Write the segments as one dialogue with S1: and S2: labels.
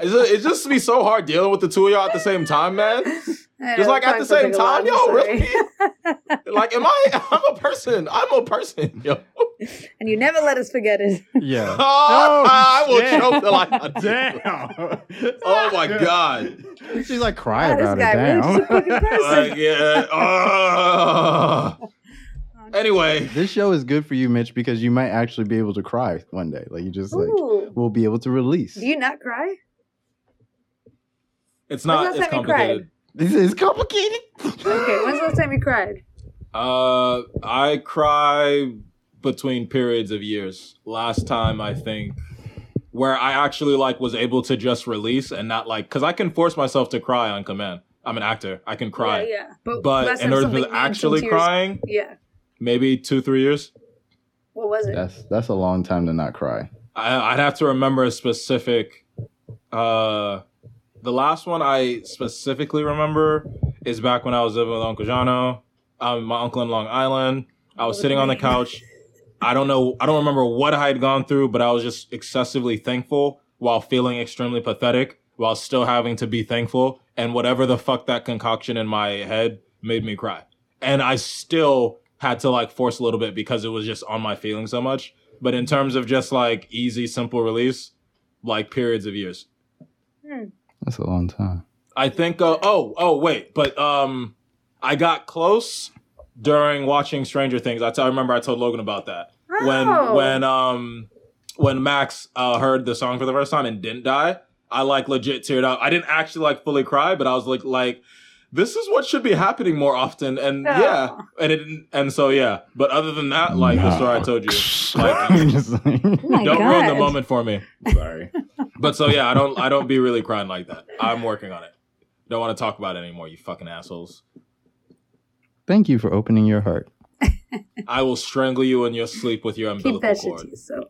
S1: It's just, it just be so hard dealing with the two of y'all at the same time, man.
S2: I
S1: Just like at the same
S2: I think a lot,
S1: time,
S2: I'm
S1: yo, really? Like, am I? I'm a person. I'm a person, yo.
S2: and you never let us forget it.
S3: Yeah.
S1: Oh, I will
S3: shit.
S1: choke till I
S3: Damn.
S1: Oh my god.
S3: She's like crying
S2: Wow, this
S3: about
S2: guy
S3: it.
S2: really
S3: Damn.
S2: just a person.
S1: Like, yeah. ugh. Anyway,
S3: this show is good for you, Mitch, because you might actually be able to cry one day. Like you just like
S2: Ooh.
S3: will be able to release.
S2: Do you not cry?
S1: it's
S2: When's
S1: not.
S2: the
S1: It's
S2: last time you cried?
S1: complicated.
S3: This is complicated.
S2: Okay, when's the last time you cried?
S1: Uh, I cry between periods of years. Last time I think where I actually like was able to just release and not like because I can force myself to cry on command. I'm an actor. I can cry.
S2: Yeah, yeah. But,
S1: But
S2: last
S1: in
S2: time
S1: order to actually crying,
S2: Yeah.
S1: Maybe two, three years.
S2: What was it?
S3: That's that's a long time to not cry.
S1: I, I'd have to remember a specific. Uh, the last one I specifically remember is back when I was living with Uncle Jano, um, my uncle in Long Island. I was sitting on the couch. I don't know. I don't remember what I had gone through, but I was just excessively thankful while feeling extremely pathetic, while still having to be thankful. And whatever the fuck that concoction in my head made me cry. And I still had to like force a little bit because it was just on my feelings so much. But in terms of just like easy, simple release, like periods of years.
S3: That's a long time.
S1: I think. Uh, oh, oh, wait, but um, I got close during watching Stranger Things. I, t- I remember I told Logan about that when
S2: Oh.
S1: when um when Max uh, heard the song for the first time and didn't die. I like legit teared up. I didn't actually like fully cry, but I was like like. This is what should be happening more often, and
S2: Oh.
S1: yeah, and it and so yeah. But other than that, like the story I told you, like
S3: Just like-
S2: Oh
S1: don't
S2: God.
S1: ruin the moment for me. Sorry. but so yeah, I don't I don't be really crying like that. I'm working on it. Don't want to talk about it anymore, you fucking assholes.
S3: Thank you for opening your heart.
S1: I will strangle you in your sleep with your
S2: Keep
S1: umbilical
S2: that shit
S1: cord.
S2: to yourself.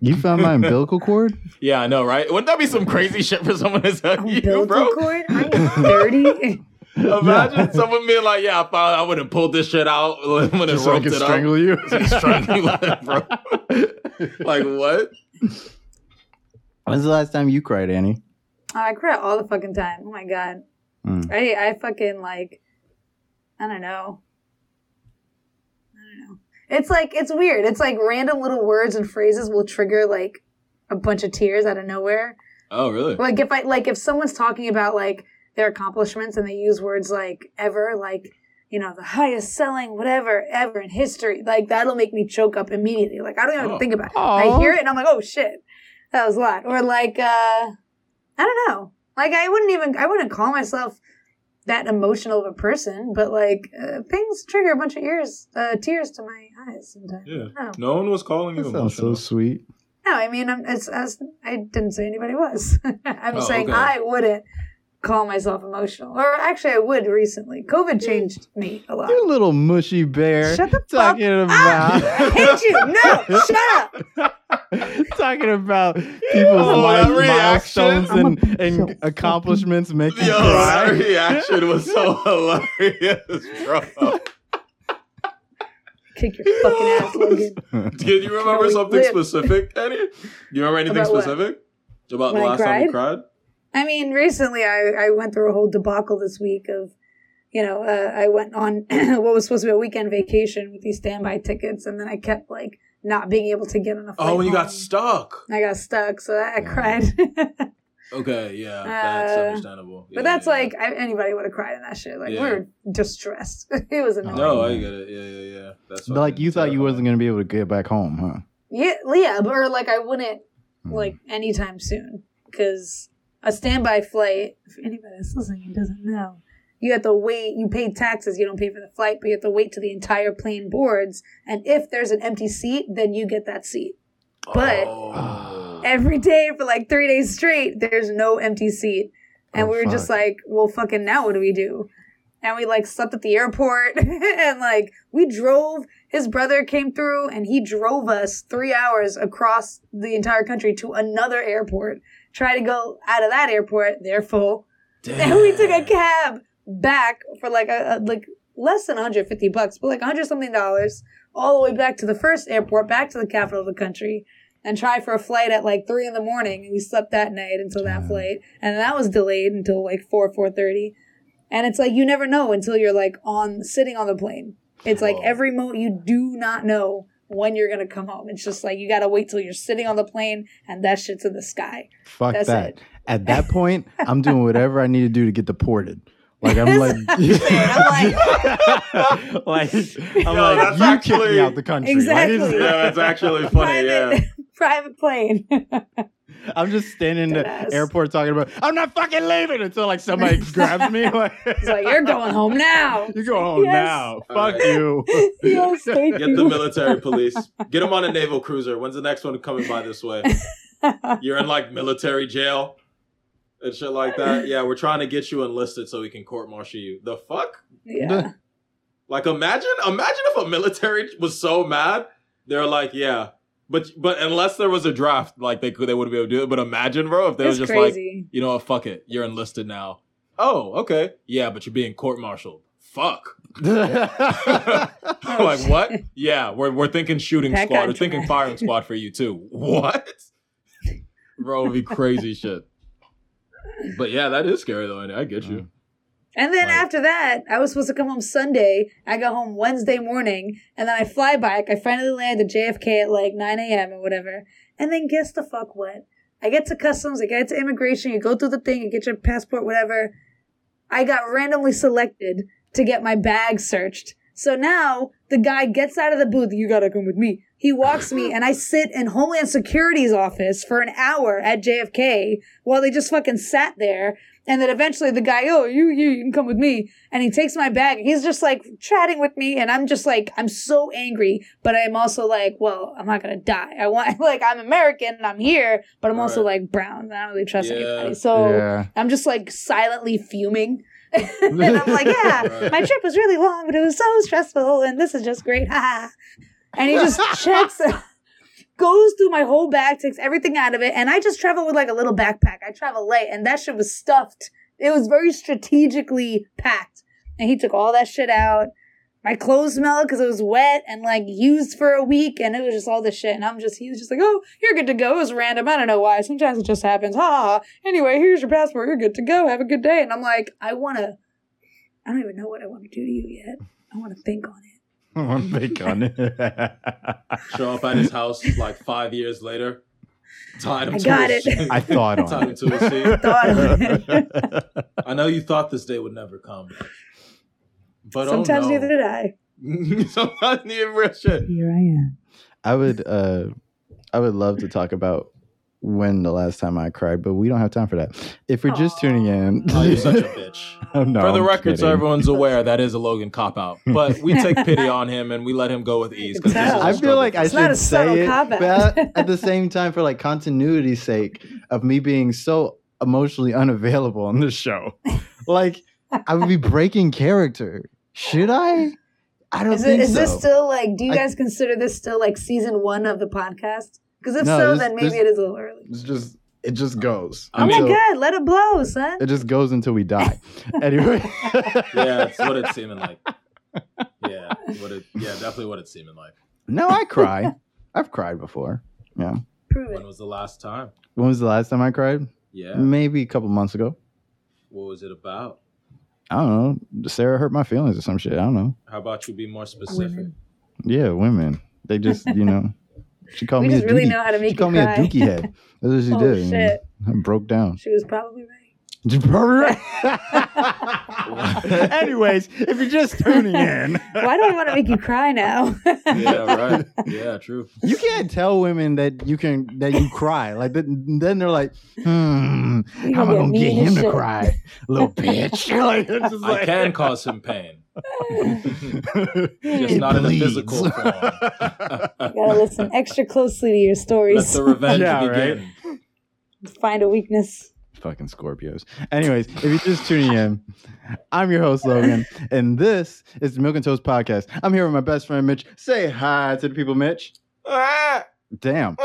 S3: You found my umbilical cord?
S1: Yeah, I know, right? Wouldn't that be some crazy shit for someone to tell you,
S2: Umbilical
S1: bro?
S2: cord? I am dirty?
S1: Imagine someone being like, "Yeah, I found I would have pulled this shit out when it
S3: Just so I
S1: roped
S3: can
S1: it
S3: strangle
S1: up."
S3: you?
S1: Just strangle it, bro. like what?
S3: When's the last time you cried, Annie?
S2: Oh, I cry all the fucking time. Oh my god.
S3: Mm.
S2: I I fucking like I don't know. I don't know. It's like it's weird. It's like random little words and phrases will trigger like a bunch of tears out of nowhere.
S1: Oh, really?
S2: Like if I like if someone's talking about like their accomplishments and they use words like ever, like you know, the highest selling whatever ever in history, like that'll make me choke up immediately. Like I don't even
S1: Oh.
S2: think about it.
S3: Aw.
S2: I hear it and I'm like, oh shit, that was a lot. Or like, uh, I don't know. Like I wouldn't even, I wouldn't call myself that emotional of a person, but like uh, things trigger a bunch of ears, uh, tears to my eyes sometimes.
S1: Yeah.
S2: No,
S1: No one was calling you
S3: That sounds so sweet.
S2: no, I mean, I'm, it's, it's, I didn't say anybody was. I'm
S1: Oh,
S2: saying
S1: okay.
S2: I wouldn't call myself emotional, or actually, I would recently. COVID changed me a lot.
S3: You little mushy bear.
S2: Shut the fuck
S3: talking
S2: up.
S3: about
S2: I hate you. No, shut up.
S3: talking about people's
S1: Oh,
S3: life
S1: that reaction.
S3: milestones and, and accomplishments make you
S1: Yo,
S3: cry.
S1: that reaction was so hilarious, bro.
S2: Kick your fucking ass, Logan.
S1: Can you remember something
S2: live?
S1: specific, Annie? Do you remember anything
S2: About what?
S1: specific about
S2: When
S1: the last time you
S2: cried?
S1: Cried?
S2: I mean, recently I, I went through a whole debacle this week of, you know, uh, I went on what was supposed to be a weekend vacation with these standby tickets, and then I kept like not being able to get on a flight.
S1: Oh, when you got stuck.
S2: I got stuck, so I, I cried.
S1: Okay, yeah, that's
S2: Uh,
S1: understandable. Yeah,
S2: that's
S1: yeah.
S2: like I, anybody would have cried in that shit. Like
S1: Yeah.
S2: we were distressed. it was annoying.
S1: No, I get it. Yeah, yeah, yeah. That's
S3: like you thought you wasn't gonna be able to get back home, huh?
S2: Yeah, yeah, but or like I wouldn't
S3: Mm.
S2: like anytime soon because a standby flight. If anybody that's listening doesn't know, you have to wait. You pay taxes. You don't pay for the flight, but you have to wait till the entire plane boards. And if there's an empty seat, then you get that seat. But
S1: Oh.
S2: every day for like three days straight, there's no empty seat, and
S3: Oh,
S2: we were just like, well, fucking now what do we do? And we like slept at the airport, and like we drove. His brother came through, and he drove us three hours across the entire country to another airport. Try to go out of that airport, they're full. And we took a cab back for like a, a like less than 150 bucks, but like 100 something dollars, all the way back to the first airport, back to the capital of the country. and try for a flight at like three in the morning, and we slept that night until that
S3: Yeah.
S2: flight, and that was delayed until like four four thirty. And it's like you never know until you're like on sitting on the plane. It's like
S1: Whoa.
S2: every moment you do not know when you're gonna come home. It's just like you gotta wait till you're sitting on the plane and that shit's in the sky.
S3: Fuck
S2: That's
S3: that.
S2: it.
S3: At that point, I'm doing whatever I need to do to get deported. Like I'm like,
S2: I'm
S3: like I'm
S1: Yo,
S3: like
S1: that's
S3: you kick
S1: actually-
S3: me out the country.
S2: Exactly.
S3: it's-
S1: Yeah, that's actually funny.
S2: private,
S1: Yeah.
S2: private plane.
S3: I'm just standing in the airport talking about I'm not fucking leaving until like somebody grabs me. Like,
S2: It's like you're going home now.
S3: You go home
S2: Yes.
S3: now.
S1: All
S3: Fuck
S1: right.
S3: you.
S2: Yes, thank
S1: Get
S2: you.
S1: the military police. Get them on a naval cruiser. When's the next one coming by this way? You're in like military jail and shit like that. Yeah, we're trying to get you enlisted so we can court martial you. The fuck?
S2: yeah.
S1: Like imagine, imagine if a military was so mad, they're like, yeah, but but unless there was a draft, like they could, they wouldn't be able to do it. But imagine, bro, if they was
S2: It's
S1: just like, you know what, fuck it, you're enlisted now. Oh, okay, yeah, but you're being court martialed. Fuck. like what? Yeah, we're we're thinking shooting
S2: That
S1: squad. We're thinking firing squad for you too. What? Bro, it'd be crazy shit. But yeah, that is scary though. I get you.
S2: And then
S1: Right.
S2: after that, I was supposed to come home Sunday. I got home Wednesday morning, and then I fly back. I finally land at JFK at like 9 a.m. or whatever. And then guess the fuck what? I get to customs, I get to immigration, you go through the thing, you get your passport, whatever. I got randomly selected to get my bag searched. So now the guy gets out of the booth. You gotta come with me. He walks me, and I sit in Homeland Security's office for an hour at JFK while they just fucking sat there. And then eventually the guy, oh, you, you, you can come with me. And he takes my bag. He's just like chatting with me. And I'm just like, I'm so angry. But I'm also like, well, I'm not going to die. I want, like, I'm American and I'm here, but I'm also
S1: Right.
S2: like brown. And I don't really trust
S1: Yeah.
S2: anybody. So
S3: yeah.
S2: I'm just like silently fuming. and I'm like, yeah,
S1: Right.
S2: my trip was really long, but it was so stressful. And this is just great. Ha ha. And he just checks, goes through my whole bag, takes everything out of it. And I just travel with like a little backpack. I travel light, and that shit was stuffed. It was very strategically packed. And he took all that shit out. My clothes smelled because it was wet and like used for a week, and it was just all this shit. And I'm just, he was just like, "Oh, you're good to go." It was random. I don't know why. Sometimes it just happens. Ha ha. ha. Anyway, here's your passport. You're good to go. Have a good day. And I'm like, I want to. I don't even know what I want to do to you yet. I want to think on it.
S3: I want to on it.
S1: Show up at his house like five years later. Tied him
S2: I
S1: to
S2: got it.
S1: seat.
S3: I thought on
S1: Tied him to a seat.
S2: Thought on it.
S1: I know you thought this day would never come. But
S2: Sometimes
S1: oh
S2: neither
S1: no.
S2: did I.
S1: Sometimes neither real shit.
S2: Here I am.
S3: I would uh I would love to talk about when the last time I cried, but we don't have time for that. If we're just tuning in,
S1: Oh, you're such a bitch.
S3: Oh, no,
S1: For the
S3: I'm
S1: record, so everyone's aware that is a Logan cop out. But we take pity on him and we let him go with ease. 'cause this is a
S2: I
S3: I feel
S1: struggle
S3: like I
S2: It's
S1: him.
S2: not a
S3: should
S2: subtle
S3: say it, but at- at the same time, for like continuity's sake of me being so emotionally unavailable on this show, like I would be breaking character. Should I? I don't
S2: Is, it,
S3: think
S2: is
S3: so.
S2: this still like? Do you
S3: I-
S2: guys consider this still like season one of the podcast? Because if
S3: No,
S2: so,
S3: this-
S2: then maybe
S3: this-
S2: it is a little early.
S3: it's just it just goes.
S1: I
S2: Oh
S1: mean-
S2: my god, let it blow, son.
S3: It just goes until we die. anyway.
S1: Yeah, it's what it's seeming like. Yeah, what it. Yeah, definitely what it's seeming like.
S3: No, I cry. I've cried before. Yeah.
S2: Prove
S1: When
S2: it.
S1: was the last time?
S3: When was the last time I cried?
S1: Yeah.
S3: Maybe a couple months ago.
S1: What was it about?
S3: I don't know. Sarah hurt my feelings or some shit. I don't know.
S1: How about you be more specific?
S2: Women.
S3: Yeah, women. They just, you know. She called
S2: We
S3: me
S2: just
S3: a
S2: really
S3: dookie.
S2: know how to make
S3: She
S2: you
S3: called me
S2: cry.
S3: a dookie head. That's what she
S2: Oh,
S3: did.
S2: shit.
S3: I broke down.
S2: She was probably right.
S3: She's probably right. Anyways, if you're just tuning in,
S2: Why do I want to make you cry now?
S1: yeah, right. Yeah, true.
S3: you can't tell women that you can that you cry. Like th- then they're like, hmm, how am I gonna get
S2: mean
S3: him
S2: as
S3: to
S2: shit.
S3: cry, little bitch? like, it's just
S1: I can cause him pain.
S3: Just
S1: Just not in a physical form.
S2: You gotta listen extra closely to your stories.
S1: Let
S2: stories.
S1: the revenge
S3: Yeah, right.
S1: begin.
S2: Find a weakness.
S3: Fucking Scorpios. Anyways, if you're just tuning in, I'm your host, Logan, and this is the Milk and Toast Podcast. I'm here with my best friend, Mitch. Say hi to the people, Mitch.
S1: Ah,
S3: Damn.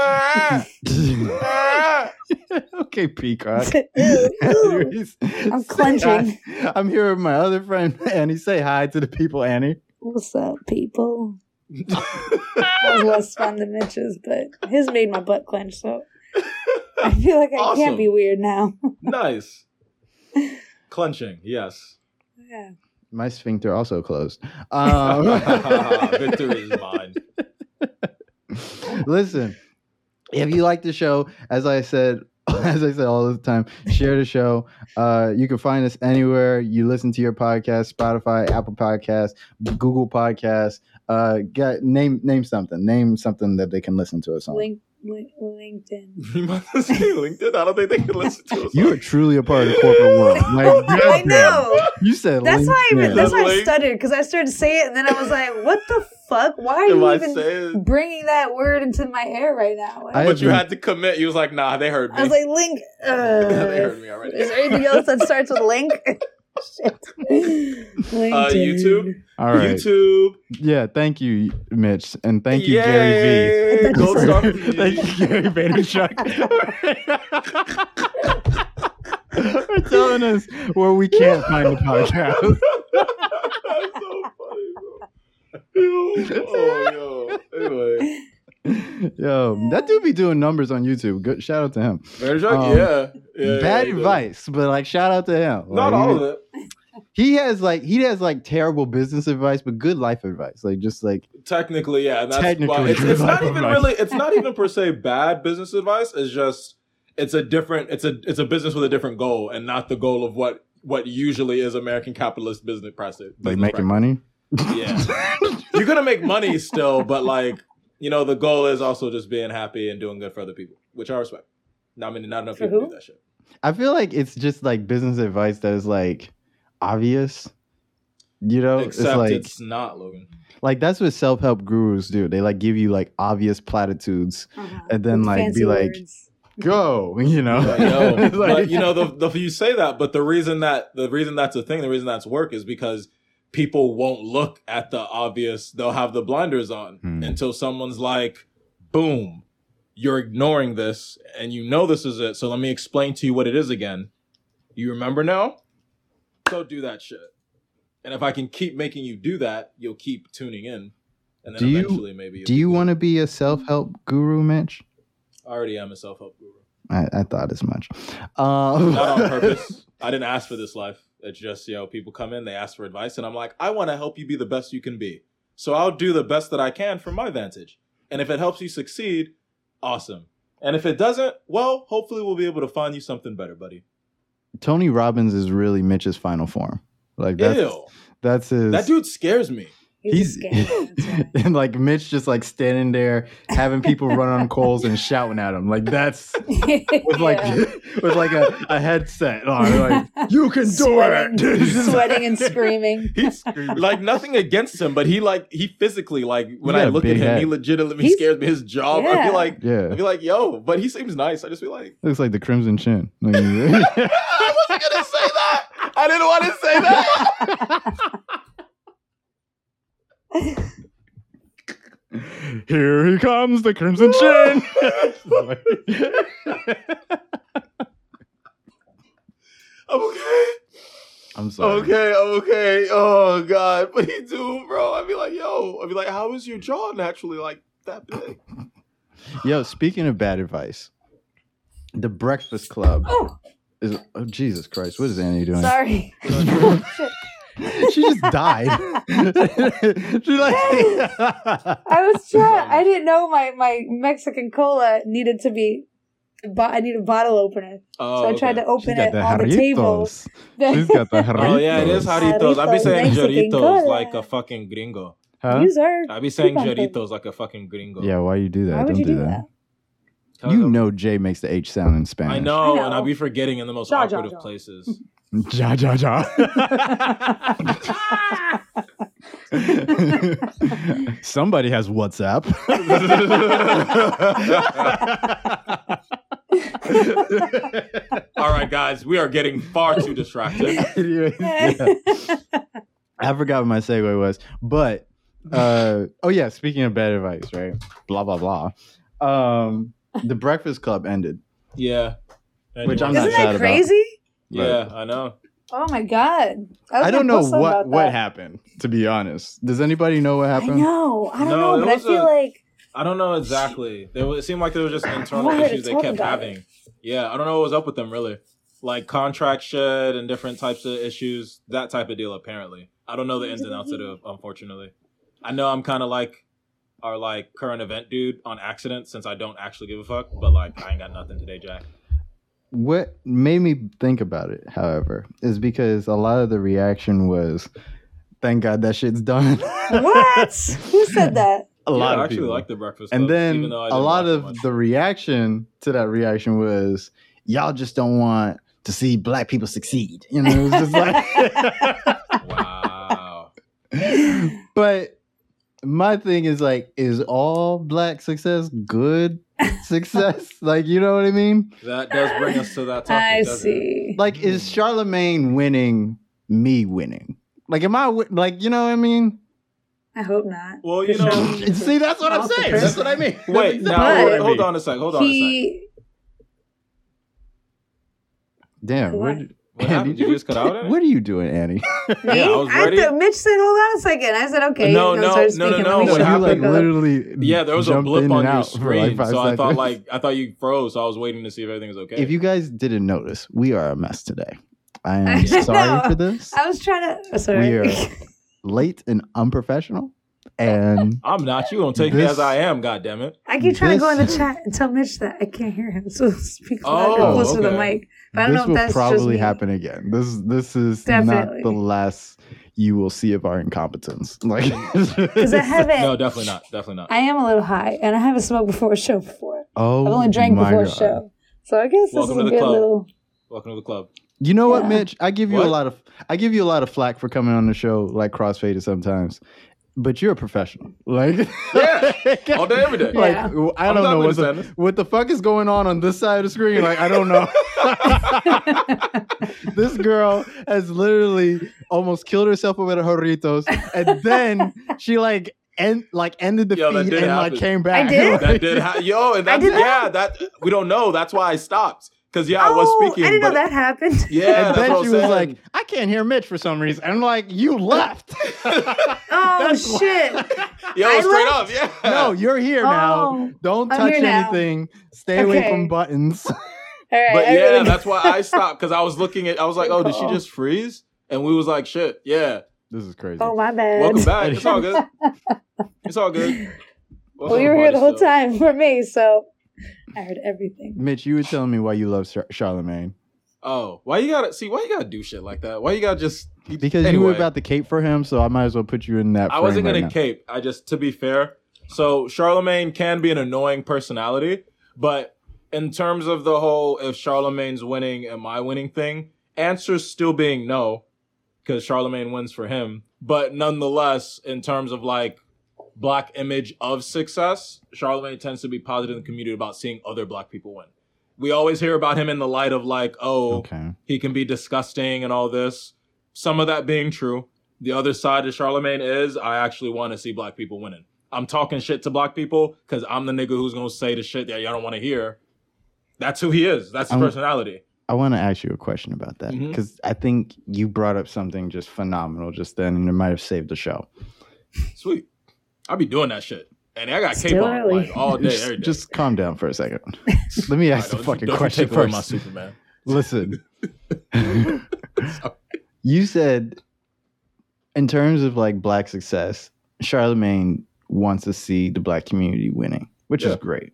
S3: okay, Peacock.
S2: Ew, ew.
S3: Anyways,
S2: I'm clenching.
S3: hi. I'm here with my other friend, Annie. Say hi to the people, Annie.
S2: What's up, people? That was less fun than Mitch's, but his made my butt clench, so I feel like I
S1: Awesome.
S2: can't be weird now.
S1: nice. Clenching, yes.
S2: yeah.
S3: My sphincter also closed. Um,
S1: Victory is mine.
S3: Listen, if you like the show, as I said, as I said all the time, share the show. Uh, you can find us anywhere you listen to your podcast: Spotify, Apple Podcasts, Google Podcasts. Uh, get name name something. Name something that they can listen to us on.
S2: Link, LinkedIn.
S1: You must say LinkedIn. I don't think they can listen to us.
S3: You are truly a part of the corporate world. Like,
S2: I
S3: goddamn.
S2: know.
S3: You said
S2: That's why I even, that's why I stuttered because I started to say it and then I was like, "What the fuck? Why are
S1: Am
S2: you
S1: I
S2: even
S1: saying?
S2: bringing that word into my ear right now?"
S3: I-
S2: I,
S1: But you had to commit. You was like, nah, they heard me.
S2: was like, "Link." Uh,
S1: they heard me already.
S2: Is there anything else that starts with link? Shit. LinkedIn.
S1: Uh, YouTube.
S3: All right.
S1: YouTube.
S3: Yeah. Thank you, Mitch, and thank you, Gary V.
S1: Yay! Gold star for
S3: Thank
S1: you.
S3: you, Gary Vaynerchuk. for telling us where we can't find the podcast.
S1: That's so funny, bro. Yo, oh, yo. Anyway,
S3: Yo, that dude be doing numbers on YouTube. Good shout out to him. Um,
S1: yeah. yeah.
S3: Bad
S1: yeah,
S3: advice, but like shout out to him.
S1: Not
S3: Like,
S1: all
S3: he,
S1: of it.
S3: He has like he has like terrible business advice, but good life advice. Like just like
S1: Technically, yeah. That's
S3: Technically,
S1: why it's, it's not even
S3: advice.
S1: really. It's not even per se bad business advice. It's just it's a different. It's a it's a business with a different goal, and not the goal of what what usually is American capitalist business practice.
S3: like
S1: business
S3: making
S1: practice.
S3: money.
S1: Yeah, you're gonna make money still, but like you know, the goal is also just being happy and doing good for other people, which I respect. I mean, not enough
S2: For
S1: people
S2: who?
S1: do that shit.
S3: I feel like it's just like business advice that is like obvious. You know,
S1: Except
S3: it's like
S1: it's not Logan.
S3: like that's what self help gurus do. They like give you like obvious platitudes,
S2: Uh-huh.
S3: and then
S2: With
S3: like
S2: fancy
S3: be like,
S2: words.
S3: go, you know.
S1: But, yo,
S3: like-
S1: but you know, the, the you say that, but the reason that the reason that's a thing, the reason that's work is because people won't look at the obvious. They'll have the blinders on
S3: Hmm.
S1: until someone's like, "Boom, you're ignoring this, and you know this is it. So let me explain to you what it is again. You remember now? Go do that shit. And if I can keep making you do that, you'll keep tuning in, and then
S3: Do you-
S1: maybe.
S3: do you want to be a self help guru, Mitch?
S1: I already am a self help guru.
S3: I, I thought as much. Um,
S1: not on purpose. I didn't ask for this life. It's just, you know, people come in, they ask for advice, and I'm like, I want to help you be the best you can be. So I'll do the best that I can from my vantage. And if it helps you succeed, awesome. And if it doesn't, well, hopefully we'll be able to find you something better, buddy.
S3: Tony Robbins is really Mitch's final form. Like that's
S1: Ew.
S3: that's his.
S1: That dude scares me.
S2: He's, a
S3: he's
S2: right.
S3: and like Mitch just like standing there having people run on coals and shouting at him. Like that's with like
S2: Yeah.
S3: with like a, a headset on. Like you can do it.
S2: sweating and screaming.
S1: He's screaming. like nothing against him, but he like he physically like when
S3: He's
S1: I look at him,
S3: head.
S1: he legitimately
S2: He's-
S1: scares me. His job, I
S2: Yeah.
S1: feel like
S3: Yeah,
S1: I feel like yo, but he seems nice. I just feel like
S3: looks like the Crimson Chin. Like,
S1: I wasn't gonna say that. I didn't want to say that.
S3: Here he comes, the Crimson Chin.
S1: I'm okay.
S3: I'm sorry.
S1: Okay, I'm okay. Oh god, what do you do, bro. I'd be like, yo, I'd be like, how is your jaw naturally like that big?
S3: Yo, speaking of bad advice, the Breakfast Club
S2: Oh,
S3: is. Oh, Jesus Christ! What is Annie doing?
S2: sorry.
S3: she just died. she like.
S2: I was trying. I didn't know my my Mexican cola needed to be. Bo- I need a bottle opener,
S1: Oh,
S2: so I tried to open it
S3: the
S2: on the table.
S3: She's got the
S1: Oh yeah, it is
S3: jarritos.
S1: jarritos. I be saying
S2: Mexican
S1: jarritos
S2: cola.
S1: like a fucking gringo.
S3: Huh?
S2: These are.
S1: I be saying
S2: coupon codes.
S1: jarritos like a fucking gringo.
S3: Yeah, why you do that?
S2: Why
S3: Don't
S2: you
S3: do
S2: do
S3: that.
S2: that?
S1: Cause
S3: You
S1: I'm-
S3: know Jay makes the H sound in Spanish.
S1: I know,
S2: I
S1: and
S2: I'll
S1: be forgetting in the most
S2: Ja,
S1: awkward
S2: ja, ja.
S1: of places.
S3: Ja ja ja. Somebody has WhatsApp.
S1: All right, guys, we are getting far too distracted.
S3: Yeah. I forgot what my segue was, but uh, oh yeah. Speaking of bad advice, right? Blah blah blah. Um, the Breakfast Club ended.
S1: Yeah,
S3: Which I'm
S2: Isn't
S3: not sad
S2: that
S3: about.
S2: Crazy?
S1: Yeah, I know.
S2: Oh my god! was
S3: I don't know what what happened. To be honest, does anybody know what
S2: I
S3: happened?
S2: know. I don't
S1: No,
S2: know, but I feel
S1: a-
S2: like
S1: I don't know exactly. There was, it seemed like there was just internal issues they kept
S2: about
S1: having. Yeah, I don't know what was up with them really. Like contract shit and different types of issues, that type of deal. Apparently, I don't know the ins and outs of it. Mm-hmm. Unfortunately, I know I'm kind of like our like current event dude on accident since I don't actually give a fuck. But like, I ain't got nothing today, Jack.
S3: What made me think about it, however, is because a lot of the reaction was, "Thank God that shit's done."
S2: what? Who said that?
S3: a
S1: yeah,
S3: lot
S1: I
S3: of
S1: actually
S3: people.
S1: like the breakfast.
S3: and then
S1: even though I
S3: a lot of
S1: much.
S3: the reaction to that reaction was, "Y'all just don't want to see black people succeed." You know, it was just like.
S1: wow.
S3: but my thing is like, is all black success good success? like, you know what I mean?
S1: That does bring us to that topic.
S2: I
S1: doesn't it?
S2: see.
S3: Like, is hmm. Charlemagne winning me winning? Like, am I like, you know what I mean?
S2: I hope not.
S1: Well, you know-
S3: See, that's what I'm saying. That's what I mean.
S1: Wait, now
S3: I
S1: hold, hold on a sec. Hold on a sec.
S3: Damn,
S2: What?
S3: what,
S1: What happened? Did you just cut out? Annie?
S3: what are you doing, Annie?
S2: Me?
S1: Yeah, I was
S2: I
S1: ready.
S2: Mitch said, "Hold on a second. I said, "Okay."
S1: No,
S2: you
S1: no,
S2: start
S1: no, no,
S2: speaking.
S1: no,
S2: Let me
S1: what
S3: you like
S1: happened-
S3: literally
S1: Yeah, there was a blip on your screen,
S3: like five
S1: so I thought like I thought you froze. So I was waiting to see if everything was okay.
S3: If you guys didn't notice, we are a mess today. I
S2: I
S3: am sorry
S2: know.
S3: for this.
S2: I was trying to. oh, Sorry.
S3: We are late and unprofessional, and
S1: I'm not. You gonna take me as I am? God damn it!
S2: I keep trying to go in the chat and tell Mitch that I can't hear him, so speak
S1: Oh,
S2: louder, closer to the mic. But I don't
S3: this
S2: know if
S3: will
S2: that's
S3: probably
S2: me.
S3: happen again. This this is
S2: Definitely.
S3: not the last you will see of our incompetence. Like,
S2: Because I haven't.
S1: No, definitely not. Definitely not.
S2: I am a little high, and I haven't smoked before a show before.
S3: oh,
S2: I've only drank
S3: my
S2: before a show, so I guess this
S1: Welcome
S2: is a good
S1: club.
S2: little.
S1: Welcome to the club.
S3: You know what, Mitch? I give you a lot of I give you a lot of flack for coming on the show like crossfaded sometimes, but you're a professional. Like,
S1: Yeah. All day, every day.
S3: Like
S2: Yeah.
S3: I don't know what the, what the fuck is going on on this side of the screen. Like I don't know. this girl has literally almost killed herself with her Doritos, and then she like end like ended the
S1: Yo,
S3: feed and
S1: happen.
S3: like came back.
S2: did?
S1: That did. Ha- Yo, and
S2: I
S1: that's
S2: did
S1: yeah. That we don't know. That's why I stopped. Because yeah, I was
S2: oh,
S1: speaking.
S2: I didn't know that happened.
S1: Yeah,
S3: and
S1: that's
S3: then
S1: what
S3: she
S1: I'm
S3: was
S1: saying.
S3: like, "I can't hear Mitch for some reason." and I'm like, "You left."
S2: Oh shit!
S1: Yo,
S2: I
S1: straight
S2: left?
S1: up, yeah.
S3: no, you're here now.
S2: Oh,
S3: Don't
S2: I'm
S3: touch
S2: here now.
S3: anything. Stay away from buttons.
S2: all right.
S1: But
S2: I
S1: yeah,
S2: really-
S1: that's why I stopped because I was looking at. I was like, oh, did she just freeze? And we was like, shit, yeah.
S3: This is crazy.
S2: Oh my bad.
S1: Welcome back. It's all good. It's all good.
S2: Well,
S1: Welcome
S2: you
S1: to
S2: were here the whole
S1: still.
S2: time for me, so I heard everything.
S3: Mitch, you were telling me why you love Char- Charlemagne
S1: Oh, why you gotta see? Why you gotta do shit like that? Why you gotta just
S3: because you were about to cape for him, so I might as well put you in that.
S1: I wasn't gonna
S3: right
S1: cape. I just to be fair. So Charlemagne can be an annoying personality, but in terms of the whole if Charlemagne's winning am I winning thing, answer's still being no, because Charlemagne wins for him. But nonetheless, in terms of like black image of success, Charlemagne tends to be positive in the community about seeing other black people win. We always hear about him in the light of like, oh,
S3: Okay.
S1: he can be disgusting and all this. Some of that being true. The other side of Charlemagne is I actually want to see black people winning. I'm talking shit to black people because I'm the nigga who's gonna say the shit that y'all don't want to hear. That's who he is. That's his
S3: I'm-
S1: personality.
S3: I want to ask you a question about that
S1: mm-hmm.
S3: because I think you brought up something just phenomenal just then, and it might have saved the show.
S1: Sweet. I be doing that shit. And I got cape
S2: Still
S1: on
S2: early.
S1: like all day,
S3: just,
S1: every day.
S3: just calm down for a second. Let me ask
S1: right,
S3: the
S1: don't-
S3: fucking
S1: don't you
S3: question
S1: take away
S3: first.
S1: my Superman.
S3: Listen, you said in terms of like black success, Charlemagne wants to see the black community winning, which is great.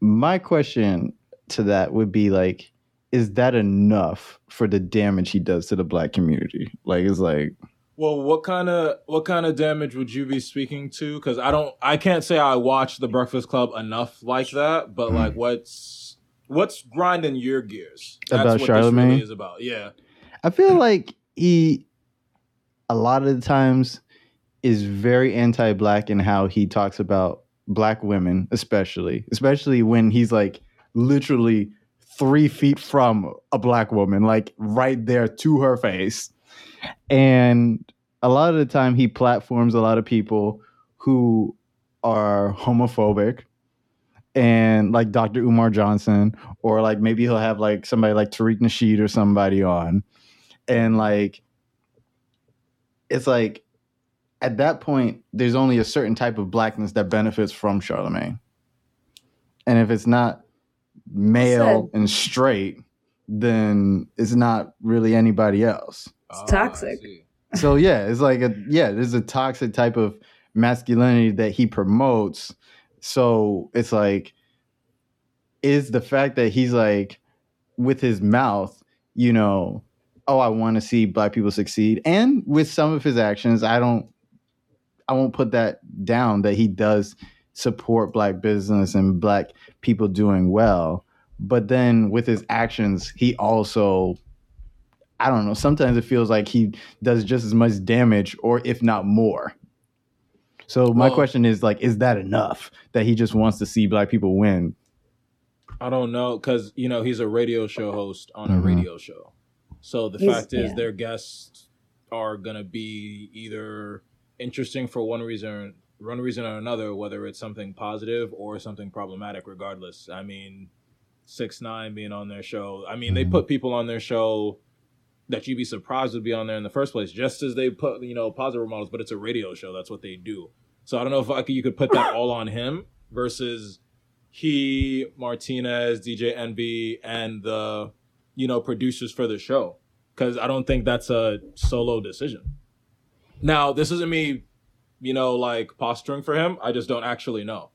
S3: My question to that would be like, is that enough for the damage he does to the black community? Like, it's like,
S1: Well, what kind of what kind of damage would you be speaking to? Because I don't, I can't say I watch The Breakfast Club enough like that. But like, mm. what's what's grinding your gears?
S3: About
S1: what
S3: Charlemagne?
S1: really is about. Yeah,
S3: I feel like he, a lot of the times, is very anti-black in how he talks about black women, especially, especially when he's like literally three feet from a black woman, like right there to her face. And a lot of the time, he platforms a lot of people who are homophobic. And like Dr. Umar Johnson, or like maybe he'll have like somebody like Tariq Nasheed or somebody on and like it's like at that point there's only a certain type of blackness that benefits from Charlemagne. And if it's not male and straight, then it's not really anybody else.
S2: It's
S1: Ah,
S2: toxic.
S3: So yeah, it's like a yeah, there's a toxic type of masculinity that he promotes. So it's like is the fact that he's like with his mouth, you know, oh, I want to see black people succeed. And with some of his actions, I don't I won't put that down that he does support black business and black people doing well. But then with his actions, he also I don't know, sometimes it feels like he does just as much damage or if not more. So my
S1: Well-
S3: question is like is that enough that he just wants to see black people win?
S1: I don't know because you know he's a radio show host on a
S3: Mhm.
S1: radio show. So the
S2: He's-
S1: fact is,
S2: yeah.
S1: their guests are gonna be either interesting for one reason, one reason or another, whether it's something positive or something problematic. Regardless, I mean, six nine being on their show. I mean, they
S3: Mhm.
S1: put people on their show that you'd be surprised would be on there in the first place, just as they put you know positive models. But it's a radio show. That's what they do. So I don't know if like, you could put that all on him versus he, Martinez, DJ Envy, and the you know producers for the show. Because I don't think that's a solo decision. Now, this isn't me, you know, like posturing for him. I just don't actually know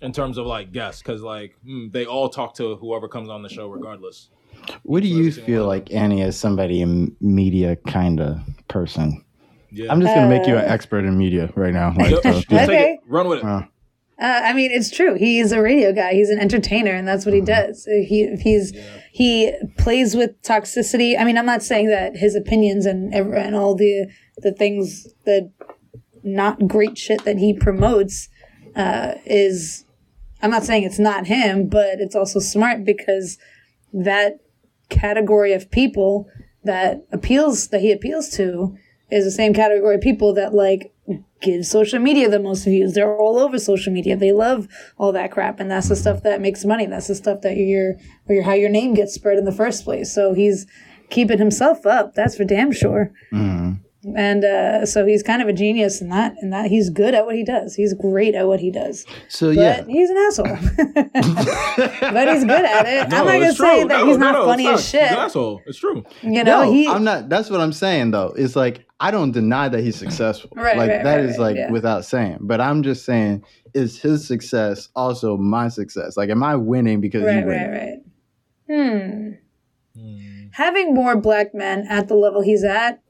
S1: in terms of like guests, because like hmm, they all talk to whoever comes on the show, regardless.
S3: What do
S1: For
S3: you feel
S1: one.
S3: like Annie as somebody in media kind of person?
S1: Yeah,
S3: I'm just gonna make you an
S2: Uh,
S3: expert in media right now. Like, so
S1: just
S3: just-
S1: take
S2: Okay.
S1: it, run with it.
S3: uh,
S2: Uh, I mean, it's true. He's a radio guy. He's an entertainer, and that's what he does. He he's
S1: Yeah.
S2: he plays with toxicity. I mean, I'm not saying that his opinions and and all the the things the not great shit that he promotes uh, is. I'm not saying it's not him, but it's also smart because that category of people that appeals that he appeals to is the same category of people that like give social media the most views. They're all over social media. They love all that crap, and that's the stuff that makes money. That's the stuff that you're or your how your name gets spread in the first place. So he's keeping himself up. That's for damn sure.
S3: mm.
S2: And uh, so he's kind of a genius in that. In that he's good at what he does. He's great at what he does.
S3: So
S2: But
S3: yeah,
S2: he's an asshole. but he's good at it. I'm not gonna
S1: it's
S2: say that
S1: No,
S2: he's
S1: no,
S2: not
S1: no,
S2: funny as
S1: not.
S2: shit.
S1: He's an asshole. It's true.
S2: You know,
S3: no,
S2: he.
S3: I'm not. That's what I'm saying though. It's like I don't deny that he's successful.
S2: Right,
S3: like
S2: right,
S3: that
S2: right,
S3: is
S2: right,
S3: like
S2: yeah.
S3: without saying. But I'm just saying, is his success also my success? Like, am I winning because
S2: right,
S3: you win?
S2: right, right. Hmm.
S1: Hmm.
S2: having more black men at the level he's at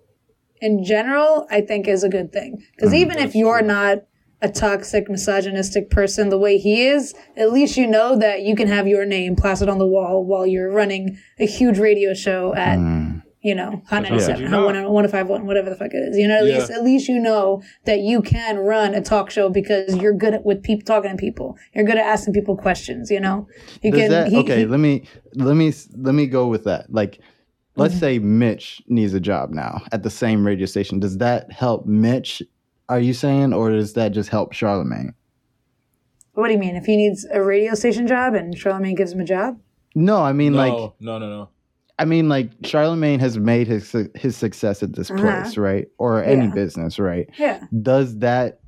S2: in general i think is a good thing because
S3: Mm,
S2: even if you're
S1: true.
S2: not a toxic misogynistic person the way he is at least you know that you can have your name plastered on the wall while you're running a huge radio show at
S3: Mm.
S2: you know hot
S1: That's
S3: how
S2: 97
S1: you
S2: hot
S1: know.
S2: 1 1051 whatever the fuck it is you know at
S1: Yeah.
S2: least at least you know that you can run a talk show because you're good at with people talking to people you're good at asking people questions you know you
S3: Does that,
S2: he-
S3: okay,
S2: he-
S3: let me let me let me go with that. Like, let's
S2: Mm-hmm.
S3: say Mitch needs a job now at the same radio station. Does that help Mitch? Are you saying, or does that just help Charlemagne?
S2: what do you mean if he needs a radio station job and charlemagne gives him a job
S3: No, I mean
S1: no,
S3: like
S1: no, no, no.
S3: I mean, like Charlemagne has made his his success at this
S2: Uh-huh.
S3: place, right? Or any
S2: Yeah.
S3: business, right?
S2: yeah
S3: Does that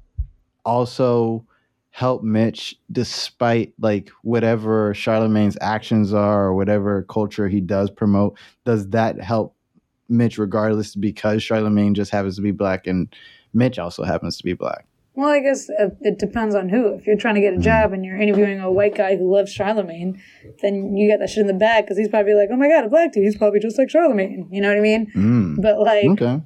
S3: also help Mitch, despite like whatever Charlemagne's actions are or whatever culture he does promote? Does that help Mitch regardless because Charlemagne just happens to be black and Mitch also happens to be black?
S2: Well, I guess uh, it depends on who. If you're trying to get a job and you're interviewing a white guy who loves Charlemagne, then you got that shit in the bag because he's probably like, oh my god, a black dude, he's probably just like Charlemagne. You know what I mean?
S3: Mm.
S2: But like,
S3: Okay.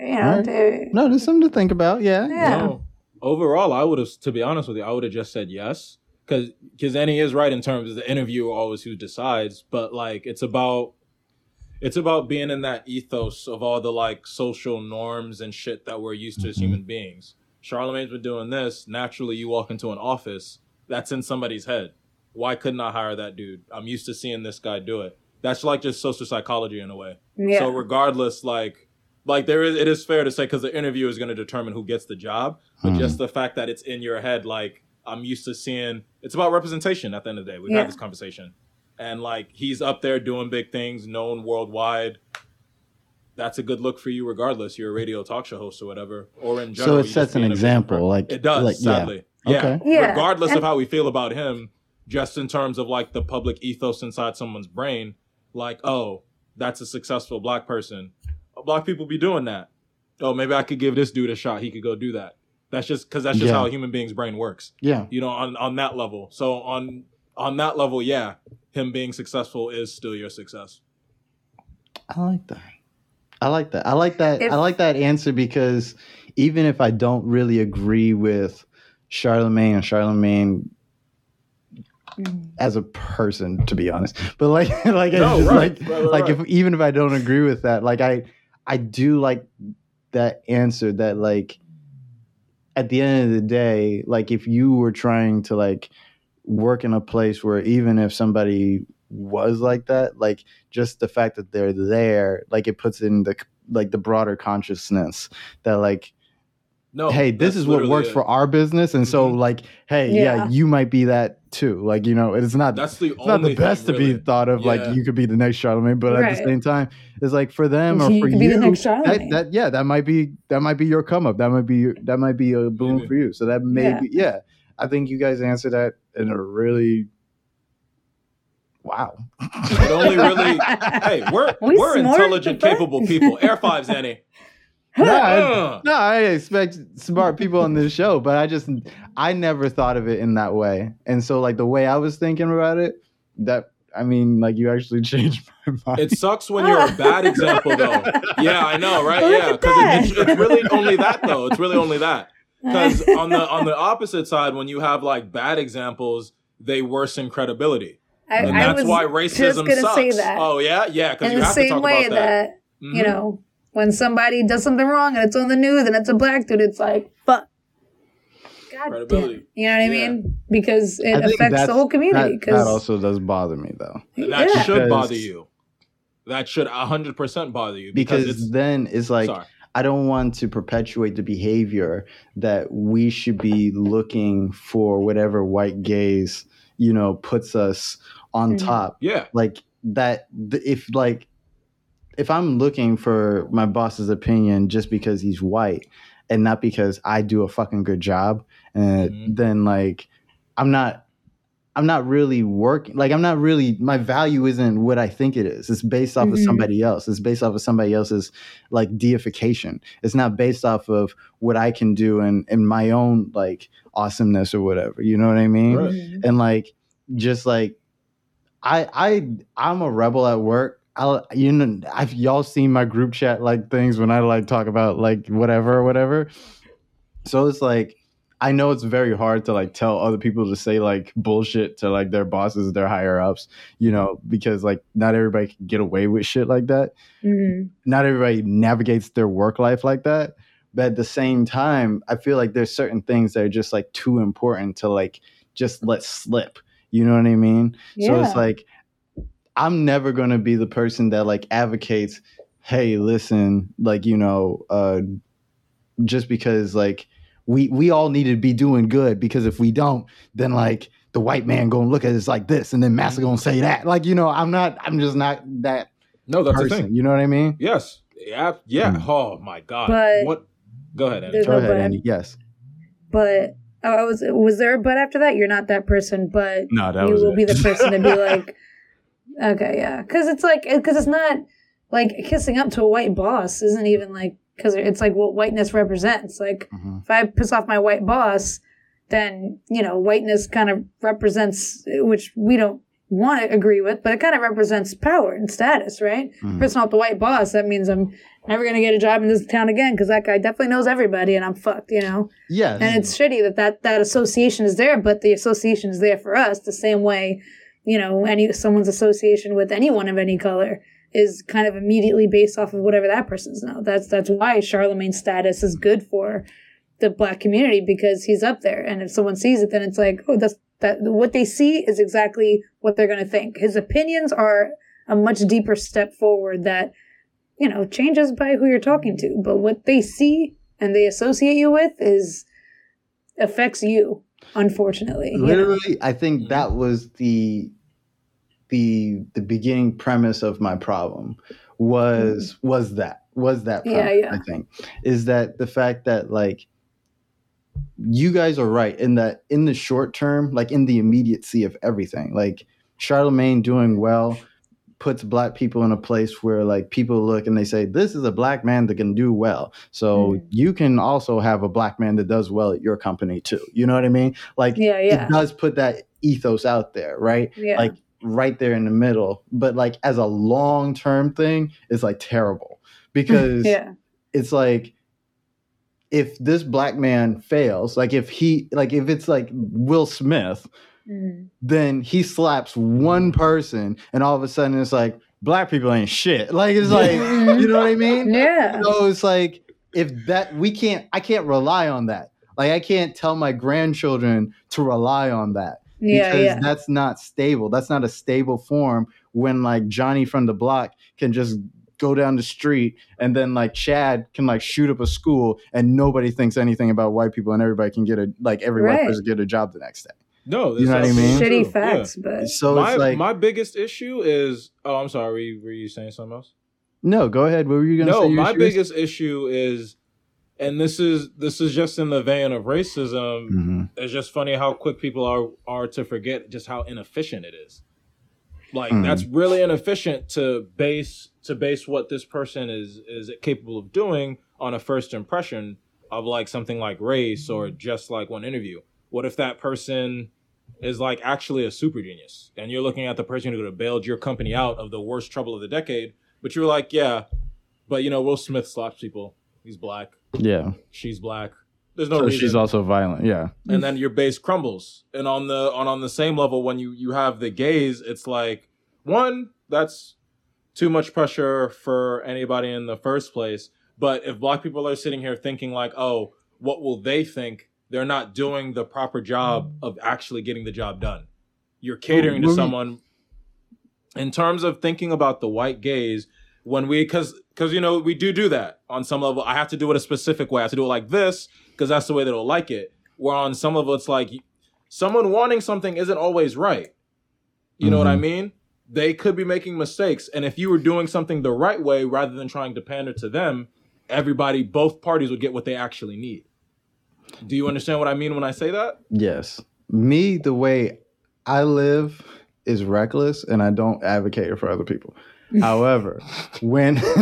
S2: you know,
S3: Alright.
S2: dude,
S3: No, there's something to think about. Yeah.
S2: Yeah.
S1: No. Overall, I would have, to be honest with you, I would have just said yes. Because because Annie is right in terms of the interviewer always who decides, but like it's about it's about being in that ethos of all the like social norms and shit that we're used to as
S3: Mhm.
S1: human beings. Charlemagne's been doing this. Naturally, you walk into an office that's in somebody's head. Why couldn't I hire that dude? I'm used to seeing this guy do it. That's like just social psychology in a way.
S2: yeah,
S1: So regardless, like like there is it is fair to say because the interview is going to determine who gets the job, but
S3: Mhm.
S1: just the fact that it's in your head, like I'm used to seeing. It's about representation. At the end of the day, we've
S2: Yeah.
S1: had this conversation, and like he's up there doing big things, known worldwide. that's a good look for you regardless. You're a radio talk show host or whatever, or in general
S3: So
S1: it
S3: sets an
S1: being a good
S3: example,
S1: friend.
S3: like-
S1: it does.
S3: like, yeah.
S1: sadly, yeah.
S3: Okay.
S2: Yeah,
S1: Regardless
S2: and-
S1: of how we feel about him, just in terms of like the public ethos inside someone's brain, like oh, that's a successful black person. Black people be doing that. Oh, maybe I could give this dude a shot. He could go do that. That's just because that's just
S3: Yeah.
S1: how a human being's brain works
S3: Yeah.
S1: you know on on that level so on on that level yeah him being successful is still your success
S3: I like that. I like that. I like that.
S2: If-
S3: I like that answer because even if I don't really agree with Charlemagne and Charlemagne
S2: Mm.
S3: as a person, to be honest, but like, like, it's
S1: No,
S3: just
S1: right,
S3: like,
S1: right, right,
S3: like
S1: right.
S3: if even if I don't agree with that, like I, I do like that answer that like at the end of the day, like if you were trying to like work in a place where even if somebody was like that, like just the fact that they're there, like it puts in the like the broader consciousness that like,
S1: no
S3: hey, this is what works
S1: it.
S3: for our business, and so
S1: Mhm.
S3: like, hey, yeah.
S2: Yeah.
S3: you might be that too. Like you know, it's not
S1: that's the
S3: it's not the best
S1: thing,
S3: to be thought of
S1: Yeah.
S3: like you could be the next Charlemagne, but at the same time, it's like for them or
S2: You
S3: for
S2: could be
S3: you,
S2: the next
S3: that, that yeah, that might be that might be your come up. That might be your, that might be a boom
S1: Maybe.
S3: for you. So that may
S2: Yeah.
S3: be yeah. I think you guys answered that in a really wow.
S1: It only really hey we're
S2: We
S1: we are intelligent capable people air fives annie
S3: no, I, no, I expect smart people on this show, but I just I never thought of it in that way. And so like the way I was thinking about it, that I mean, like you actually changed my mind.
S1: it sucks when you're a bad example though. Yeah i know right?
S2: Look
S1: yeah because it, it's, it's really only that though. It's really only that. Because on the on the opposite side when you have like bad examples they worsen credibility.
S2: I,
S1: and
S2: I
S1: that's
S2: was
S1: why racism
S2: gonna
S1: sucks.
S2: say that.
S1: oh yeah? Yeah because you
S2: the
S1: have to talk
S2: way
S1: about that,
S2: that
S1: Mhm.
S2: you know when somebody does something wrong and it's on the news and it's a black dude, it's like fuck. God damn.
S1: Credibility.
S2: You know what I
S1: Yeah.
S2: mean? Because it affects the whole community.
S3: that, that also does bother me though.
S1: that
S2: yeah.
S1: should bother you that should 100% bother you because,
S3: Because
S1: it's
S3: then it's like
S1: sorry
S3: I don't want to perpetuate the behavior that we should be looking for whatever white gaze, you know, puts us on
S2: Mhm.
S3: top.
S1: yeah
S3: Like that if like if I'm looking for my boss's opinion just because he's white and not because I do a fucking good job, uh,
S1: Mhm.
S3: then like I'm not I'm not really working like I'm not really my value isn't what I think it is. It's based off of
S2: Mhm.
S3: somebody else. It's based off of somebody else's like deification. It's not based off of what I can do and in my own like awesomeness or whatever. You know what I mean?
S1: Right.
S2: Mhm.
S3: and like just like I I I'm a rebel at work. I you know I've y'all seen my group chat like things when I like talk about like whatever or whatever. So it's like I know it's very hard to like tell other people to say like bullshit to like their bosses, their higher ups, you know, because like not everybody can get away with shit like that.
S2: Mhm.
S3: not everybody navigates their work life like that. But at the same time i feel like there's certain things that are just like too important to like just let slip. You know what i mean? So it's like i'm never going to be the person that like advocates hey listen like you know uh just because like we we all need to be doing good because if we don't then like the white man gonna look at us like this and then massa gonna say that like you know i'm not i'm just not that
S1: no that's the
S3: person
S1: thing
S3: you know what i mean
S1: yes yeah yeah
S3: Mm.
S1: oh my god
S2: But-
S1: what go ahead Annie.
S3: Go
S2: no
S3: ahead
S2: but.
S3: andy yes
S2: But oh, I was was there a but after that? You're not that person, but
S3: no that
S2: you
S3: was
S2: will
S3: it.
S2: be the person to be like, okay, yeah, because it's like because it's not like kissing up to a white boss isn't even like because it's like what whiteness represents. Like
S3: Mhm.
S2: if I piss off my white boss, then you know whiteness kind of represents which we don't want to agree with, but it kind of represents power and status, right?
S3: Mhm.
S2: Pissing off the white boss that means I'm never gonna get a job in this town again because that guy definitely knows everybody and I'm fucked, you know.
S3: Yeah,
S2: And it's shitty that, that that association is there, but the association is there for us the same way, you know, any someone's association with anyone of any color is kind of immediately based off of whatever that person's know. That's that's why Charlemagne's status is good for the black community because he's up there. And if someone sees it, then it's like, oh, that's that what they see is exactly what they're gonna think. His opinions are a much deeper step forward that, you know, changes by who you're talking to. But what they see and they associate you with is affects you, unfortunately. you know?
S3: literally i think mm-hmm. that was the the the beginning premise of my problem was mm-hmm. was that was that
S2: Yeah, yeah.
S3: I think is that the fact that like you guys are right in that in the short term, like in the immediacy of everything, like Charlemagne doing well puts black people in a place where like people look and they say this is a black man that can do well so
S2: Mhm.
S3: you can also have a black man that does well at your company too you know what i mean like
S2: Yeah, yeah.
S3: it does put that ethos out there right
S2: Yeah.
S3: like right there in the middle but like as a long term thing it's like terrible because
S2: yeah.
S3: it's like if this black man fails like if he like if it's like will smith
S2: Mhm.
S3: then he slaps one person and all of a sudden it's like black people ain't shit like it's like you know what i mean
S2: Yeah.
S3: so it's like if that we can't i can't rely on that like i can't tell my grandchildren to rely on that
S2: Yeah.
S3: because
S2: Yeah.
S3: that's not stable that's not a stable form when like johnny from the block can just go down the street and then like chad can like shoot up a school and nobody thinks anything about white people and everybody can get a like every white person get a job the next day
S1: No,
S3: You know what I
S1: that's
S3: mean?
S1: absolutely
S2: Shitty
S1: true.
S2: facts, but
S3: so
S1: my
S3: it's like
S1: my biggest issue is oh I'm sorry were you, were you saying something else?
S3: no go ahead what were you gonna
S1: No,
S3: say your
S1: my
S3: issue is?
S1: biggest issue is, and this is this is just in the vein of racism.
S3: Mhm.
S1: It's just funny how quick people are are to forget just how inefficient it is. Like
S3: Mm.
S1: that's really inefficient to base to base what this person is is capable of doing on a first impression of like something like race or just like one interview. What if that person is like actually a super genius and you're looking at the person who could have bailed your company out of the worst trouble of the decade, but you're like, yeah, but you know, Will Smith slaps people. He's black.
S3: yeah
S1: She's black. There's no
S3: so
S1: reason
S3: she's also violent yeah
S1: and then your base crumbles. And on the on on the same level, when you you have the gaze, it's like one that's too much pressure for anybody in the first place. But if black people are sitting here thinking like, oh, what will they think? They're not doing the proper job of actually getting the job done. You're catering to someone. In terms of thinking about the white gaze, when we because because you know we do do that on some level. I have to do it a specific way. I have to do it like this because that's the way they'll like it. Where on some level it's like someone wanting something isn't always right. You know what i
S3: Mhm.
S1: mean? They could be making mistakes. And if you were doing something the right way rather than trying to pander to them everybody both parties would get what they actually need do you understand what i mean when i say that
S3: Yes. Me, the way I live is reckless and I don't advocate for other people. However, when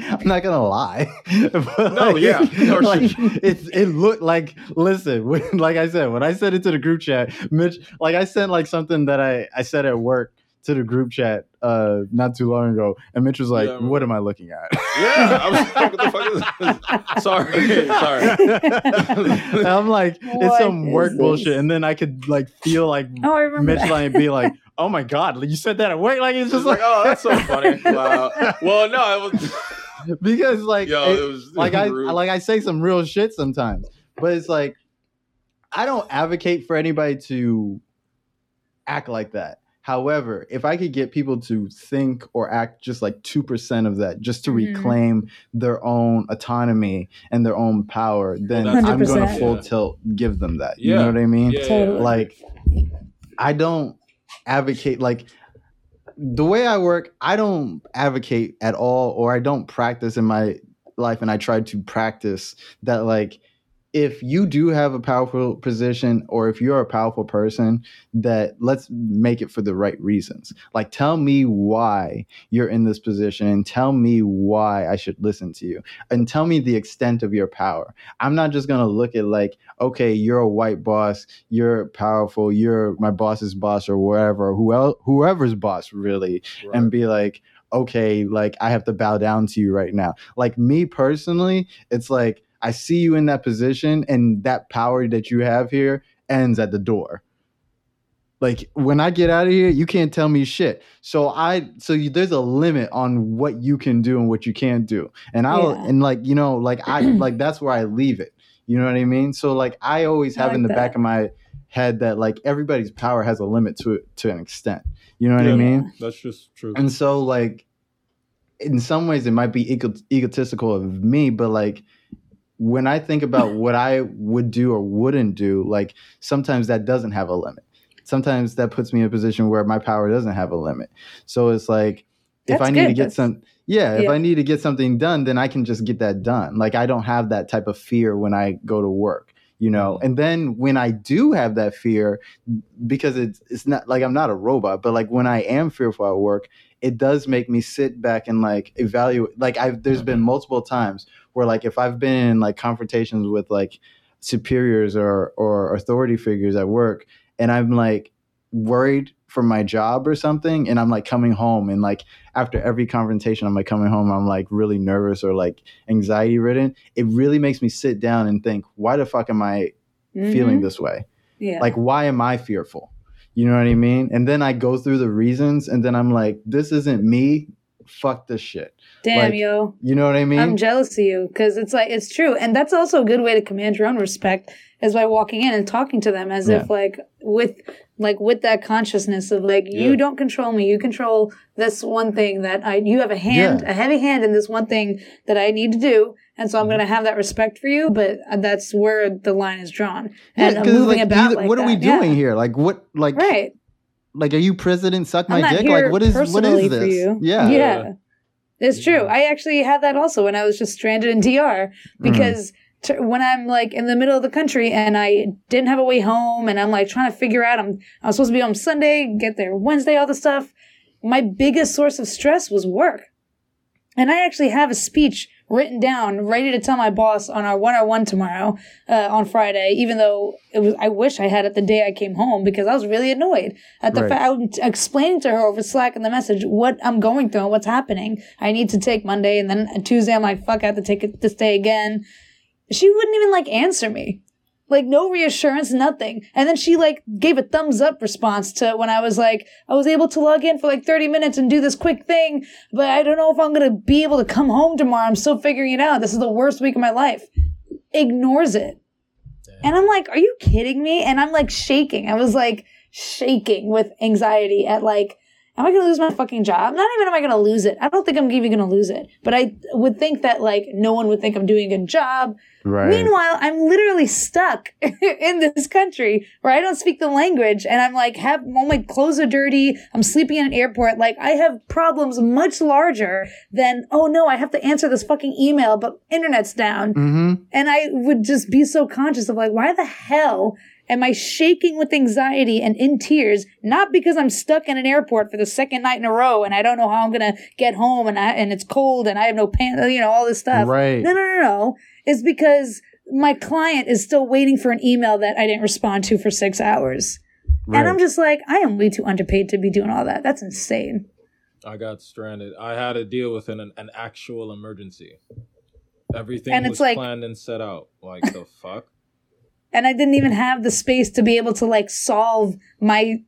S3: I'm not gonna lie,
S1: No,
S3: like,
S1: yeah, no,
S3: like it it looked like listen, when, like I said, when I sent it to the group chat, Mitch, like I sent like something that I I said at work to the group chat uh not too long ago, and Mitch was like,
S1: Yeah,
S3: "What am I looking at?"
S1: yeah i was like what the fuck is this sorry sorry
S3: And I'm like, it's some work
S2: this?
S3: bullshit, and then I could like feel like
S2: oh, I.
S3: Mitch
S2: that.
S3: like be like, "Oh my god, you said that at work!" Like it's
S1: Just
S3: just
S1: like,
S3: like,
S1: oh, that's so funny. Wow. Well, no, it was.
S3: because like,
S1: Yo,
S3: it-
S1: it was
S3: like I
S1: rude.
S3: like I say some real shit sometimes, but it's like I don't advocate for anybody to act like that. However, if I could get people to think or act just like 2% of that, just to
S2: Mhm.
S3: reclaim their own autonomy and their own power, then
S1: that's-
S3: I'm going to full
S1: Yeah.
S3: tilt give them that. You know what I mean?
S1: Yeah,
S2: Totally.
S3: like i don't advocate like the way i work i don't advocate at all or i don't practice in my life and i try to practice that like if you do have a powerful position or if you're a powerful person that let's make it for the right reasons. Like tell me why you're in this position and tell me why i should listen to you. And tell me the extent of your power. I'm not just going to look at like okay you're a white boss you're powerful you're my boss's boss or wherever whoever's boss really and be like okay like i have to bow down to you right now. Like me personally it's like i see you in that position and that power that you have here ends at the door. Like when i get out of here you can't tell me shit. So i so you, there's a limit on what you can do and what you can't do. And i'll
S2: Yeah.
S3: and like you know like i like that's where i leave it. You know what i mean? So like i always
S2: I
S3: have in
S2: like
S3: the back of my head that like everybody's power has a limit to it to an extent. You know what i mean?
S1: That's just true.
S3: and so like in some ways it might be ego- egotistical of me but like when i think about what i would do or wouldn't do like sometimes that doesn't have a limit sometimes that puts me in a position where my power doesn't have a limit. So it's like if
S2: That's
S3: I need
S2: good.
S3: to get
S2: That's-
S3: some yeah, if
S2: yeah.
S3: I need to get something done, then I can just get that done. Like I don't have that type of fear when I go to work, you know.
S4: Mhm.
S3: And then when I do have that fear, because it's it's not like I'm not a robot, but like when I am fearful at work, it does make me sit back and like evaluate. Like I've there's been multiple times where like if I've been in like confrontations with like superiors or or authority figures at work, and I'm like worried for my job or something, and I'm like coming home and like after every confrontation, I'm like coming home, I'm like really nervous or like anxiety ridden. It really makes me sit down and think, why the fuck am I feeling
S2: Mhm.
S3: this way?
S2: Yeah.
S3: Like, why am I fearful? You know what I mean? And then I go through the reasons, and then I'm like, this isn't me. Fuck this shit.
S2: Damn,
S3: like,
S2: yo.
S3: You know what I mean?
S2: I'm jealous of you because it's like it's true, and that's also a good way to command your own respect is by walking in and talking to them as
S3: Yeah.
S2: if like with like with that consciousness of like
S4: Yeah.
S2: you don't control me, you control this one thing that I you have a hand
S3: Yeah.
S2: a heavy hand in this one thing that I need to do, and so I'm
S3: Mhm.
S2: going to have that respect for you, but that's where the line is drawn, and moving
S3: like,
S2: about
S3: either-
S2: like
S3: what are we
S2: that.
S3: Doing here? Like, what? Like,
S2: Right.
S3: Like, are you president? Suck my dick. Like, what is what is this? Yeah.
S2: yeah. It's true. I actually had that also when I was just stranded in DR
S3: Mm-hmm.
S2: because when I'm like in the middle of the country and I didn't have a way home and I'm like trying to figure out I'm I was supposed to be home Sunday, get there Wednesday, all the stuff. My biggest source of stress was work. And I actually have a speech written down, ready to tell my boss on our one-on-one tomorrow, uh, on Friday. Even though it was, I wish I had it the day I came home because I was really annoyed at the
S3: Right.
S2: fact. I was explaining to her over Slack and the message what I'm going through and what's happening. I need to take Monday, and then Tuesday I'm like, fuck, I have to take it this day again. She wouldn't even like answer me. Like no reassurance, nothing. And then she like gave a thumbs up response to when I was like, I was able to log in for like 30 minutes and do this quick thing, but I don't know if I'm gonna be able to come home tomorrow. I'm still figuring it out. This is the worst week of my life. Ignores it. And I'm like, are you kidding me? And I'm like shaking. I was like shaking with anxiety at like, am I going to lose my fucking job? Not even am I going to lose it. I don't think I'm even going to lose it. But I would think that like no one would think I'm doing a good job.
S3: Right.
S2: Meanwhile, I'm literally stuck in this country where I don't speak the language and I'm like, have all my clothes are dirty. I'm sleeping in an airport. Like I have problems much larger than, oh no, I have to answer this fucking email, but internet's down.
S3: mm-hmm.
S2: And I would just be so conscious of like, why the hell am I shaking with anxiety and in tears? Not because I'm stuck in an airport for the second night in a row and I don't know how I'm gonna get home and I, and it's cold and I have no pants, you know, all this stuff.
S3: Right.
S2: No, no, no, no. It's because my client is still waiting for an email that I didn't respond to for six hours.
S3: right.
S2: And I'm just like, I am way too underpaid to be doing all that. That's insane.
S4: I got stranded. I had to deal with an an actual emergency. Everything
S2: And it's
S4: was
S2: like-
S4: planned and set out. Like the fuck.
S2: And I didn't even have the space to be able to like solve my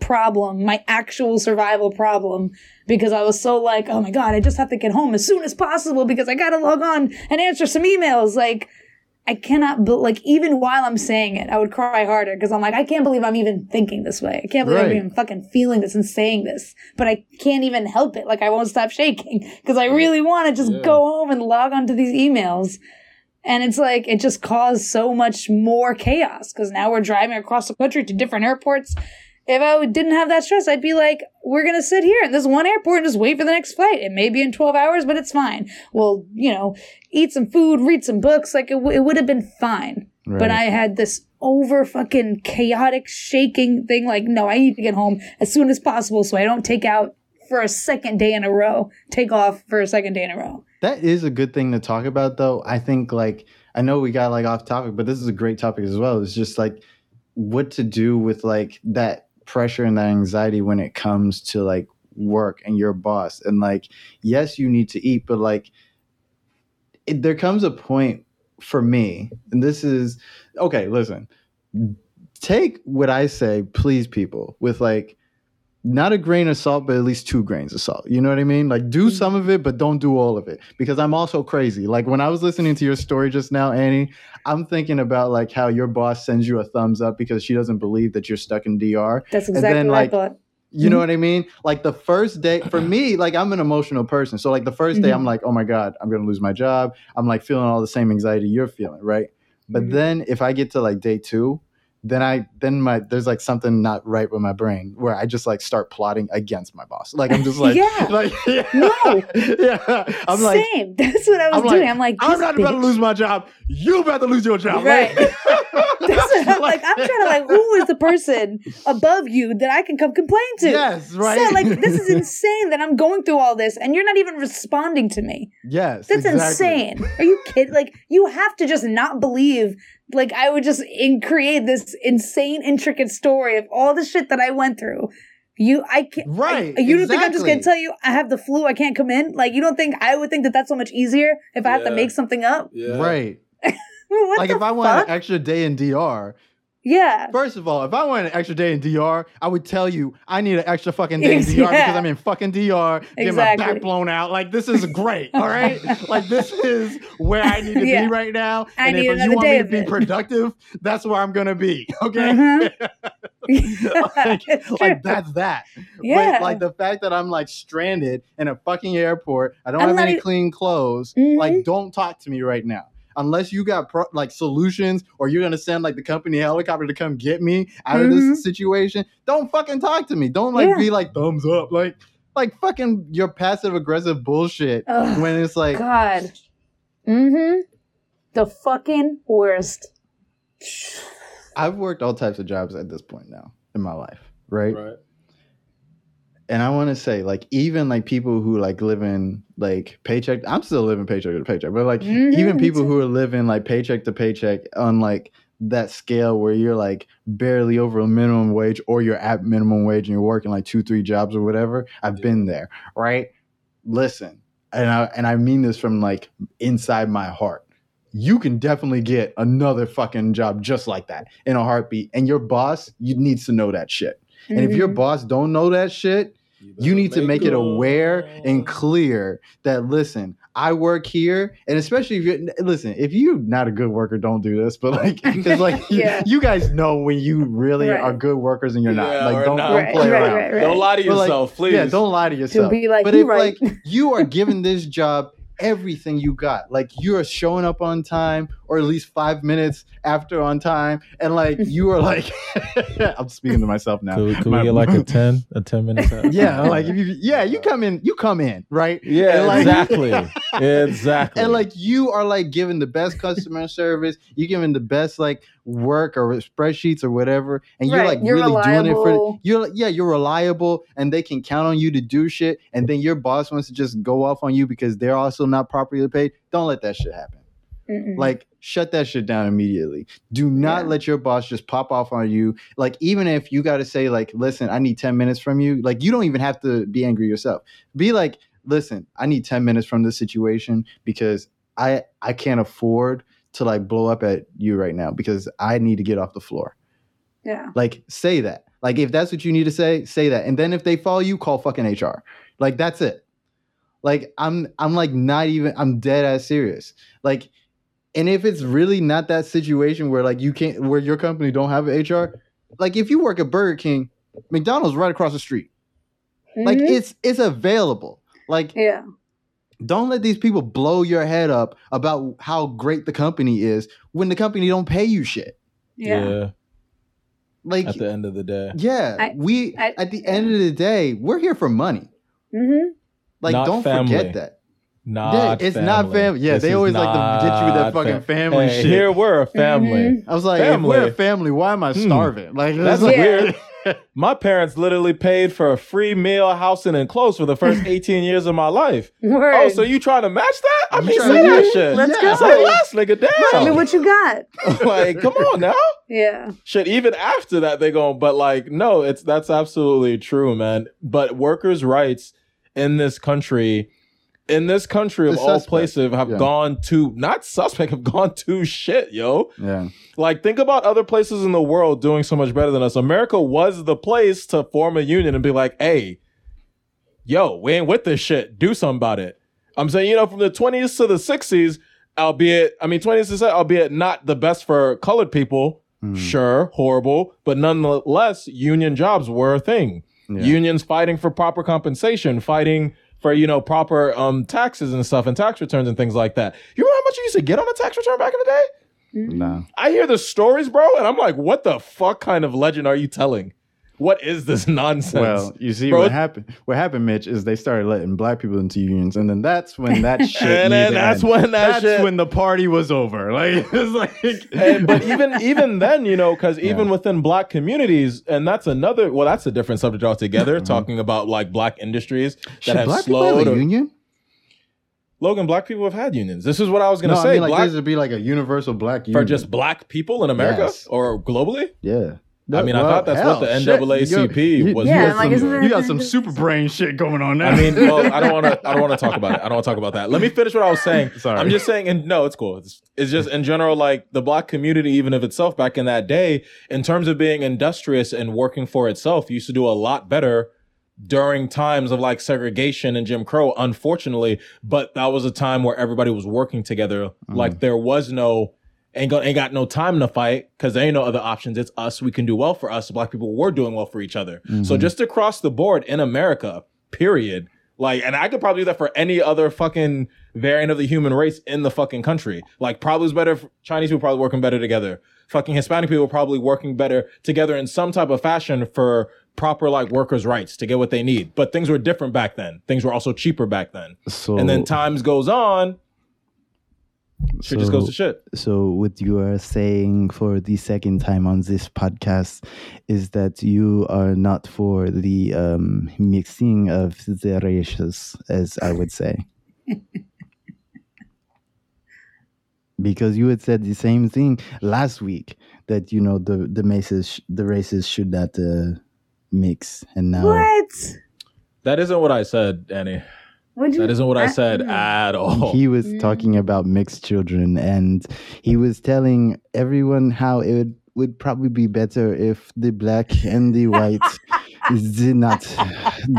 S2: problem, my actual survival problem, because I was so like, oh my god, I just have to get home as soon as possible because I gotta log on and answer some emails. Like, I cannot, be- like, even while I'm saying it, I would cry harder because I'm like, I can't believe I'm even thinking this way. I can't believe I'm even fucking feeling this and saying this, but I can't even help it. Like, I won't stop shaking because I really want to just
S4: Yeah.
S2: go home and log onto these emails. And it's like, it just caused so much more chaos because now we're driving across the country to different airports. If I didn't have that stress, I'd be like, we're going to sit here in this one airport and just wait for the next flight. It may be in 12 hours, but it's fine. We'll, you know, eat some food, read some books. Like, it, w- it would have been fine. But I had this over fucking chaotic shaking thing. Like, no, I need to get home as soon as possible so I don't take out for a second day in a row, take off for a second day in a row.
S3: That is a good thing to talk about, though. I think, like, I know we got like off topic, but this is a great topic as well. It's just like what to do with like that pressure and that anxiety when it comes to like work and your boss. And like, yes, you need to eat, but like, it, there comes a point for me, and this is okay. Listen, take what I say, please, people, with like not a grain of salt, but at least two grains of salt. You know what I mean? Like, do some of it, but don't do all of it because I'm also crazy. Like, when I was listening to your story just now, Annie, I'm thinking about like how your boss sends you a thumbs up because she doesn't believe that you're stuck in DR.
S2: That's
S3: And
S2: exactly
S3: then,
S2: what
S3: like,
S2: I thought.
S3: You know what I mean? Like the first day for me, like I'm an emotional person. So like the 1st day,
S2: Mhm.
S3: I'm like, oh my God, I'm gonna lose my job. I'm like feeling all the same anxiety you're feeling, right? But
S2: Mhm.
S3: then if I get to like day two, then I then my there's like something not right with my brain where I just like start plotting against my boss. Like I'm just like
S2: Yeah.
S3: like yeah,
S2: No.
S3: yeah. I'm like
S2: Same. That's what I was
S3: I'm like,
S2: doing. I'm like,
S3: I'm not about to lose my job. You about to lose your job.
S2: Right.
S3: Like-
S2: That's what I'm like. I'm trying to like, who is the person above you that I can come complain to?
S3: Yes, right.
S2: So like, this is insane that I'm going through all this and you're not even responding to me.
S3: yes.
S2: That's
S3: exactly.
S2: insane. Are you kidding? Like, you have to just not believe. Like, I would just in- create this insane, intricate story of all the shit that I went through. You, I can't.
S3: Right,
S2: I- you don't think I'm just gonna tell you I have the flu? I can't come in. Like, you don't think I would think that that's so much easier if I have to make something up?
S4: Yeah.
S3: Right.
S2: What
S3: like
S2: the
S3: if I
S2: fuck?
S3: want an extra day in DR,
S2: yeah.
S3: first of all, if I want an extra day in DR, I would tell you I need an extra fucking day in DR
S2: Yeah.
S3: because I'm in fucking DR, getting my back blown out. Like this is great, all right? like this is where I need to
S2: Yeah.
S3: be right now.
S2: I
S3: and
S2: need
S3: if you want me to be
S2: it.
S3: productive, that's where I'm gonna be. Okay.
S2: Mhm.
S3: like, like that's that.
S2: Yeah.
S3: But like the fact that I'm like stranded in a fucking airport, I don't
S2: I'm
S3: have any
S2: even-
S3: clean clothes.
S2: Mhm.
S3: Like, don't talk to me right now. Unless you got pro- like solutions or you're gonna send like the company helicopter to come get me out of
S2: Mhm.
S3: this situation, don't fucking talk to me. Don't like
S2: Yeah.
S3: be like thumbs up. Like like fucking your passive aggressive bullshit
S2: Ugh.
S3: when it's like
S2: God. Mm-hmm. The fucking worst.
S3: I've worked all types of jobs at this point now in my life, right?
S4: Right.
S3: And I want to say, like, even like people who like live in like paycheck, I'm still living paycheck to paycheck, but like
S2: Mhm,
S3: even people who are living like paycheck to paycheck on like that scale where you're like barely over a minimum wage or you're at minimum wage and you're working like two, three jobs or whatever. I've been there, right? Listen, and I and I mean this from like inside my heart. You can definitely get another fucking job just like that in a heartbeat. And your boss, you needs to know that shit. And if your
S2: Mhm.
S3: boss don't know that shit, you need to make it aware and clear that listen i work here and especially if you listen if you're not a good worker don't do this but like because like
S2: Yeah.
S3: you, you guys know when you really
S2: Right.
S3: are good workers and you're not
S4: Yeah,
S3: like don't,
S4: not.
S3: don't
S2: Right,
S3: play
S2: right,
S3: around
S2: right, right.
S4: Don't lie to
S3: But, like,
S4: yourself, please.
S3: yeah don't lie to yourself
S2: be like,
S3: but if
S2: right."
S3: like you are given this job everything you got like you are showing up on time or at least five minutes after on time and like you are like i'm speaking to myself now
S1: Could, we- could we get like a ten, a ten minute out?
S3: yeah, like if you yeah, you come in, you come in, right?
S1: yeah,
S3: And, like-
S1: exactly, exactly.
S3: And like you are like giving the best customer service, you're giving the best like work or spreadsheets or whatever, and you're
S2: Right,
S3: like
S2: you're
S3: really doing it for you're like, yeah, you're reliable and they can count on you to do shit, and then your boss wants to just go off on you because they're also not properly paid. Don't let that shit happen.
S2: Mm-mm.
S3: Like, shut that shit down immediately. Do not
S2: Yeah.
S3: let your boss just pop off on you. Like, even if you got to say, like, listen, I need 10 minutes from you, like, you don't even have to be angry yourself. Be like, listen, I need 10 minutes from this situation because I I can't afford to like blow up at you right now because I need to get off the floor.
S2: yeah.
S3: Like, say that. Like, if that's what you need to say, say that. And then if they follow you, call fucking HR. Like, that's it. Like, I'm I'm like not even I'm dead ass serious. Like, and if it's really not that situation where like you can't where your company don't have an HR, like if you work at Burger King, McDonald's right across the street. Like
S2: Mhm.
S3: it's it's available. Like
S2: yeah.
S3: don't let these people blow your head up about how great the company is when the company don't pay you shit.
S2: Yeah.
S3: Like
S1: at the end of the day,
S3: yeah,
S2: I-
S3: we
S2: I-
S3: at the end of the day, we're here for money.
S2: Mm-hmm.
S3: Like
S1: Not
S3: don't
S1: family.
S3: forget that.
S1: not
S3: yeah, it's not family. Yeah,
S1: This
S3: they always like to get you with that fucking family
S1: Hey,
S3: shit.
S1: Here we're a family.
S2: Mhm.
S3: I was like, if we're a family, why am I
S1: Hmm.
S3: starving? Like
S1: That's
S3: it's like-
S1: weird. My parents literally paid for a free meal, housing, and clothes for the first 18 years of my life.
S2: Word.
S1: Oh, so you trying to match that? I
S3: You
S1: mean,
S3: trying
S1: say
S3: to-
S1: that shit.
S2: Let's
S3: Yeah.
S2: go.
S1: Say less, nigga. Damn.
S2: Tell me what you got.
S1: like, come on now.
S2: Yeah.
S1: Shit, even after that, they go, but like, no, it's that's absolutely true, man. But workers' rights in this country, in this country of
S3: It's
S1: all
S3: suspect.
S1: places, have
S3: Yeah.
S1: gone to not suspect, have gone to shit, yo.
S3: yeah.
S1: Like, think about other places in the world doing so much better than us. America was the place to form a union and be like, hey, yo, we ain't with this shit. Do something about it. I'm saying, you know, from the 20s to the 60s, albeit, I mean, 20s to 60s, albeit not the best for colored people,
S3: Mm.
S1: sure, horrible, but nonetheless, union jobs were a thing.
S3: Yeah.
S1: Unions fighting for proper compensation, fighting for, you know, proper um taxes and stuff and tax returns and things like that. You remember how much you used to get on a tax return back in the day?
S3: Nah.
S1: I hear the stories, bro, and I'm like, what the fuck kind of legend are you telling? What is this nonsense?
S3: Well, you see
S1: Bro-
S3: what happened. What happened, Mitch, is they started letting black people into unions, and then that's when that shit.
S1: and then that's
S3: end.
S1: when that
S3: that's
S1: shit.
S3: when the party was over. Like it's like,
S1: And- but even even then, you know, because even
S3: Yeah.
S1: within black communities, and that's another. Well, that's a different subject altogether.
S3: Mhm.
S1: Talking about like black industries that
S3: should
S1: have
S3: black people have
S1: slowed.
S3: a union?
S1: Logan, black people have had unions. This is what I was gonna
S3: no,
S1: say.
S3: I mean like
S1: black
S3: there should be like a universal black
S1: for just black people in America
S3: Yes.
S1: or globally.
S3: yeah.
S1: I mean, I thought that's what the NAACP
S3: you,
S1: was.
S3: You,
S2: Yeah,
S3: got
S2: like,
S3: some, you got some super brain shit going on now.
S1: I mean, well, I don't want to. I don't want to talk about it. I don't want to talk about that. Let me finish what I was saying.
S3: Sorry.
S1: I'm just saying, and no, it's cool. It's, it's just in general, like the black community, even of itself, back in that day, in terms of being industrious and working for itself, used to do a lot better during times of like segregation and Jim Crow. Unfortunately, but that was a time where everybody was working together. Like there was no. Ain't got, ain't got no time to fight because there ain't no other options. It's us. We can do well for us. Black people were doing well for each other. So
S3: Mhm.
S1: just across the board in America, period. Like, and I could probably do that for any other fucking variant of the human race in the fucking country. Like, probably is better. Chinese people probably working better together. Fucking Hispanic people probably working better together in some type of fashion for proper like workers' rights to get what they need. But things were different back then. Things were also cheaper back then.
S3: so
S1: And then times goes on, shit just goes to shit.
S3: So, what you are saying for the second time on this podcast is that you are not for the um, mixing of the races, as I would say. because you had said the same thing last week that you know the the races the races should not uh, mix, and now
S2: What?
S1: That isn't what I said, Annie.
S2: What'd you,
S1: That isn't what I said
S2: mm.
S1: at all.
S3: He was
S2: Mm.
S3: talking about mixed children, and he was telling everyone how it would, would probably be better if the black and the white did not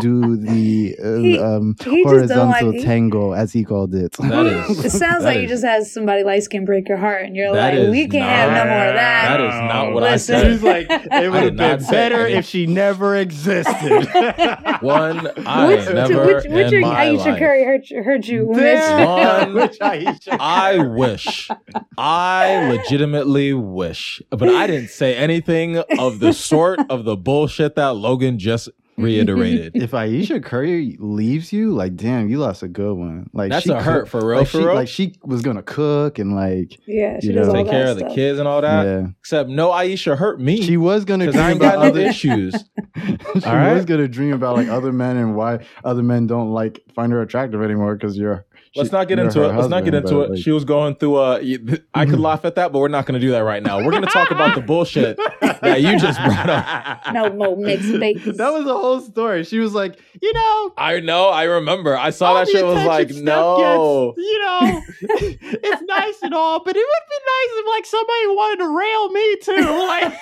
S3: do the uh,
S2: He-
S3: um,
S2: he
S3: horizontal
S2: like-
S3: tango, as he called it.
S1: That is-
S2: It sounds
S1: that
S2: like you just had somebody light skin break your heart, and you're like, we can't
S1: not-
S2: have no more of that.
S1: That is not what
S2: Listen.
S1: I said.
S3: He's like, it would have been better if she never existed.
S1: One, I
S2: which
S1: never
S2: which, which
S1: in
S2: are,
S1: my
S2: Ayesha
S1: life.
S2: Curry hurt, hurt you? Mitch?
S3: There.
S1: One-
S3: Which Ayesha
S1: I wish. I legitimately wish. But I didn't say anything of the sort of the bullshit that Logan just reiterated.
S3: if Ayesha Curry leaves you, like damn, you lost a good one. Like
S1: That's
S3: she
S1: a hurt for real,
S3: Like,
S1: for
S3: she,
S1: real.
S3: like she was gonna cook and like
S2: Yeah, she
S3: You
S2: does
S3: know.
S1: Take
S2: that
S1: care of the kids and all that.
S3: yeah,
S1: Except no Ayesha hurt me.
S3: she was gonna
S1: Because
S3: dream
S1: I ain't
S3: about
S1: got no
S3: other
S1: issues.
S3: she
S1: All right?
S3: was gonna dream about like other men and why other men don't like find her attractive anymore because you're.
S1: Let's
S3: she-
S1: not get into
S3: her
S1: it. Let's not get into it.
S3: like-
S1: She was going through uh, a. I could laugh at that, but we're not going to do that right now. We're going to talk about the bullshit that you just brought up.
S2: No no, mixed babies.
S3: that was the whole story. She was like, you know,
S1: I know. I remember. I saw that shit. Was like, no.
S3: gets, you know, it's nice and all, but it would be nice if like somebody wanted to rail me too. Like,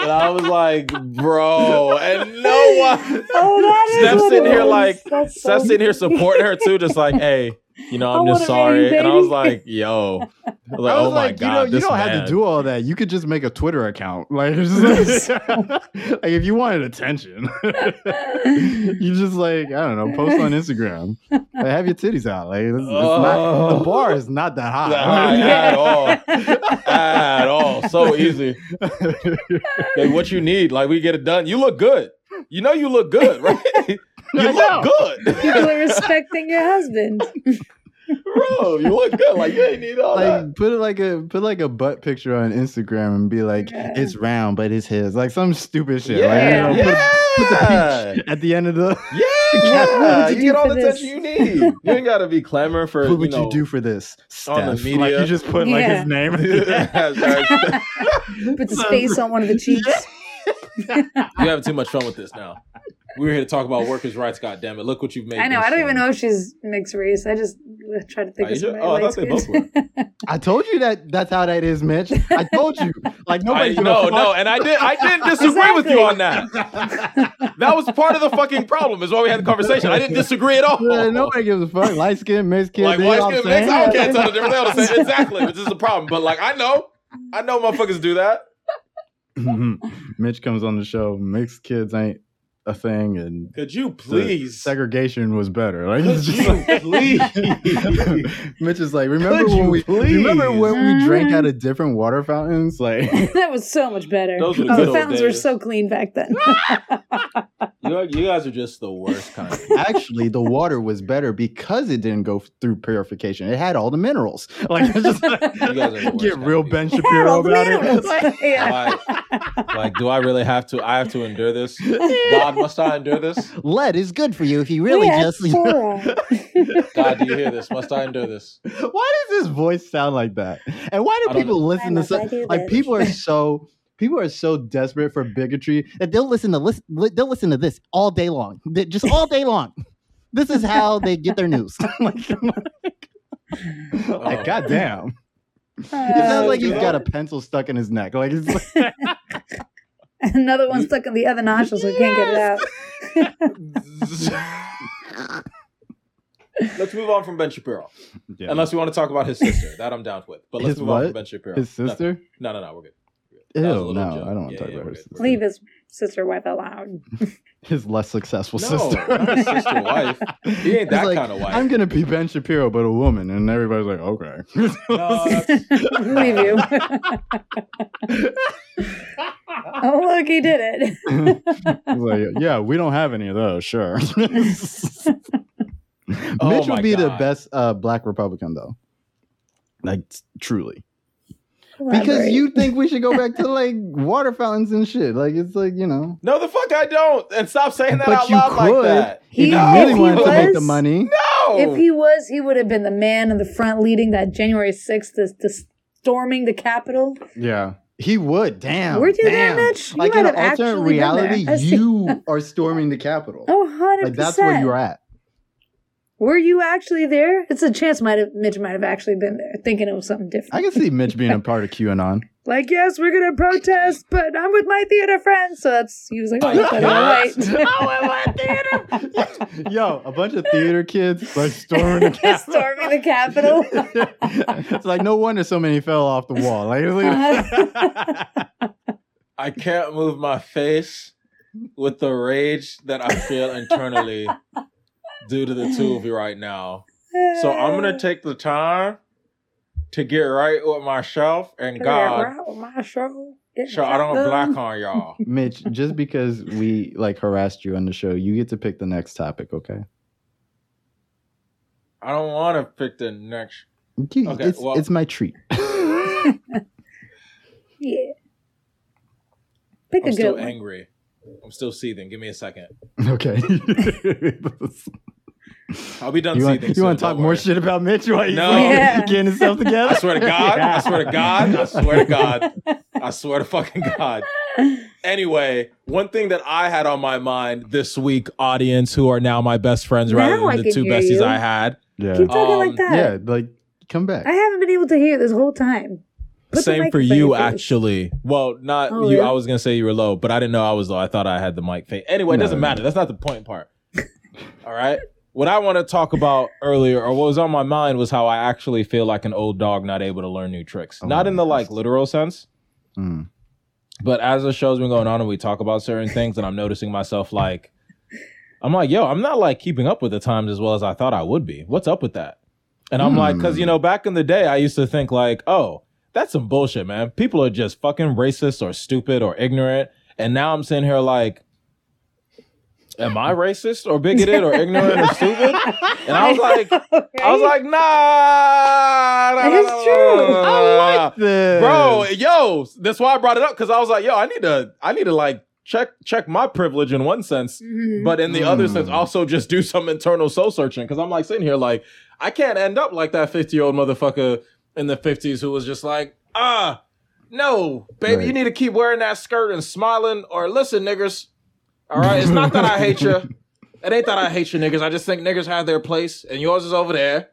S1: And I was like, bro, and no one.
S2: Oh, that is
S1: Steph's
S2: what
S1: sitting
S2: it
S1: here
S2: is.
S1: like-
S2: That's so
S1: Steph's sitting here supporting her too, just like, hey, you know, I'm just
S2: wanna
S1: sorry. And I was like, yo, I was like,
S3: I was
S1: oh my god,
S3: you know, you don't
S1: man.
S3: have to do all that. You could just make a Twitter account. Like, just like, like, if you wanted attention, you just like I don't know, post on Instagram, like, have your titties out. Like, it's, it's not, the oh. bar is not that high.
S1: Not high at all. at all. So easy. Like, what you need, like we get it done. You look good. You know you look good, right? You
S3: I know.
S1: look good,
S2: People are respecting your husband.
S1: bro. You look good. Like you ain't need all that.
S3: like put it like a put like a butt picture on Instagram and be like
S2: Yeah.
S3: it's round but it's his like some stupid shit
S1: Yeah,
S3: like you know,
S1: yeah,
S3: put, put the peach at the end of the
S1: yeah.
S2: What would
S1: You
S2: you
S1: get all the
S2: this?
S1: attention you need. You ain't gotta be clamoring for.
S3: what would
S1: you,
S3: you, do for this
S1: on the
S3: Steph? like
S1: media.
S3: you just put like
S2: Yeah.
S3: his name
S2: Put the space on one of the cheeks.
S1: You having too much fun with this now. We were here to talk about workers' rights. God damn it! Look what you've made.
S2: I know. I don't even know if she's mixed race. I just try to think
S1: uh,
S2: of somebody
S1: Oh, I
S2: light
S1: thought they both
S2: skinned.
S3: I told you that that's how that is Mitch I told you like
S1: I,
S3: nobody's
S1: no,
S3: fuck-
S1: no, and I did. I didn't disagree with you on that. That was part of the fucking problem. Is why we had the conversation. I didn't disagree at all.
S3: Yeah, nobody gives a fuck light skin mixed kid
S1: like
S3: they
S1: white
S3: all
S1: skin
S3: the
S1: mix,
S3: same.
S1: I can't tell the difference. They all the same. Exactly, which is the problem. But like, I know, I know, motherfuckers do that.
S3: Mitch comes on the show. Mixed kids ain't a thing, and
S1: Could you please?
S3: segregation was better. Like,
S1: Could
S3: just
S1: you
S3: like-
S1: please?
S3: Mitch is like, remember
S1: Could
S3: when we
S1: please?
S3: remember when we drank out of mm-hmm. different water fountains? Like,
S2: that was so much better.
S1: Those were the
S2: oh, the
S1: old
S2: fountains were so clean back then.
S1: you, you guys are just the worst kind.
S3: Actually, the water was better because it didn't go through purification. It had all the minerals. Like, it's just like,
S1: You guys are the
S3: get real Ben Shapiro about
S2: minerals.
S3: it.
S2: yeah.
S1: Like, like, do I really have to? I have to endure this. God, must I endure this?
S3: Lead is good for you if you really
S2: We had
S3: just.
S2: fluoride.
S1: God, do you hear this? Must I endure this?
S3: Why does his voice sound like that? And why do people
S1: know.
S3: listen
S2: I
S3: to so,
S2: must do
S3: like
S2: this.
S3: people are so people are so desperate for bigotry that they'll listen to listen they'll listen to this all day long, They- just all day long. This is how they get their news. like, like,
S1: Oh.
S3: goddamn. It sounds
S2: Uh,
S3: like he's
S1: Yeah.
S3: got a pencil stuck in his neck. Like, it's like
S2: Another one stuck in the other nostril, so we can't get it out.
S1: Let's move on from Ben Shapiro.
S3: Yeah.
S1: Unless we want to talk about his sister. That I'm down with. But let's
S3: His
S1: move on from Ben Shapiro.
S3: his sister.
S1: No, no, no, we're good.
S3: Ew,
S1: That was a
S3: no,
S1: little
S3: I don't want to
S1: Yeah,
S3: talk
S1: yeah,
S3: about
S1: we're
S3: her sister.
S2: Leave his sister wife alone.
S3: His less successful
S1: No,
S3: sister.
S1: sister wife. He ain't that
S3: like,
S1: kind of wife.
S3: I'm gonna be Ben Shapiro, but a woman, and everybody's like, okay.
S1: No,
S2: Leave you. oh, look, he did it.
S3: Like, yeah, we don't have any of those. Sure. Mitch
S1: Oh
S3: would be the best uh, black Republican, though. Like t- truly, because you think we should go back to like water fountains and shit. Like it's like you know.
S1: no, the fuck I don't. And stop saying that
S3: But
S1: out
S3: you
S1: loud like
S3: could.
S1: that.
S3: If
S2: He-
S3: you
S1: no,
S3: really
S2: if he
S3: wanted to make the
S2: was-
S3: money,
S1: No.
S2: If he was, he would have been the man in the front leading that January 6th, the, the storming the Capitol.
S3: yeah, he would. Damn.
S2: Were you there,
S3: damn.
S2: Mitch? You
S3: Like
S2: might
S3: in an alternate
S2: actually been there.
S3: reality, you are storming the Capitol.
S2: Oh, 100%.
S3: like that's where you're at.
S2: Were you actually there? It's a chance might have Mitch might have actually been there, thinking it was something different.
S3: I can see Mitch being a part of QAnon.
S2: like, yes, we're gonna protest, but I'm with my theater friends. So that's he was like, oh, i oh, that's theater.
S3: Yo, a bunch of theater kids like storming the Capitol.
S2: Storming the Capitol.
S3: it's like no wonder so many fell off the wall. Like, it's like-
S1: I can't move my face with the rage that I feel internally due to the two of you right now. So I'm gonna take the time to get right with myself and God.
S2: Right with my show.
S1: So I don't black
S2: shotgun.
S1: on y'all.
S3: Mitch, just because we like harassed you on the show, you get to pick the next topic, okay?
S1: I don't want to pick the next.
S3: You-
S1: Okay,
S3: it's,
S1: well-
S3: it's my treat.
S2: Yeah. Pick
S1: I'm
S2: a
S1: still
S2: good one.
S1: angry. I'm still seething. Give me a second.
S3: okay.
S1: I'll be done
S3: you want,
S1: seething.
S3: you want to talk more
S1: worry.
S3: shit about Mitch while he's
S1: No.
S3: like,
S2: Yeah.
S3: getting himself together?
S1: I swear to God. I swear to God. I swear to God. I swear to fucking God. Anyway, one thing that I had on my mind this week, audience who are now my best friends rather
S2: Now I
S1: than the two besties
S2: you.
S1: I had.
S3: Yeah.
S2: Keep talking
S1: Um,
S2: like that.
S3: Yeah, like come back.
S2: I haven't been able to hear this whole time. Put
S1: Same for you, actually. Well, not
S2: Oh,
S1: you.
S2: yeah?
S1: I was gonna say you were low, but I didn't know I was low. I thought I had the mic fade. Anyway, it doesn't
S3: no.
S1: matter. That's not the point part. All right. What I want to talk about earlier, or what was on my mind, was how I actually feel like an old dog not able to learn new tricks.
S3: Oh,
S1: not in the like literal sense,
S3: Mm.
S1: but as the show's been going on and we talk about certain things, and I'm noticing myself like, I'm like, yo, I'm not like keeping up with the times as well as I thought I would be. What's up with that? And I'm like, because you know, back in the day, I used to think like, oh, that's some bullshit, man. People are just fucking racist or stupid or ignorant. And now I'm sitting here like, am I racist or bigoted or ignorant or stupid? And I was like, I was like, nah, nah, nah,
S2: It's
S1: nah, nah,
S2: true.
S1: nah, nah,
S3: I
S1: nah, nah.
S3: like this.
S1: bro. Yo, that's why I brought it up because I was like, yo, I need to, I need to like check check my privilege in one sense,
S2: Mhm.
S1: but in the other
S3: Mm.
S1: sense, also just do some internal soul searching because I'm like sitting here like, I can't end up like that 50 year old motherfucker in the 50s who was just like, ah, no, baby,
S3: Right.
S1: you need to keep wearing that skirt and smiling. Or listen, niggers. All right, it's not that I hate you. It ain't that I hate you, niggas. I just think niggas have their place, and yours is over there.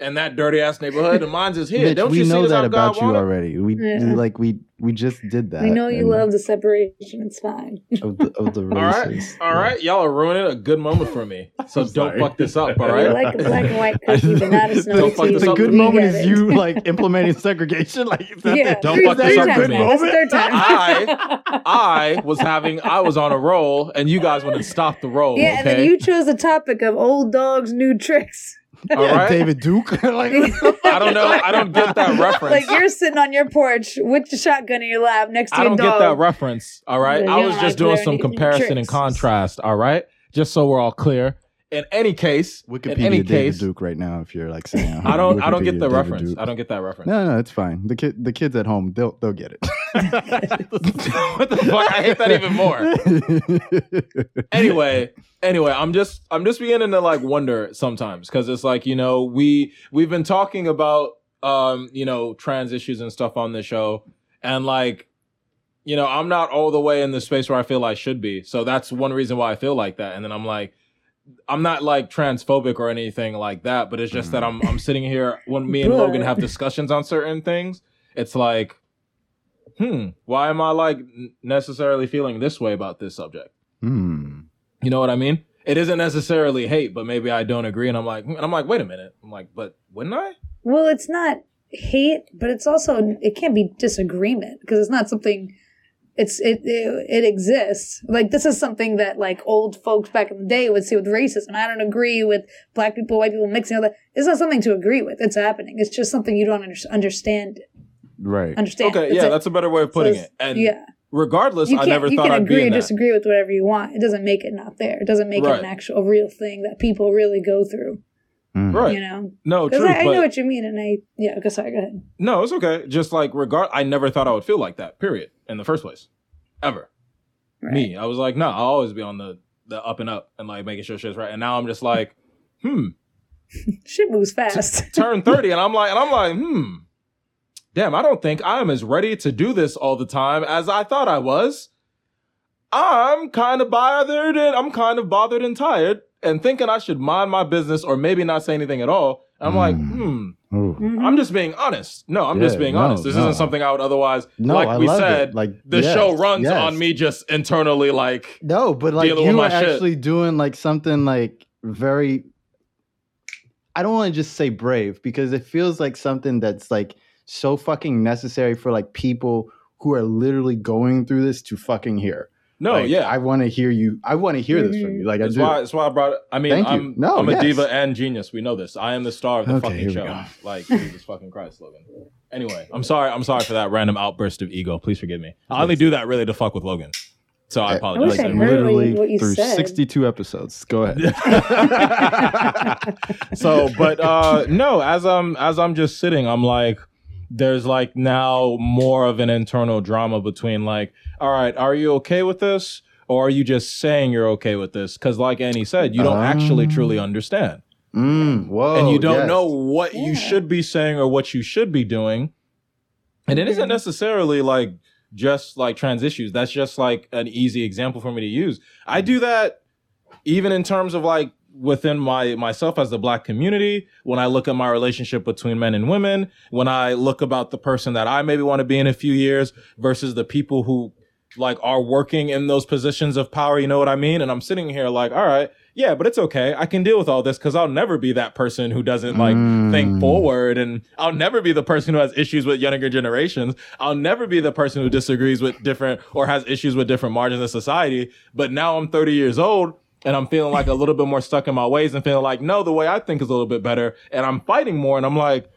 S1: In that dirty ass neighborhood, and mine's is here.
S3: Mitch,
S1: Don't
S3: we
S1: you
S3: know
S1: this
S3: that about
S1: God
S3: you
S1: wanted?
S3: already. We
S2: Yeah.
S3: like we we just did that.
S2: We know you
S3: and-
S2: love the separation. It's fine.
S3: of the, of the
S1: All right,
S3: races.
S1: all right, y'all are ruining a good moment for me. So don't
S3: sorry.
S1: fuck this up, All right, We
S2: like a black and white cookie, but not a snow
S1: Don't fuck this
S3: The
S1: up.
S3: good moment is
S2: it.
S3: you like implementing segregation. Like that
S2: yeah,
S1: Don't
S2: three,
S1: fuck this up
S2: times
S1: for me.
S2: That's third time.
S1: I- I was having, I was on a roll, and you guys wanted to stop the roll.
S2: yeah, and then you chose the topic of old dogs, new tricks.
S1: All
S3: yeah,
S1: right?
S3: David Duke? like,
S1: I don't know. I don't get that reference.
S2: Like you're sitting on your porch with your shotgun in your lap next to
S1: I
S2: your dog.
S1: I don't get that reference. All right. I was just doing some
S2: learning
S1: comparison and contrast. All right. Just so we're all clear. In any case,
S3: Wikipedia
S1: in any
S3: David
S1: case,
S3: Duke right now. If you're like saying,
S1: I don't. I don't get the
S3: David
S1: reference.
S3: Duke.
S1: I don't get that reference.
S3: No, no, it's fine. The kid, the kids at home, they'll they'll get it.
S1: what the fuck? I hate that even more. anyway anyway i'm just i'm just beginning to like wonder sometimes because it's like you know we we've been talking about um you know trans issues and stuff on the show and like you know i'm not all the way in the space where i feel i should be so that's one reason why i feel like that and then i'm like i'm not like transphobic or anything like that but it's just that i'm i'm sitting here when me and logan have discussions on certain things it's like hmm why am i like necessarily feeling this way about this subject
S3: Hmm.
S1: you know what I mean? It isn't necessarily hate, but maybe I don't agree, and I'm like, and I'm like, wait a minute. I'm like, but wouldn't I?
S2: Well, it's not hate, but it's also it can't be disagreement because it's not something. It's it, it it exists. Like this is something that like old folks back in the day would see with racism. I don't agree with black people, white people mixing. All that. It's not something to agree with. It's happening. It's just something you don't under- understand.
S3: Right.
S2: Understand?
S1: Okay,
S2: That's
S1: yeah,
S2: it.
S1: that's a better way of putting
S2: So
S1: it. And
S2: yeah,
S1: regardless, I
S2: can
S1: never
S2: you
S1: thought
S2: can
S1: I'd
S2: agree or
S1: that.
S2: disagree with whatever you want. It doesn't make it not there. It doesn't make it an actual real thing that people really go through.
S3: Mm.
S1: Right?
S2: You know,
S1: No, true.
S2: I, I
S1: but
S2: know what you mean, and I yeah. Okay, sorry. Go ahead.
S1: no, it's okay. Just like regard, I never thought I would feel like that. Period. In the first place, ever.
S2: Right.
S1: Me, I was like, no, I'll always be on the the up and up and like making sure shit's right. And now I'm just like, hmm.
S2: Shit moves fast.
S1: turn 30 and I'm like and I'm like, hmm. Damn, I don't think I'm as ready to do this all the time as I thought I was. I'm kind of bothered and I'm kind of bothered and tired and thinking I should mind my business or maybe not say anything at all. I'm like,
S3: Mm.
S1: hmm.
S3: Ooh.
S2: Mhm.
S1: I'm just being honest. No, I'm just being
S3: no,
S1: honest. This
S3: no.
S1: isn't something I would otherwise
S3: No,
S1: like
S3: I
S1: we
S3: love
S1: said.
S3: it. Like
S1: The
S3: yes,
S1: show runs
S3: yes.
S1: on me just internally like
S3: No, but like you
S1: my
S3: are
S1: shit.
S3: actually doing like something like very. I don't want to just say brave because it feels like something that's like so fucking necessary for like people who are literally going through this to fucking hear.
S1: No,
S3: Like,
S1: yeah.
S3: I want to hear you. I want to hear this from you. Like I
S1: That's
S3: do.
S1: why, that's why I brought it. I mean,
S3: Thank you.
S1: I'm,
S3: No,
S1: I'm a diva and genius. We know this. I am the star of the
S3: Okay,
S1: fucking
S3: here we
S1: show.
S3: go.
S1: Like, Jesus fucking Christ, Logan. Anyway, I'm sorry. I'm sorry for that random outburst of ego. Please forgive me. I only do that really to fuck with Logan. So I
S3: I-
S1: apologize.
S2: wish I
S3: like
S2: heard
S3: literally
S2: what you
S3: through
S2: said.
S3: 62 episodes. Go ahead.
S1: so, but uh no, as I'm as I'm just sitting, I'm like, there's like now more of an internal drama between like, all right, are you okay with this? Or are you just saying you're okay with this? Because like Annie said, you don't actually truly
S3: Um,
S1: understand.
S3: Mm, whoa.
S1: and you don't
S3: yes.
S1: know what you should be saying or what you should be doing. And it isn't
S2: Mhm.
S1: necessarily like just like trans issues. That's just like an easy example for me to use. I do that even in terms of like within my myself as the black community when i look at my relationship between men and women when i look about the person that i maybe want to be in a few years versus the people who like are working in those positions of power you know what i mean and i'm sitting here like all right yeah but it's okay i can deal with all this because i'll never be that person who doesn't like think
S3: Mm.
S1: forward and i'll never be the person who has issues with younger generations i'll never be the person who disagrees with different or has issues with different margins of society but now i'm 30 years old and I'm feeling like a little bit more stuck in my ways and feeling like, no, the way I think is a little bit better. And I'm fighting more. And I'm like,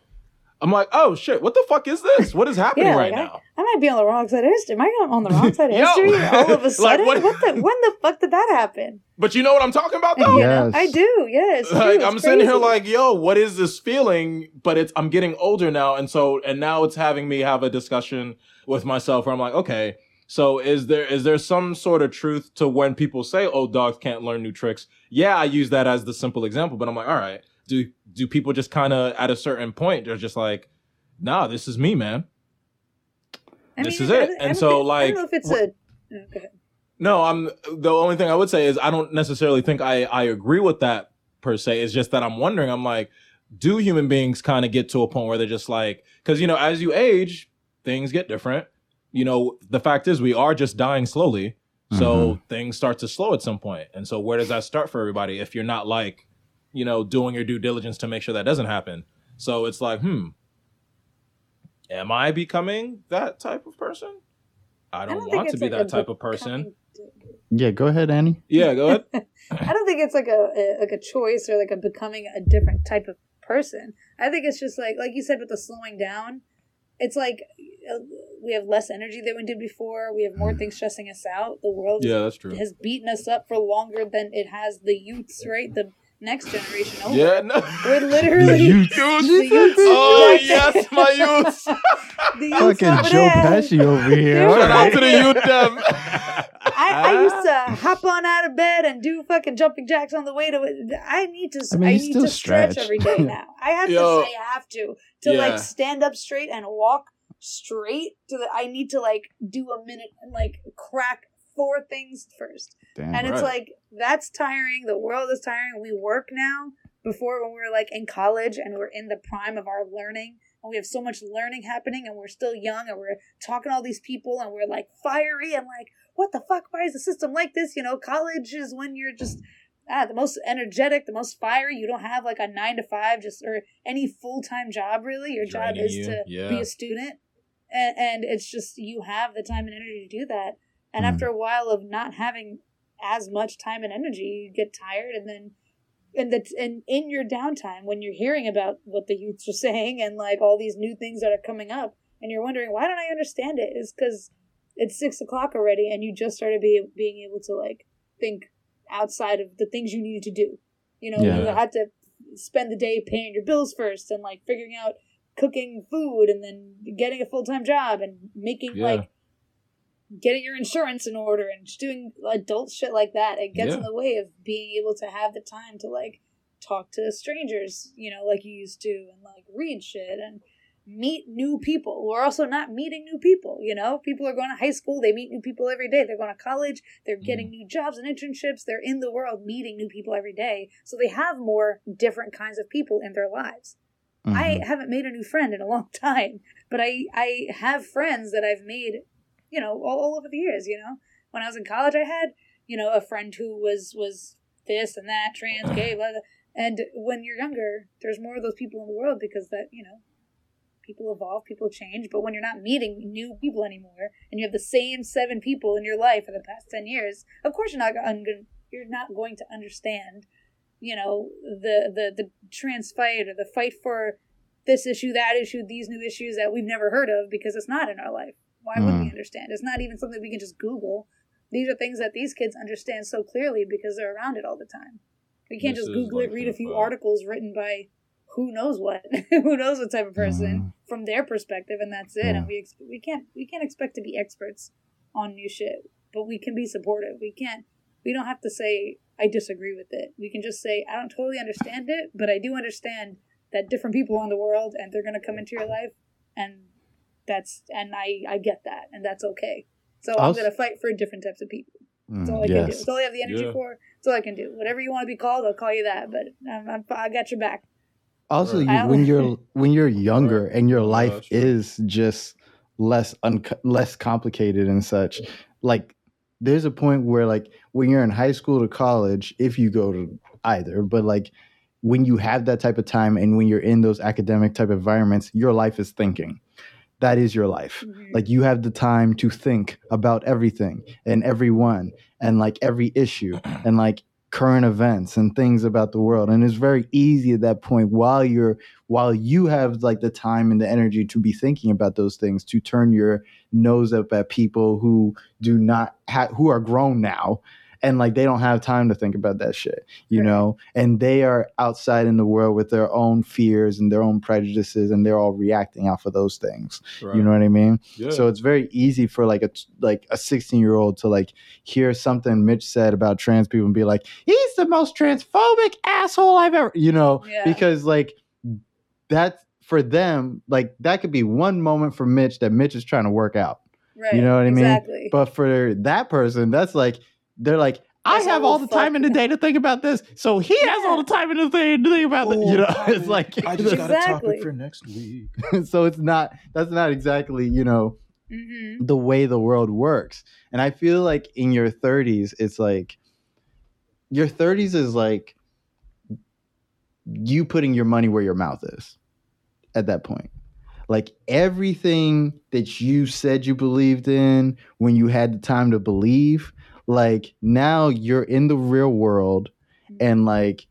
S1: I'm like, oh shit, what the fuck is this? What is happening
S2: Yeah,
S1: right
S2: like,
S1: now?
S2: I might be on the wrong side of history. Am I on the wrong side of
S1: Yo.
S2: history all of a
S1: Like,
S2: sudden?
S1: what-
S2: what? the? When the fuck did that happen?
S1: But you know what I'm talking about though?
S3: Yes.
S2: I do. Yeah, it's true.
S1: Like,
S2: It's
S1: I'm sitting here like, yo, what is this feeling? But it's I'm getting older now, and so and now it's having me have a discussion with myself where I'm like, okay, so is there is there some sort of truth to when people say old dogs can't learn new tricks? Yeah, I use that as the simple example, but I'm like, all right, do do people just kind of at a certain point they're just like, nah, this is me, man.
S2: I
S1: this
S2: mean,
S1: is it.
S2: don't- I
S1: And so,
S2: think- I
S1: like,
S2: don't know if it's a. oh.
S1: No, I'm the only thing I would say is I don't necessarily think I I agree with that per se. It's just that I'm wondering. I'm like,
S4: do human beings kind of get to a point where they're just like, because you know, as you age, things get different. You know, the fact is, we are just dying slowly, so mm-hmm. things start to slow at some point. And so, where does that start for everybody? If you're not like, you know, doing your due diligence to make sure that doesn't happen. So it's like, hmm, am I becoming that type of person? I don't,
S2: think
S4: want to be
S2: like
S4: that type of person.
S2: becoming-
S3: Yeah, go ahead, Annie.
S4: Yeah, go ahead.
S2: I don't think it's like a, a like a choice or like a becoming a different type of person. I think it's just like like you said with the slowing down. It's like uh, we have less energy than we did before. We have more things stressing us out. The world
S4: yeah, that's true.
S2: has beaten us up for longer than it has the youths, right? The next generation over.
S4: Yeah, no.
S2: We're literally
S3: youths.
S2: the youths.
S4: Oh yes, my youth.
S2: the youths
S3: Fucking Joe
S2: there.
S3: Pesci over here.
S2: They're
S4: Shout out to the youth, them.
S2: I, I used to hop on out of bed and do fucking jumping jacks on the way to. I need to.
S3: I
S2: I,
S3: mean, you
S2: need to stretch
S3: stretch.
S2: every day now. I have
S4: Yo.
S2: to say I have to to
S4: Yeah.
S2: like stand up straight and walk straight. To the I need to like do a minute and like crack four things first.
S3: Damn.
S2: And it's like that's tiring. The world is tiring. We work now. Before when we were like in college and we're in the prime of our learning and we have so much learning happening and we're still young and we're talking to all these people and we're like fiery and like what the fuck why is the system like this you know college is when you're just ah, the most energetic the most fiery you don't have like a nine to five just or any full-time job really your job is
S4: you,
S2: to
S4: yeah.
S2: be a student and, and it's just you have the time and energy to do that and
S3: Mm.
S2: after a while of not having as much time and energy you get tired and then and that's and in your downtime when you're hearing about what the youths are saying and like all these new things that are coming up and you're wondering why don't i understand it is because it's six o'clock already and you just started be, being able to like think outside of the things you needed to do you know
S3: Yeah.
S2: you had to spend the day paying your bills first and like figuring out cooking food and then getting a full-time job and making
S4: Yeah.
S2: like getting your insurance in order and doing adult shit like that it gets in the way of being able to have the time to like talk to strangers you know like you used to and like read shit and meet new people we're also not meeting new people you know? People are going to high school they meet new people every day they're going to college they're getting new jobs and internships they're in the world meeting new people every day. So they have more different kinds of people in their lives. I
S3: Mhm.
S2: haven't made a new friend in a long time, but I I have friends that I've made, you know, all, all over the years. You know, when I was in college, I had you know a friend who was was this and that, trans, gay, blah, blah. and when you're younger, there's more of those people in the world because that you know people evolve, people change. But when you're not meeting new people anymore, and you have the same seven people in your life for the past ten years, of course you're not un- you're not going to understand you know the the the trans fight or the fight for this issue that issue these new issues that we've never heard of because it's not in our life why would we
S3: Mm.
S2: understand it's not even something we can just google these are things that these kids understand so clearly because they're around it all the time we can't
S4: This
S2: just
S4: is
S2: google it read a few
S4: fact.
S2: articles written by who knows what who knows what type of person
S3: Mhm.
S2: from their perspective and that's it
S3: Yeah.
S2: and we ex- we can't we can't expect to be experts on new shit but we can be supportive we can't we don't have to say I disagree with it. We can just say I don't totally understand it, but I do understand that different people in the world and they're going to come into your life and that's and I I get that and that's okay. So I'm going to fight for different types of people. That's all
S3: Mm,
S2: I can do.
S3: yes.
S2: That's all I have the energy
S4: Yeah.
S2: for. That's all I can do. Whatever you want to be called, I'll call you that. But I'm, I'm, I got your back.
S3: Also,
S4: Right.
S3: you, when you're when you're younger and your life
S4: that's
S3: is just less unco- less complicated and such, like there's a point where like when you're in high school to college, if you go to either, but like when you have that type of time and when you're in those academic type environments, your life is thinking. That is your life.
S2: Mhm.
S3: Like you have the time to think about everything and everyone and like every issue and like current events and things about the world. And it's very easy at that point while you're while you have like the time and the energy to be thinking about those things to turn your nose up at people who do not have who are grown now and like they don't have time to think about that shit you
S2: Right.
S3: know and they are outside in the world with their own fears and their own prejudices and they're all reacting off of those things
S4: Right.
S3: you know what i mean
S4: Yeah.
S3: so it's very easy for like a like a 16 year old to like hear something mitch said about trans people and be like he's the most transphobic asshole i've ever you know
S2: Yeah.
S3: because like that for them like that could be one moment for mitch that mitch is trying to work out
S2: Right.
S3: you know what I mean? But for that person that's like they're like I
S2: That's
S3: have
S2: all
S3: all the time in the day to think about this, so he has all the time in the day to think about this. You know, it's like
S1: I just got a topic for next week.
S3: so it's not that's not exactly you know
S2: Mm-hmm.
S3: the way the world works. And I feel like in your 30s, it's like your 30s is like you putting your money where your mouth is at that point. Like everything that you said you believed in when you had the time to believe, like now you're in the real world and like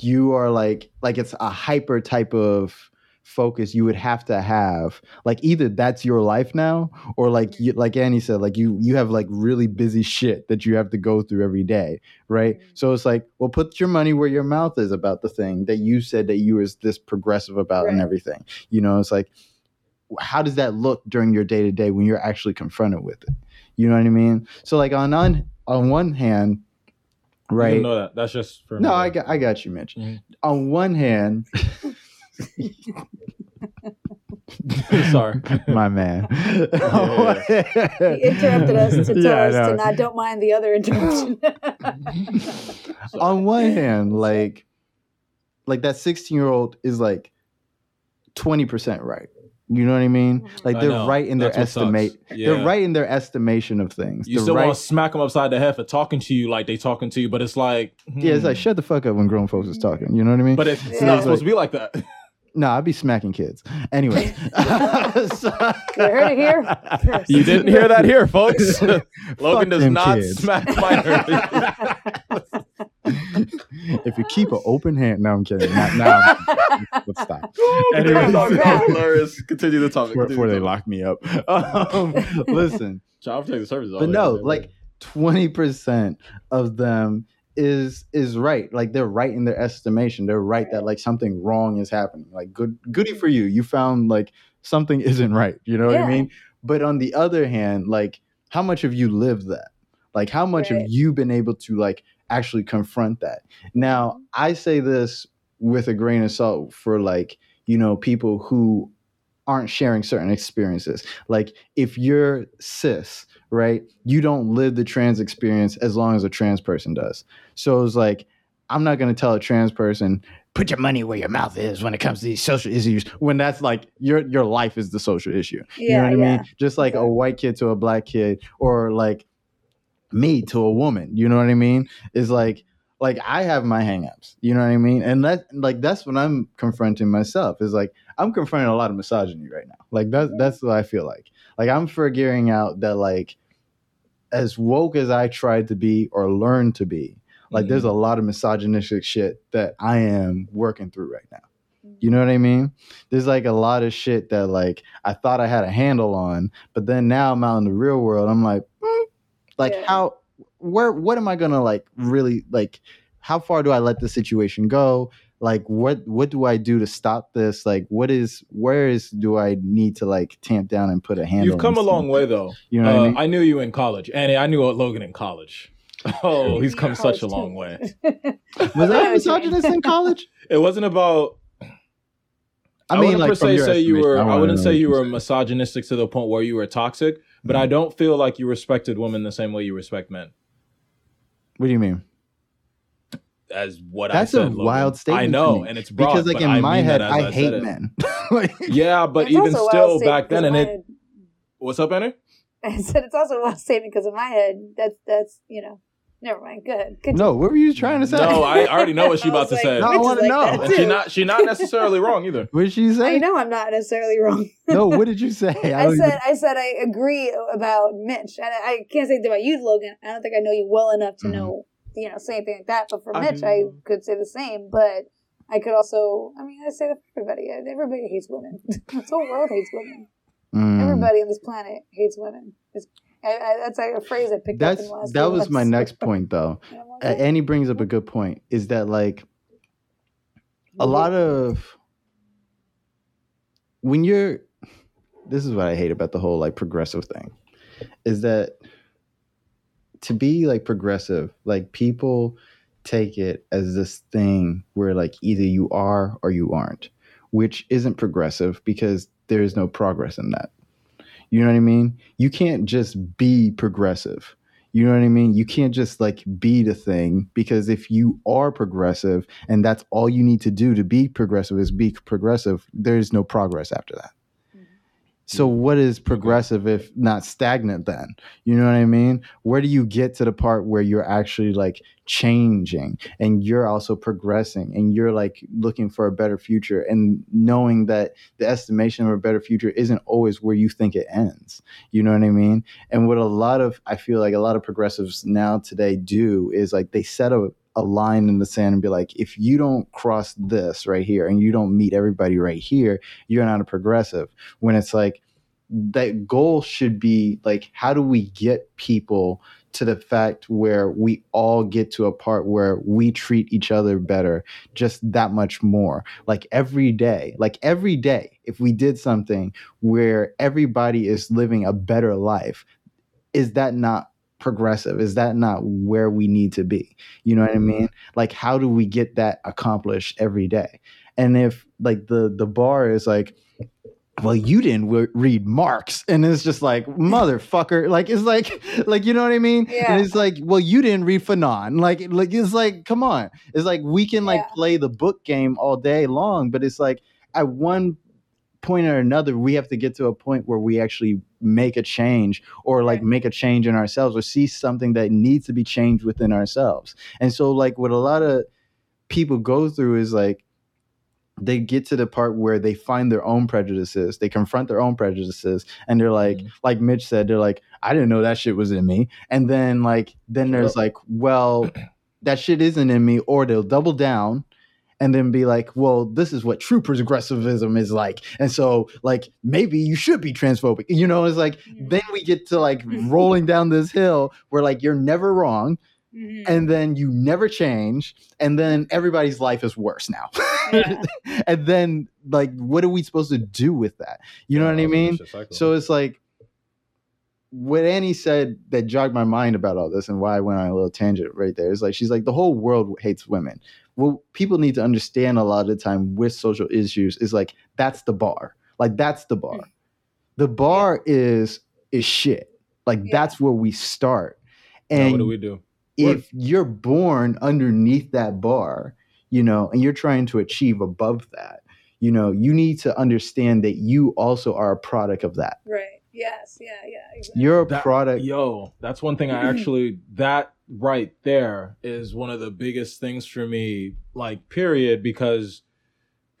S3: you are like like it's a hyper type of focus you would have to have. Like either that's your life now or like you, like Annie said like you you have like really busy shit that you have to go through every day right?
S2: Mhm.
S3: so it's like well put your money where your mouth is about the thing that you said that you was this progressive about and everything. You know it's like how does that look during your day to day when you're actually confronted with it you know what i mean so like on on on one hand
S4: You
S3: right
S4: didn't know that. That's just for
S3: no
S4: another-
S3: i got i got you mitch
S4: Mhm.
S3: on one hand
S4: Sorry.
S3: my man
S2: He interrupted us to tell
S3: Yeah, I
S2: us to
S3: know.
S2: don't mind the other interruption.
S3: on one hand, like like that 16 year old is like 20% right. You know what I mean? Like they're right in their
S4: That's what
S3: estimate.
S4: Yeah.
S3: They're right in their estimation of things.
S4: You
S3: They're
S4: still
S3: right.
S4: want to smack them upside the head for talking to you like they talking to you, but it's like,
S3: yeah, it's like
S4: hmm.
S3: shut the fuck up when grown folks is talking. You know what I mean?
S4: But it's, it's
S2: Yeah.
S4: not supposed to be like that.
S3: no, I'd be smacking kids. Anyway,
S2: You heard it here first.
S1: You didn't hear that here, folks. Logan does
S3: them
S1: not
S3: kids.
S1: smack minors.
S3: if you keep an open hand, no, I'm kidding. Now, now I'm- let's stop. Anyway.
S2: Crap.
S1: hilarious. Continue the topic.
S3: Before, before
S1: the
S3: they lock me up. Um, listen,
S1: Child protective services.
S3: but no, like twenty percent of them is is right. Like they're right in their estimation. They're right that like something wrong is happening. Like good goody for you. You found like something isn't right. You know what I mean? But on the other hand, like how much have you lived that? Like how much have you been able to like actually confront that? Now, I say this with a grain of salt for like, you know, people who aren't sharing certain experiences. Like if you're cis, right? You don't live the trans experience as long as a trans person does. So it's like I'm not going to tell a trans person put your money where your mouth is when it comes to these social issues when that's like your your life is the social issue. yeah, you know
S2: Yeah,
S3: what I mean? Just like a white kid to a black kid or like me to a woman, you know what I mean? Is like like I have my hangups, you know what I mean? And that like that's when I'm confronting myself. Is like I'm confronting a lot of misogyny right now. Like that's that's what I feel like. Like I'm figuring out that like as woke as I tried to be or learned to be, like there's a lot of misogynistic shit that I am working through right now. You know what I mean? There's like a lot of shit that like I thought I had a handle on, but then now I'm out in the real world. I'm like, mm, like
S2: Yeah.
S3: how, where, what am I gonna like really like? How far do I let the situation go? Like what what do I do to stop this? Like what is where is do I need to like tamp down and put a handle?
S4: You've come a long way though.
S3: You know what
S4: Uh,
S3: I mean?
S4: I knew you in college, and I knew Logan in college. Oh, he's come such a
S2: College,
S4: long way.
S3: Was
S2: I
S3: I
S2: know what you mean.
S3: misogynist in college?
S4: It wasn't about.
S3: I,
S4: I,
S3: mean,
S4: wouldn't
S3: like
S4: per se
S3: your
S4: say you were. I,
S3: wanna
S4: wouldn't say you were
S3: said.
S4: misogynistic to the point where you were toxic, but I
S3: Mhm.
S4: don't feel like you respected women the same way you respect men.
S3: What do you mean?
S4: As what
S3: That's
S4: I said, That's
S3: a
S4: Logan.
S3: wild statement.
S4: I
S3: to
S4: know,
S3: me.
S4: and it's broad,
S3: because, like in
S4: I
S3: my head, I,
S4: I
S3: hate
S4: it.
S3: men. Like,
S4: Yeah, but
S2: It's
S4: even
S2: also a wild
S4: still, back then, and it.
S2: head-
S4: What's up, Annie?
S2: I said it's also a wild statement because in my head, that's that's you know, never mind. Good. ahead. Continue.
S3: no, what were you trying to say?
S4: No, I already know what she
S2: I
S4: about
S2: was
S4: to
S2: like,
S4: say.
S3: No, I
S2: Mitch is
S3: wanna
S2: like
S3: know.
S2: that
S4: And she not she not necessarily wrong either.
S3: What did she
S2: I know I'm not necessarily wrong.
S3: No, what did you say?
S2: I
S3: don't
S2: said I said I agree about Mitch, and I, I can't say anything about you, Logan. I don't think I know you well enough to
S3: Mhm.
S2: know you know say anything like that. But for
S4: I
S2: Mitch,
S4: do.
S2: I could say the same. But I could also, I mean, I say that for everybody. Everybody hates women. this whole world hates women.
S3: Mm.
S2: Everybody on this planet hates women. It's, I, I, that's like a phrase I picked up
S3: That's
S2: last.
S3: that was my next point, though.
S2: And I'm like,
S3: Annie brings up a good point. Is that like a lot of when you're this is what I hate about the whole like progressive thing is that to be like progressive, like people take it as this thing where like either you are or you aren't, which isn't progressive because there is no progress in that. You know what I mean? You can't just be progressive. You know what I mean? You can't just like be the thing because if you are progressive and that's all you need to do to be progressive is be progressive, there's no progress after that. So what is progressive if not stagnant then? You know what I mean? Where do you get to the part where you're actually like changing and you're also progressing and you're like looking for a better future and knowing that the estimation of a better future isn't always where you think it ends. You know what I mean? And what a lot of I feel like a lot of progressives now today do is like they set a a line in the sand and be like, if you don't cross this right here and you don't meet everybody right here, you're not a progressive. When it's like that goal should be like, how do we get people to the fact where we all get to a part where we treat each other better just that much more like every day like every day if we did something where everybody is living a better life is that not progressive? Is that not where we need to be? You know what i mean? Mm-hmm. Like how do we get that accomplished every day? And if like the the bar is like well you didn't w- read marx. And it's just like motherfucker. Like it's like like you know what i mean?
S2: Yeah.
S3: and it's like well you didn't read fanon. Like like it's like come on. It's like we can like
S2: Yeah.
S3: play the book game all day long but it's like at one point or another we have to get to a point where we actually make a change or like make a change in ourselves or see something that needs to be changed within ourselves. And so like what a lot of people go through is like they get to the part where they find their own prejudices they confront their own prejudices and they're like
S1: Mhm.
S3: like mitch said they're like i didn't know that shit was in me. And then like then there's like well that shit isn't in me or they'll double down and then be like well this is what true progressivism is like. And so like maybe you should be transphobic. You know it's like then we get to like rolling down this hill where like you're never wrong
S2: Mhm.
S3: and then you never change and then everybody's life is worse now.
S2: Yeah.
S3: and then like what are we supposed to do with that? You know what i mean? so it's like what Annie said that jogged my mind about all this and why I went on a little tangent right there is like she's like the whole world hates women. Well, people need to understand a lot of the time with social issues is like that's the bar. Like that's the bar. Mm. The bar is is shit. Like
S2: Yeah.
S3: that's where we start.
S1: Now,
S3: And
S1: what do we do?
S3: if you're born underneath that bar, you know, and you're trying to achieve above that, you know, you need to understand that you also are a product of that.
S2: Right. Yes. Yeah. Yeah. Exactly.
S3: You're a
S4: That-
S3: product.
S4: Yo, that's one thing I actually that right there is one of the biggest things for me, like period, because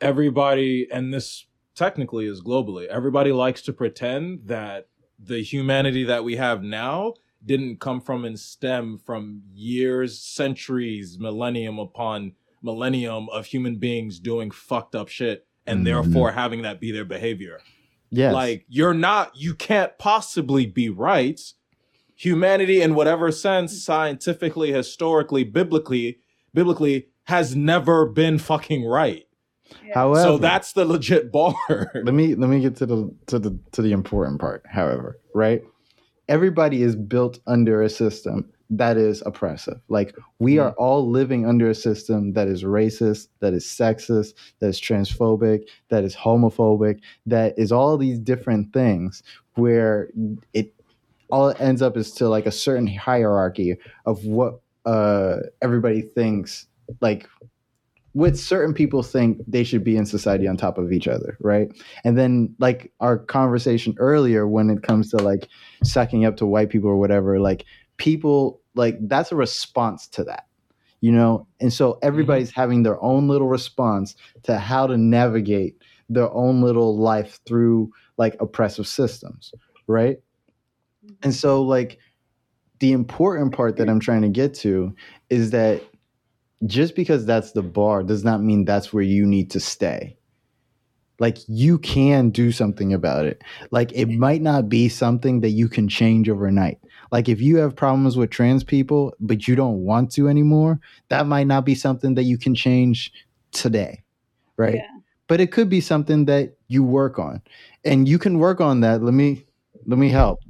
S4: everybody and this technically is globally, everybody likes to pretend that the humanity that we have now didn't come from and stem from years, centuries, millennium upon millennium of human beings doing fucked up shit and
S3: Mhm.
S4: therefore having that be their behavior.
S3: Yes.
S4: Like you're not, you can't possibly be right. Humanity, in whatever sense, scientifically, historically, biblically, biblically, has never been fucking right.
S2: Yeah.
S3: However,
S4: so that's the legit bar.
S3: let me let me get to the to the to the important part. However, right? Everybody is built under a system that is oppressive. Like we are all living under a system that is racist, that is sexist, that is transphobic, that is homophobic, that is all these different things where it all it ends up is to like a certain hierarchy of what uh everybody thinks like what certain people think they should be in society on top of each other, right? And then like our conversation earlier when it comes to like sucking up to white people or whatever, like people like that's a response to that. You know? And so everybody's mm-hmm. having their own little response to how to navigate their own little life through like oppressive systems, right? And so like the important part that I'm trying to get to is that just because that's the bar does not mean that's where you need to stay. Like you can do something about it. Like it might not be something that you can change overnight. Like if you have problems with trans people but you don't want to anymore, that might not be something that you can change today. Right?
S2: Yeah.
S3: But it could be something that you work on. And you can work on that. Let me let me help.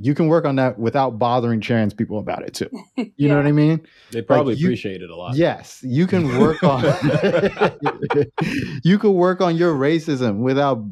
S3: You can work on that without bothering trans people about it too. You know what I mean?
S4: they probably
S3: Like, you-
S4: appreciate it a lot.
S3: Yes, you can work on you can work on your racism without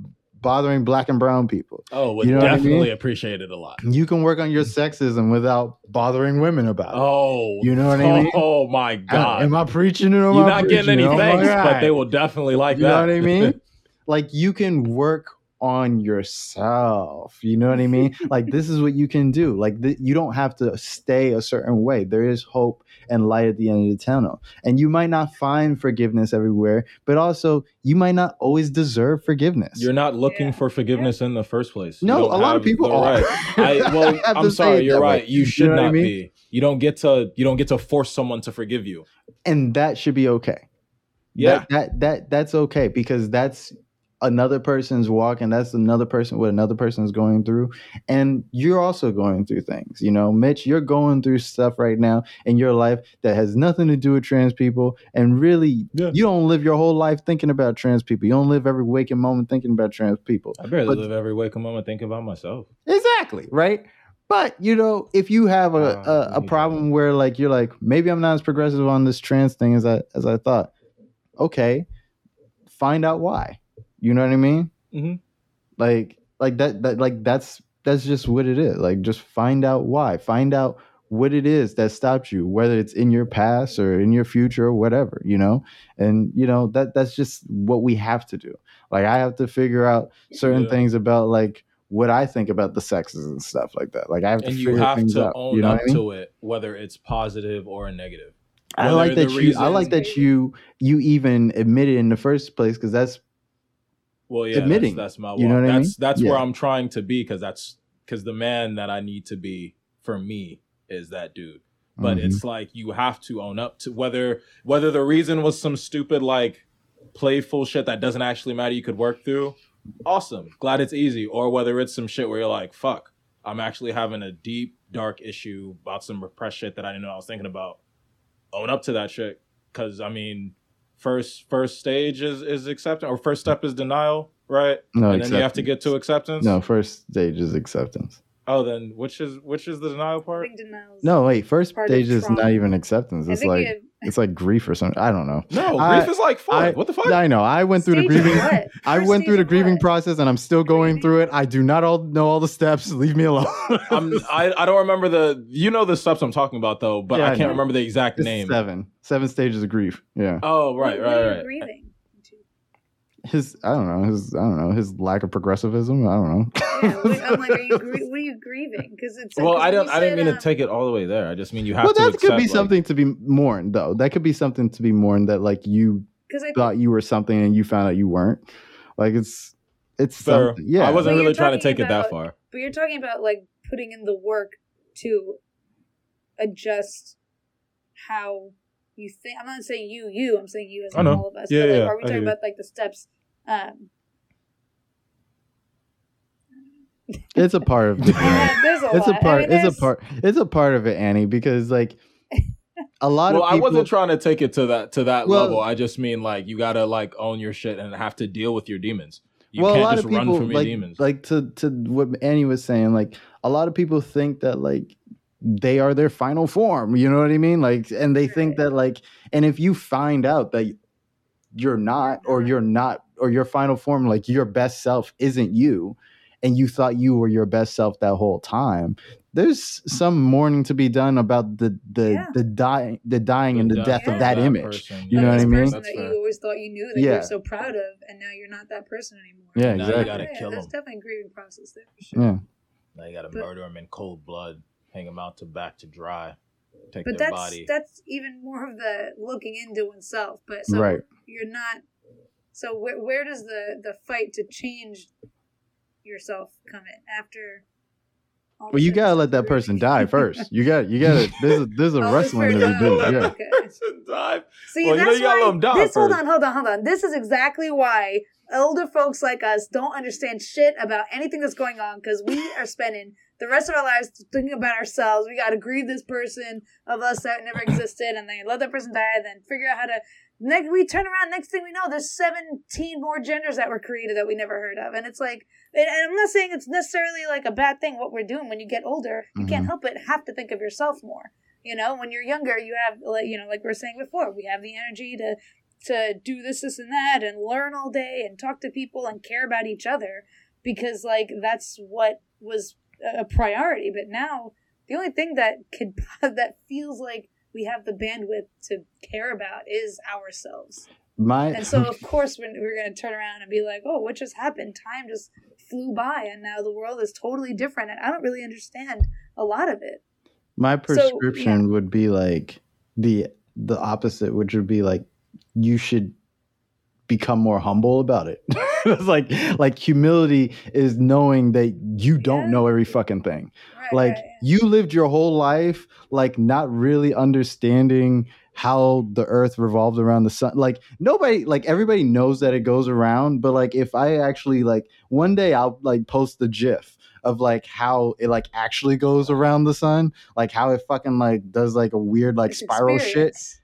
S3: bothering black and brown people.
S1: Oh, would
S3: You know what I
S1: definitely
S3: mean?
S1: appreciate it a lot.
S3: You can work on your sexism without bothering women about it.
S1: Oh,
S3: You know what I mean?
S1: Oh my
S3: I-
S1: God!
S3: Am I preaching it or
S1: You're
S3: I
S1: not getting any?
S3: Oh
S1: thanks, but they will definitely like
S3: you
S1: that.
S3: know what I mean? like you can work on yourself. You know what I mean? like this is what you can do. Like th- you don't have to stay a certain way. There is hope and light at the end of the tunnel. And you might not find forgiveness everywhere, but also you might not always deserve forgiveness.
S1: You're not looking
S2: Yeah.
S1: for forgiveness in the first place.
S3: No,
S1: don't
S3: a lot of people are.
S1: right. I, well,
S3: have
S1: I'm sorry. You're
S3: that way.
S1: right. You should
S3: know what I
S1: not
S3: mean?
S1: be. You don't get to. You don't get to force someone to forgive you.
S3: and that should be okay.
S1: Yeah.
S3: that, that that that's okay because that's another person's walk and that's another person what another person is going through and you're also going through things you know mitch you're going through stuff right now in your life that has nothing to do with trans people and really
S1: Yeah.
S3: you don't live your whole life thinking about trans people you don't live every waking moment thinking about trans people
S1: I barely
S3: But-
S1: live every waking moment thinking about myself.
S3: Exactly, right? But you know, if you have a,
S1: Uh,
S3: a, a
S1: yeah.
S3: problem where like you're like, maybe I'm not as progressive on this trans thing as I as I thought. Okay, find out why. You know what I mean?
S1: Mhm.
S3: Like like that that like that's that's just what it is. Like just find out why. Find out what it is that stops you, whether it's in your past or in your future or whatever, you know? And you know, that that's just what we have to do. Like I have to figure out certain
S1: Yeah.
S3: things about like what I think about the sexes and stuff like that. Like I have to
S1: And
S3: figure
S1: you have
S3: things
S1: to
S3: out.
S1: own
S3: you know
S1: up
S3: I mean?
S1: to it, whether it's positive or a negative.
S3: I like that you. I like that you. You even admit it in the first place because that's
S1: Well, yeah,
S3: Admitting,
S1: that's, that's my.
S3: you know what I
S1: that's
S3: mean?
S1: that's where I'm trying to be because that's because the man that I need to be for me is that dude. But
S3: Mhm.
S1: it's like you have to own up to whether whether the reason was some stupid like playful shit that doesn't actually matter you could work through. Awesome, glad it's easy. Or whether it's some shit where you're like, fuck, I'm actually having a deep dark issue about some repressed shit that I didn't know I was thinking about. Own up to that shit, because I mean, first first stage is is acceptance, or first step is denial, right?
S3: no.
S1: and then you have to get to acceptance.
S3: No, first stage is acceptance.
S1: Oh, then which is which is the denial
S2: I
S1: part?
S2: think.
S3: No, wait. First
S2: Part of
S3: stage is not even acceptance.
S2: I
S3: It's
S2: think
S3: like
S2: you-
S3: it's like grief or something. I don't know.
S1: No,
S3: I-
S1: grief is like fuck.
S3: I-
S1: what the fuck?
S3: I know. I went through the
S2: Stage of
S3: grieving.
S2: what?
S3: I went through the grieving
S2: what?
S3: process, and I'm still going
S2: Grieving?
S3: through it. I do not all know all the steps. Leave me alone.
S1: I'm, I I don't remember the you know the steps I'm talking about though, but
S3: Yeah,
S1: I
S3: I
S1: can't
S3: know.
S1: remember the exact
S3: It's
S1: name.
S3: seven. Seven stages of grief. Yeah.
S1: Oh right,
S2: What- what are
S1: right, right.
S2: Grieving.
S3: His. I don't know. His. I don't know. His lack of progressivism. I don't know.
S2: Yeah, I'm like, are you what are you grieving? Because it's
S1: well, I
S2: you
S1: don't. I didn't mean
S2: um,
S1: to take it all the way there. I just mean you have
S3: well,
S1: to.
S3: that could be
S1: like-
S3: something to be mourned, though. That could be something to be mourned that like you
S2: I
S3: thought you were something and you found out you weren't. Like it's it's
S1: Fair.
S3: something. Yeah.
S1: I wasn't really trying to
S2: talking
S1: take it that far.
S2: But you're talking about like putting in the work to adjust how you think. I'm not saying you, you. I'm saying you as
S1: I
S2: in
S1: know.
S2: all of us.
S1: Yeah,
S2: but like,
S1: yeah,
S2: are we
S1: I
S2: talking about like the steps? Um,
S3: It's a part of it.
S2: yeah, there's a
S3: It's a
S2: lot. I
S3: part.
S2: mean,
S3: it's a part. It's a part of it, Annie, because like a lot
S1: Well,
S3: of
S1: I
S3: people.
S1: wasn't trying to take it to that to that
S3: Well-
S1: level. I just mean like you gotta like own your shit and have to deal with your demons. You
S3: well, a
S1: can't
S3: lot
S1: just
S3: of people
S1: run from your
S3: like
S1: demons.
S3: like to to what Annie was saying. Like a lot of people think that like they are their final form. You know what I mean? Like, and they think that like, and if you find out that you're not, or
S2: uh-huh.
S3: you're not, or your final form, like your best self isn't you, and you thought you were your best self that whole time. There's some mourning to be done about the the
S2: Yeah.
S3: the dying the dying and the
S1: death
S3: death
S2: Yeah.
S3: of that
S1: that
S3: image.
S1: person.
S3: You
S2: of
S3: know what I mean?
S2: person
S1: That's
S2: that
S1: fair.
S2: you always thought you knew that
S3: Yeah.
S2: you're so proud of, and now you're not that person anymore.
S3: Yeah,
S1: Now you
S3: exactly.
S1: gotta
S2: yeah,
S1: kill
S2: there's
S1: him.
S2: definitely a grieving process there. For sure.
S3: Yeah.
S1: Now you gotta
S2: But-
S1: murder them in cold blood, hang them out to back to dry, take
S2: But
S1: their
S2: that's
S1: body.
S2: that's even more of the looking into oneself. But so
S3: Right.
S2: you're not. So where where does the the fight to change yourself come in after?
S3: Well, you gotta let that person die first. You got you gotta. There's a, there's a
S2: Oh,
S3: wrestling
S2: person-
S3: that we do. Yeah.
S2: okay.
S1: Dive.
S2: See,
S1: Well, you know
S2: that's
S1: you gotta
S2: why
S1: let 'em die
S2: this. Hold on, hold on, hold on. This is exactly why older folks like us don't understand shit about anything that's going on because we are spending the rest of our lives thinking about ourselves. We got to grieve this person of us that never existed, and then let that person die, and then figure out how to. Next, we turn around. Next thing we know, there's 17 more genders that were created that we never heard of, and it's like, and I'm not saying it's necessarily like a bad thing what we're doing when you get older. You can't
S3: Mhm.
S2: help but have to think of yourself more. You know, when you're younger, you have like you know, like we were saying before, we have the energy to to do this, this, and that, and learn all day, and talk to people, and care about each other, because like that's what was a priority. But now the only thing that could that feels like we have the bandwidth to care about is ourselves.
S3: My
S2: And so, of course, when we're going to turn around and be like, "Oh, what just happened? Time just flew by, and now the world is totally different." And I don't really understand a lot of it.
S3: my
S2: So,
S3: prescription would be like the the opposite, which would be like you should become more humble about it. it's like like humility is knowing that you don't
S2: Yeah.
S3: know every fucking thing.
S2: Right,
S3: like
S2: right.
S3: you lived your whole life like not really understanding how the earth revolves around the sun like nobody like everybody knows that it goes around but like if i actually like one day i'll like post the gif of like how it like actually goes around the sun like how it fucking like does like a weird like spiral shit
S2: experience.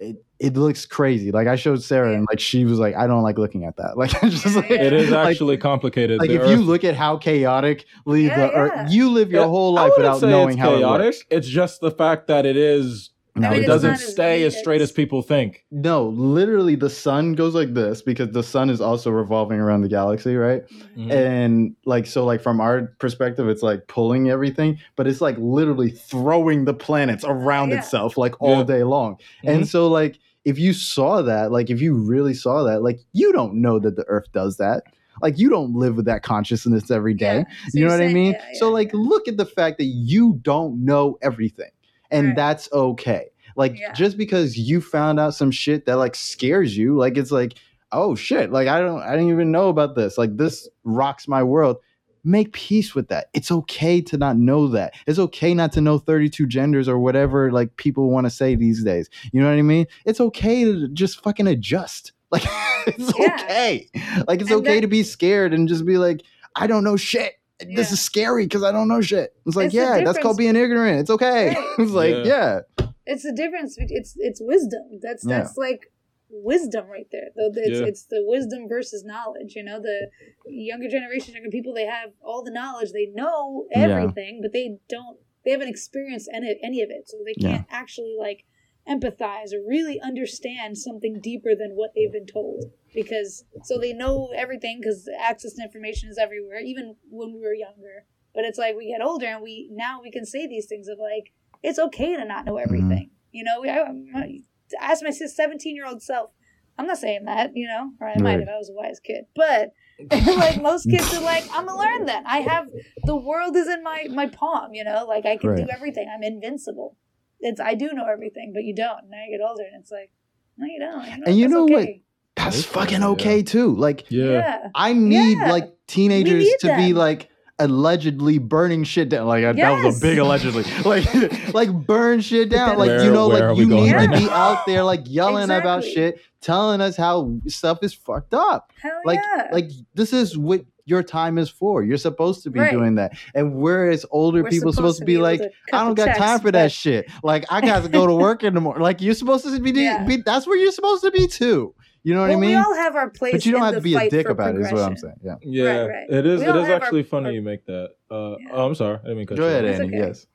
S3: It, it looks crazy like i showed sarah and like she was like i don't like looking at that like it's just like
S2: yeah.
S4: It is
S3: like-
S4: actually complicated.
S3: like
S4: The
S3: if you look at how chaotically
S2: Yeah,
S3: the earth
S2: yeah.
S3: you live your
S4: Yeah,
S3: whole life without knowing
S4: it's
S3: how it
S4: chaotic.
S3: works.
S4: It's just the fact that it is.
S3: No,
S2: I mean,
S4: it doesn't
S2: not as
S4: stay as straight as
S2: as-
S4: people think.
S3: No, literally the sun goes like this because the sun is also revolving around the galaxy, right?
S4: Mhm.
S3: And like so like from our perspective it's like pulling everything, but it's like literally throwing the planets around
S2: Yeah.
S3: itself like all
S4: Yeah.
S3: day long.
S4: Mhm.
S3: And so like if you saw that, like if you really saw that, like you don't know that the earth does that. Like you don't live with that consciousness every day.
S2: Yeah. So
S3: you know
S2: you're
S3: what I mean?
S2: yeah,
S3: so like
S2: yeah.
S3: look at the fact that you don't know everything. And
S2: Right.
S3: that's okay. Like
S2: Yeah.
S3: just because you found out some shit that like scares you, like it's like, oh shit, like I don't I didn't even know about this. Like this rocks my world. Make peace with that. It's okay to not know that. It's okay not to know 32 genders or whatever like people want to say these days. You know what I mean? It's okay to just fucking adjust. Like it's
S2: Yeah.
S3: okay. Like it's
S2: And
S3: okay
S2: that-
S3: to be scared and just be like, I don't know shit. This is scary because I don't know shit. It's like,
S2: It's
S3: yeah, that's called being ignorant. It's okay.
S2: Right.
S3: it's like,
S4: Yeah.
S3: yeah.
S2: it's the difference. It's it's wisdom. That's
S3: Yeah.
S2: that's like wisdom right there. Though it's
S4: Yeah.
S2: it's the wisdom versus knowledge. You know, the younger generation, younger people, they have all the knowledge. They know
S3: Yeah.
S2: everything, but they don't. They haven't experienced any any of it, so they can't actually like empathize or really understand something deeper than what they've been told. Because so they know everything because access to information is everywhere, even when we were younger. But it's like we get older and we now we can say these things of like it's okay to not know mm-hmm. everything. You know, I, I ask my seventeen year old self. I'm not saying that, you know, or I might
S3: Right.
S2: if I was a wise kid, but like most kids are like, I'm gonna learn that. I have the world is in my my palm, you know, like I can do everything. I'm invincible. It's I do know everything, but you don't. Now you get older, and it's like, no, you don't. You know,
S3: And you
S2: that's
S3: know what? That's
S4: That's
S3: fucking
S4: fine,
S3: okay too. Like
S4: Yeah.
S2: Yeah.
S3: I need
S2: Yeah.
S3: like teenagers
S2: need
S3: to be like allegedly burning shit down. Like that was a big allegedly. Like like burn shit down. Like
S4: Where-
S3: you know, like you need
S2: right
S3: to be out there like yelling about shit, telling us how stuff is fucked up.
S2: Hell
S3: Like
S2: yeah.
S3: like this is what your time is for. You're supposed to be
S2: Right.
S3: doing that. And we're as older
S2: We're
S3: people supposed, to be,
S2: able
S3: like,
S2: to
S3: I don't
S2: the
S3: got time
S2: checks,
S3: for that shit. Like I got to go to work in the morning. Like you're supposed to be,
S2: Yeah.
S3: be that's where you're supposed to be too. You know what
S2: well,
S3: I mean?
S2: we all have our place.
S3: but you don't
S2: in
S3: have to be a dick about it. Is what I'm saying. Yeah.
S4: Yeah,
S2: Right, right.
S4: it is.
S2: We
S4: It
S2: all our-
S4: actually funny
S2: our-
S4: you make that. Uh,
S2: Yeah.
S4: oh, I'm sorry, I didn't mean to cut
S3: Go
S4: you
S3: ahead,
S4: off.
S3: Annie.
S2: okay.
S3: Yes.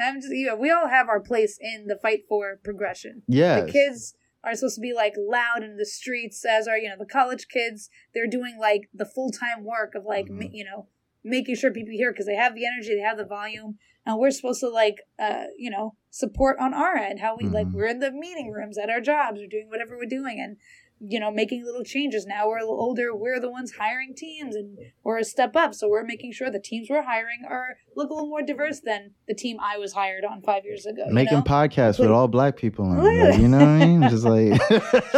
S2: I'm just, yeah, we all have our place in the fight for progression.
S3: Yes.
S2: The kids are supposed to be like loud in the streets, as are you know the college kids. They're doing like the full time work of like
S3: Mhm.
S2: ma- you know making sure people hear because they have the energy, they have the volume, and we're supposed to like uh you know support on our end. How we like
S3: Mhm.
S2: we're in the meeting rooms at our jobs, we're doing whatever we're doing, and you know making little changes. Now we're a little older, we're the ones hiring teams, and we're a step up, so we're making sure the teams we're hiring are look a little more diverse than the team I was hired on five years ago. you
S3: Making
S2: know?
S3: podcasts with all black people in it. Like, you know what I mean? Just like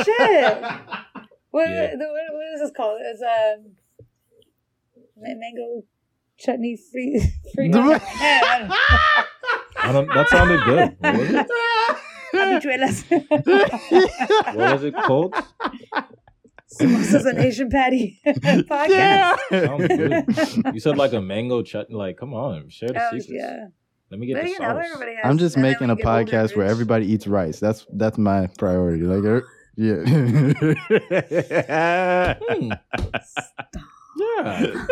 S2: Shit. What,
S4: Yeah.
S2: the, what, what is this called? It's um, ma- mango chutney free. free never mind. Yeah, I don't.
S4: I don't. That sounded good. What was it?
S2: Habichuelas.
S4: What was it called?
S2: Samosas and Asian patty podcast.
S3: yeah.
S4: Sounds good. You said like a mango chutney. Like, come on, share the
S2: Oh,
S4: secrets.
S2: yeah.
S4: Let me get
S2: But
S4: the
S2: you know,
S4: sauce.
S3: I'm just
S2: and
S3: making a
S2: you older,
S3: podcast where everybody eats rice. That's that's my priority. Like, er, yeah.
S4: Hmm. Yeah.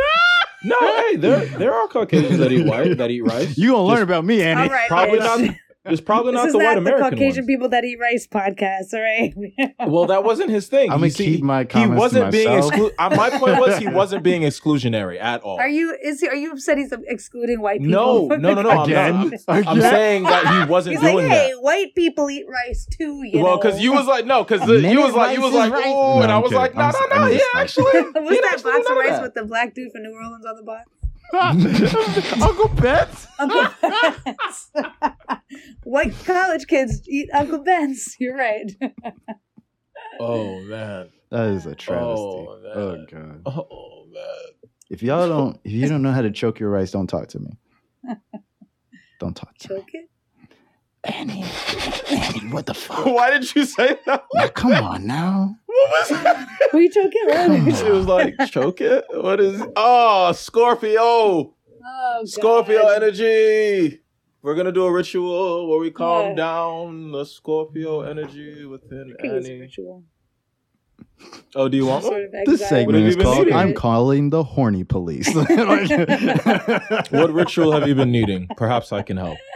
S4: No, hey, there there are Caucasians that eat white that eat rice.
S3: you gonna learn
S4: Just
S3: about me, Annie?
S2: All right,
S4: Probably
S2: bitch.
S4: not.
S1: It's probably
S2: This
S1: not
S2: is
S1: the
S2: not
S1: white
S2: the
S1: American
S2: Caucasian
S1: ones.
S2: people that eat rice podcast, all right?
S1: Well, that wasn't his thing.
S3: I'm gonna
S1: see,
S3: keep my
S1: he
S3: comments to
S1: wasn't being exclu- uh, My point was he wasn't being exclusionary at all.
S2: Are you is he, are you upset he's excluding white
S1: No,
S2: people?
S1: no, no, no. I'm,
S3: Again?
S1: not. I'm, I'm saying that he wasn't
S2: He's like,
S1: doing
S2: hey,
S1: that.
S2: white people eat rice too. You
S1: Well,
S2: know?
S1: because you was like, no, because you was like, you was like, oh,
S3: No,
S1: and I
S3: I'm
S1: was like, no, no, no,
S3: I'm
S1: he
S3: just like-
S1: actually,
S2: was
S1: he
S2: that box of rice with the black dude from New Orleans on the box?
S3: Uncle Ben's.
S2: Uncle Ben's. White college kids eat Uncle Ben's. You're right.
S1: Oh man,
S3: That is a travesty.
S1: Oh,
S3: Oh, god.
S1: oh man.
S3: If y'all don't, if you don't know how to choke your rice, don't talk to me. Don't talk to me.
S2: Choke it.
S3: Annie, Annie, what the fuck?
S1: Why did you say that?
S3: Now, come on now.
S1: What was that?
S2: Will you choke it?
S3: Come
S2: What?
S3: on.
S1: She was like, choke it. What is? Oh, Scorpio.
S2: Oh, God.
S1: Scorpio energy. We're gonna do a ritual where we calm
S2: Yeah.
S1: down the Scorpio energy within
S2: I could
S1: Annie.
S2: ritual.
S1: Oh, do you want
S2: Sort
S1: one?
S2: of
S3: This segment is called
S1: eating?
S3: "I'm calling the horny police."
S1: What ritual have you been needing? Perhaps I can help.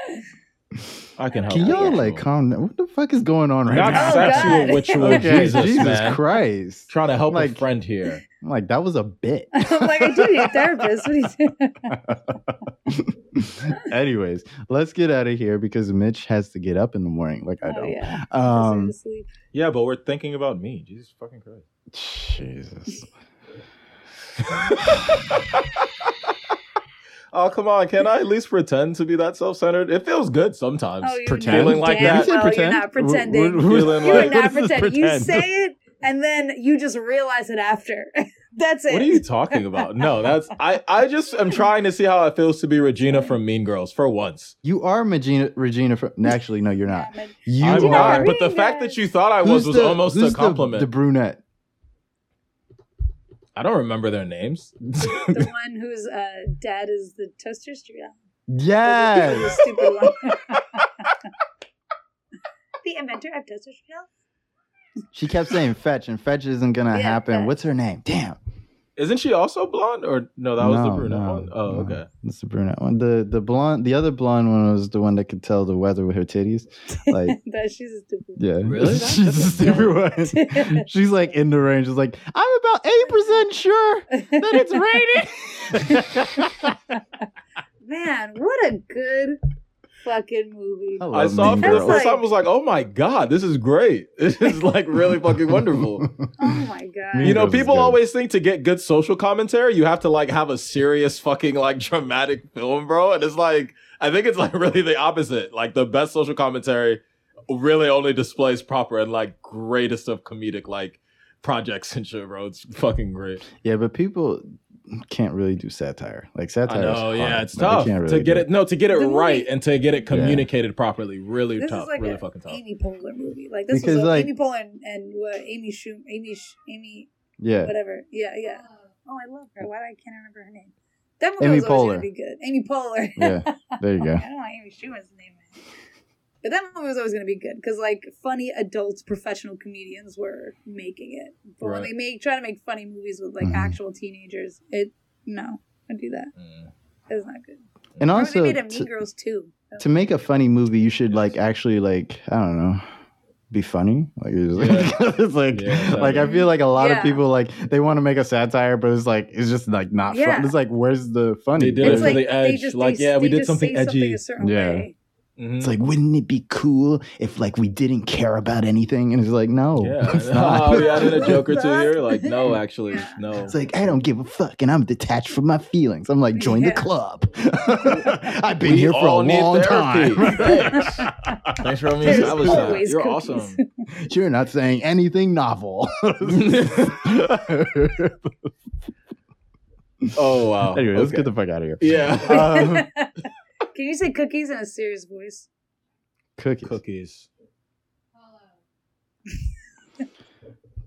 S1: I can help.
S3: Can y'all
S1: ritual.
S3: like calm down? What the fuck is going on right
S1: Not
S3: now?
S2: Oh,
S1: sexual
S2: God.
S1: ritual,
S3: Okay,
S1: Jesus,
S3: Jesus
S1: man.
S3: Christ!
S1: Trying to help a
S3: Like-
S1: friend here.
S3: I'm like that was a bit.
S2: I'm like, I do need a therapist. What do you do?
S3: Anyways, let's get out of here because Mitch has to get up in the morning. Like I
S2: Oh,
S3: don't.
S2: yeah.
S3: Um,
S2: Deserve.
S1: Yeah, but we're thinking about me. Jesus fucking Christ.
S3: Jesus.
S1: Oh come on! Can I at least pretend to be that self-centered? It feels good sometimes.
S2: Oh, you
S3: pretend?
S1: Feeling like
S2: damn
S1: that.
S3: You said
S2: well
S3: pretend?
S2: You're not
S3: We're-
S2: pretending.
S3: we're- we're-
S1: Feeling
S2: You're
S1: like-
S3: what
S2: not
S3: is this
S2: pretending. You say it, and then you just realize it after. That's it.
S1: What are you talking about? No, that's I. I just am trying to see how it feels to be Regina from Mean Girls for once.
S3: You are Regina. Regina. From, no, actually, no, you're not.
S2: Damn.
S3: You
S1: I'm
S3: are.
S1: not, but the fact that you thought I was
S3: Who's
S1: was
S3: the-
S1: almost
S3: who's
S1: a compliment.
S3: The, the brunette.
S1: I don't remember their names.
S2: The one whose uh, dad is the Toaster Strudel. The
S3: Yes.
S2: stupid one. the inventor of Toaster Strudel.
S3: She kept saying fetch, and fetch isn't gonna
S2: Yeah,
S3: happen.
S2: fetch.
S3: What's her name? Damn.
S1: Isn't she also blonde? Or no, that was the brunette
S3: no,
S1: one. Oh,
S3: no.
S1: okay.
S3: That's the brunette one. The the blonde, the other blonde one was the one that could tell the weather with her titties. Like,
S2: that she's a stupid.
S3: yeah,
S1: Really?
S3: she's a stupid one. She's like in the range. She's like, I'm about eighty percent sure that it's raining.
S2: Man, what a good fucking movie.
S3: I
S1: I saw it for the
S2: Girls.
S1: first time. I was like, oh my god, this is great. This is like really fucking wonderful.
S2: Oh my god.
S1: You know, people
S3: good.
S1: always think to get good social commentary, you have to like have a serious fucking like dramatic film, bro. And it's like, I think it's like really the opposite. Like the best social commentary really only displays proper and like greatest of comedic like projects and shit, bro. It's fucking great.
S3: yeah, but people can't really do satire. Like satire. is
S1: know, yeah,
S3: hard.
S1: it's
S3: Like,
S1: tough
S3: can't
S1: to get
S3: do
S1: it. No, to get it
S2: The movie-
S1: right and to get it communicated properly. Really
S2: this
S1: tough.
S2: is like
S1: really
S2: a
S1: fucking tough.
S2: Amy Poehler movie. Like this
S3: Because,
S2: was
S3: like-
S2: Amy Poehler and, and what Amy Shum Amy Sh- Amy
S3: Yeah.
S2: whatever. Yeah, yeah. Oh, I love her. Why do I can't remember her name? That movie
S3: Amy
S2: was always
S3: Poehler.
S2: gonna be good. Amy Poehler.
S3: Yeah, there you go.
S2: I don't know Amy Schumer's name. Man. But that movie was always going to be good because like funny adult professional comedians were making it. But when they make try to make funny movies with like
S3: Mhm.
S2: actual teenagers, it no, I do that.
S1: Mm.
S2: It's not good.
S3: And
S2: Or
S3: also,
S2: they made a Mean
S3: to,
S2: Girls too.
S3: to make a funny movie, you should like actually like I don't know, be funny. Like it's, like, it's like,
S1: Yeah,
S3: like I feel like a lot
S2: Yeah.
S3: of people like they want to make a satire, but it's like it's just like not
S2: Yeah.
S3: fun. It's like where's the funny?
S1: They did
S3: There's-
S1: it for the edge. Like, yeah, we did something
S2: say
S1: edgy.
S2: a
S3: Yeah.
S2: way.
S1: Mhm.
S3: It's like, wouldn't it be cool if like we didn't care about anything? And it's like, no,
S1: Yeah,
S3: it's not.
S1: oh, we added a joke or two here. Like, no, actually,
S2: Yeah.
S1: no.
S3: It's like I don't give a fuck, and I'm detached from my feelings. I'm like, join the club. I've been
S1: We
S3: here for a long
S1: therapy.
S3: time.
S1: Thanks. Thanks for having me
S2: There's
S1: establish that. You're
S2: cookies.
S1: awesome.
S3: You're not saying anything novel.
S1: Oh wow.
S3: anyway, let's get the fuck out of here.
S1: yeah.
S3: Um,
S2: Can you say cookies in a serious voice?
S3: cookies.
S1: Cookies.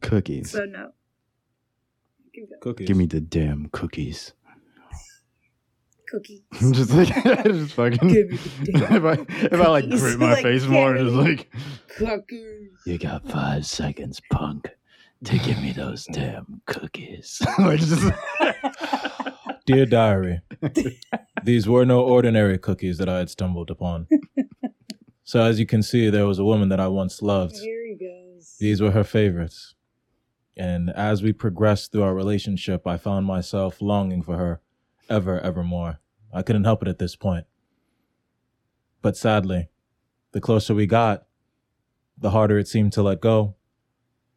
S3: Cookies.
S2: So no.
S1: Cookies.
S3: Give me the damn cookies.
S2: Cookies.
S3: I'm just like, just fucking.
S2: Give me the damn
S3: if I if I like
S2: cookies.
S3: grip my
S2: Like,
S3: face more,
S2: give
S3: just like.
S2: Cookies.
S3: You got five seconds, punk, to give me those damn cookies. like just.
S1: Dear diary, these were no ordinary cookies that I had stumbled upon. So as you can see, there was a woman that I once loved.
S2: Here he goes.
S1: These were her favorites. And as we progressed through our relationship, I found myself longing for her ever, ever more. I couldn't help it at this point. But sadly, the closer we got, the harder it seemed to let go.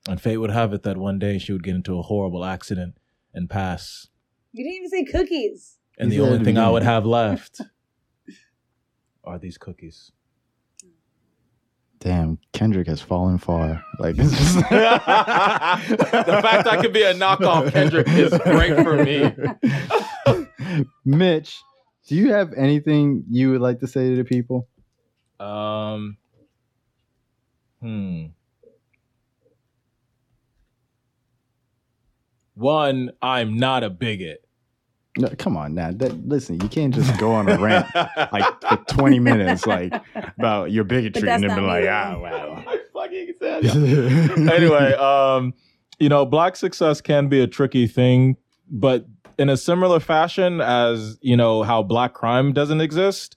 S1: And fate would have it that one day she would get into a horrible accident and pass.
S2: You didn't even say cookies.
S1: And
S3: He
S1: the only thing I would have left are these cookies.
S3: Damn, Kendrick has fallen far. Like this is
S1: the fact I could be a knockoff Kendrick is great for me.
S3: Mitch, do you have anything you would like to say to the people?
S1: Um. Hmm. One, I'm not a bigot.
S3: No, come on now. That, listen, you can't just go on a rant like for 20 minutes like about your bigotry and then be like,
S2: me.
S3: ah, well.
S1: I fucking said anyway, um, you know, black success can be a tricky thing, but in a similar fashion as you know how black crime doesn't exist,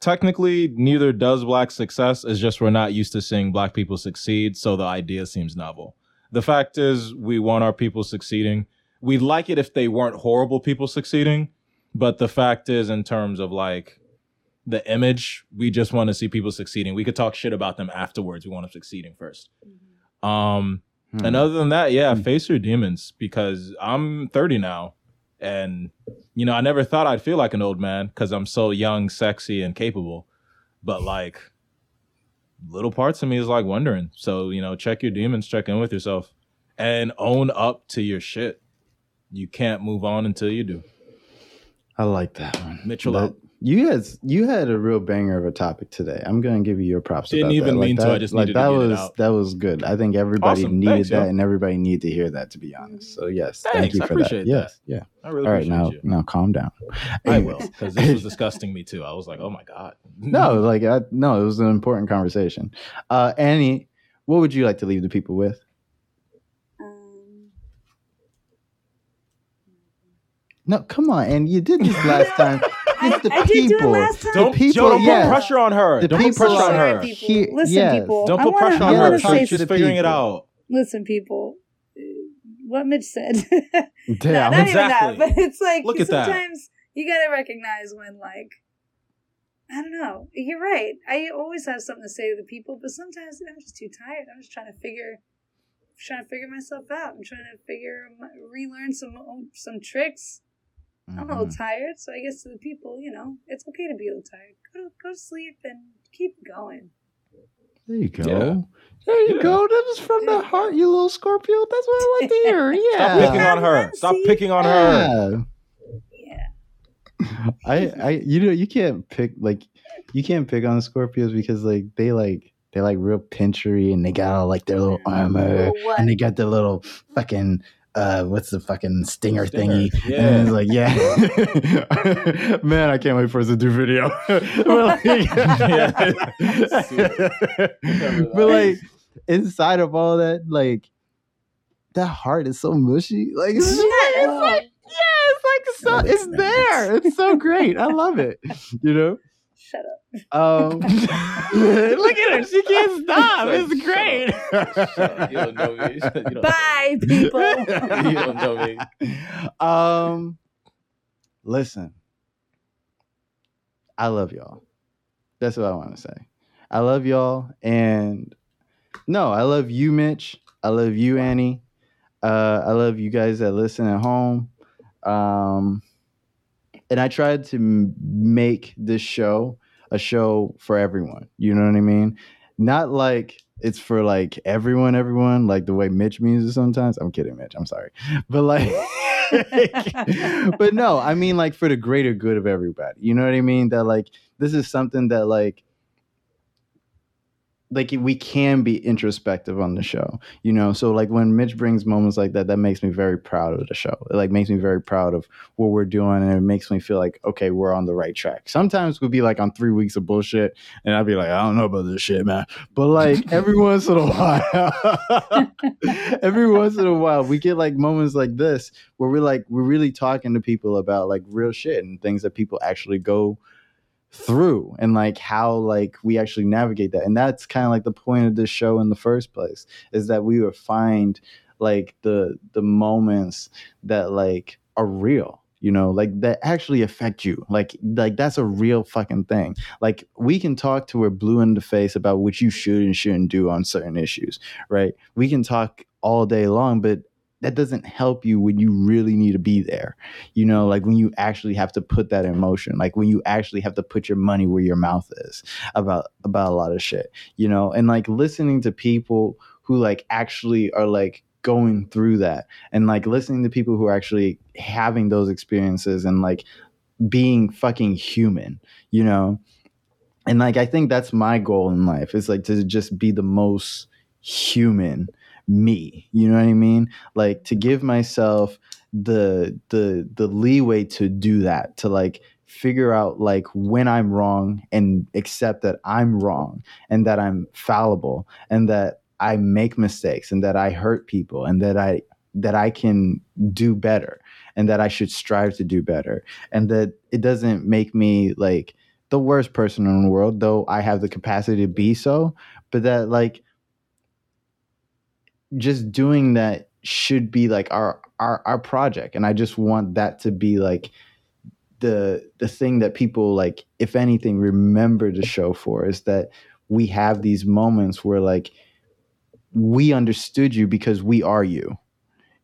S1: technically neither does black success. It's just we're not used to seeing black people succeed, so the idea seems novel. The fact is, we want our people succeeding. We'd like it if they weren't horrible people succeeding, but the fact is, in terms of like the image, we just want to see people succeeding. We could talk shit about them afterwards. We want them succeeding first. Um,
S3: Hmm.
S1: and other than that, yeah,
S3: Hmm.
S1: face your demons because I'm 30 now. And, you know, I never thought I'd feel like an old man because I'm so young, sexy, and capable. But, like, little parts of me is like wondering. So, you know, check your demons, check in with yourself, and own up to your shit. You can't move on until you do.
S3: I like that one.
S1: Mitchell
S3: That- You had you had a real banger of a topic today. I'm gonna give you your props.
S1: Didn't
S3: about
S1: even
S3: that. Like
S1: mean to, I just
S3: like
S1: needed to
S3: that was
S1: out.
S3: that was good. I think everybody
S1: Awesome.
S3: needed
S1: Thanks, yo.
S3: that, and everybody needed to hear that. To be honest, so yes, thank you
S1: I
S3: for that.
S1: appreciate that.
S3: Yes, yeah.
S1: I really
S3: All right, now
S1: you.
S3: now calm down.
S1: I will because this was disgusting me too. I was like, oh my God.
S3: no, like I, no, it was an important conversation. Uh, Annie, what would you like to leave the people with? No, come on, and you did this last time. It's the
S2: I did do it
S3: people.
S2: last time.
S1: Don't,
S3: people-
S1: Joe, don't
S3: yes.
S1: put pressure on her.
S3: The
S1: don't put pressure on her.
S2: people.
S3: He-
S2: Listen,
S3: yes.
S2: people.
S1: Don't put
S2: wanna-
S1: pressure on her.
S2: wanna
S3: talk
S2: say
S1: She's
S3: to
S1: just
S3: the
S1: figuring it out.
S2: Listen, people. What Mitch said.
S3: Damn,
S2: not
S1: exactly.
S2: even that, but it's like
S1: Look at that.
S2: you gotta recognize when like I don't know. You're right. I always have something to say to the people, but sometimes I'm just too tired. I'm just trying to figure, trying to figure myself out. I'm trying to figure, relearn some some tricks. I'm a
S3: Mm-hmm.
S2: little tired, so I guess to the people, you know, it's okay to be a little tired. Go to go to sleep and keep going.
S3: There you go.
S1: Yeah.
S3: There you
S1: Yeah.
S3: go. That was from the heart, you little Scorpio. That's what I like to hear. Yeah.
S1: Stop picking on her. Stop picking on her.
S3: Yeah.
S2: Yeah.
S3: I, I, you know, you can't pick like, you can't pick on Scorpios because like they like they're like real pinchy and they got all like their little armor
S2: What?
S3: and they got the little fucking uh what's the fucking stinger,
S1: Stinger.
S3: thingy?
S1: Yeah.
S3: and it's like yeah. Man I can't wait for us to do video. But like, but like inside of all that like that heart is so mushy. Like it's,
S2: Shut
S3: it's like yeah it's like so it's
S2: it's
S3: there. It's so great. I love it. You know
S2: Shut up.
S3: um, look at her. She can't stop. It's
S1: Shut
S3: great.
S1: up. Shut up. You don't know me. Don't-
S2: Bye, people.
S1: You don't know me.
S3: Um, listen, I love y'all. That's what I want to say. I love y'all, and no, I love you, Mitch. I love you, Annie. Uh, I love you guys that listen at home. Um, and I tried to make this show a show for everyone. You know what I mean? Not like it's for like everyone, everyone, like the way Mitch means it sometimes. I'm kidding, Mitch. I'm sorry. But like, but no, I mean like for the greater good of everybody. You know what I mean? That like this is something that like like we can be introspective on the show you know? So like when mitch brings moments like that that makes me very proud of the show. It like makes me very proud of what we're doing and it makes me feel like okay we're on the right track. Sometimes we'll be like on three weeks of bullshit and i'll be like i don't know about this shit man. But like every once in a while every once in a while we get like moments like this where we're like we're really talking to people about like real shit and things that people actually go through and like how like we actually navigate that. And that's kind of like the point of this show in the first place is that we would find like the the moments that like are real you know like that actually affect you. Like like that's a real fucking thing. Like we can talk to we're blue in the face about what you should and shouldn't do on certain issues right? We can talk all day long but that doesn't help you when you really need to be there you know like when you actually have to put that in motion like when you actually have to put your money where your mouth is about about a lot of shit you know and like listening to people who like actually are like going through that and like listening to people who are actually having those experiences and like being fucking human you know? And like i think that's my goal in life is like to just be the most human me you know what i mean? Like to give myself the the the leeway to do that to like figure out like when i'm wrong and accept that i'm wrong and that i'm fallible and that i make mistakes and that i hurt people and that i that i can do better and that i should strive to do better and that it doesn't make me like the worst person in the world though i have the capacity to be so but that like just doing that should be like our our our project. And i just want that to be like the the thing that people like if anything remember the show for is that we have these moments where like we understood you because we are you.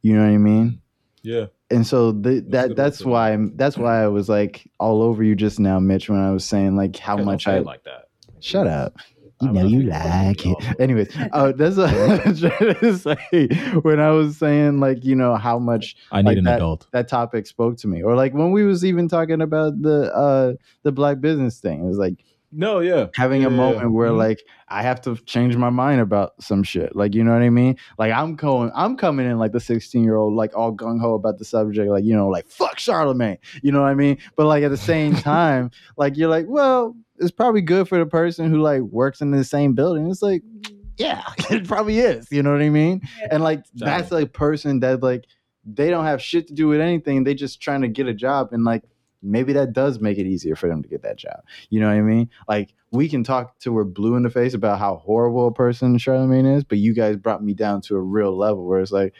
S3: You know what i mean?
S1: Yeah.
S3: and so the,
S1: That's
S3: that that's why I'm, that's why i was like all over you just now mitch when i was saying like how much i
S1: like that.
S3: shut up you
S1: I
S3: know you
S1: you.
S3: like it. Anyways, uh, that's what I was trying to say when I was saying like you know how much
S1: I
S3: need
S1: need
S3: Like
S1: an
S3: that-
S1: adult.
S3: that topic spoke to me, or like when we was even talking about the uh the black business thing. It was like
S1: No, yeah.
S3: having
S1: Yeah,
S3: a moment
S1: yeah.
S3: where
S1: Mhm.
S3: like I have to change my mind about some shit. Like you know what I mean? Like I'm going, I'm coming in like the 16 year old, like all gung ho about the subject, like you know, like fuck Charlamagne. You know what I mean? But like at the same time, like you're like, well, it's probably good for the person who like works in the same building. It's like, mm-hmm. yeah, it probably is. You know what I mean? And like that's
S1: Exactly.
S3: a person that like they don't have shit to do with anything. They just trying to get a job and like maybe that does make it easier for them to get that job. You know what I mean? Like we can talk to we're blue in the face about how horrible a person Charlamagne is, but you guys brought me down to a real level where it's like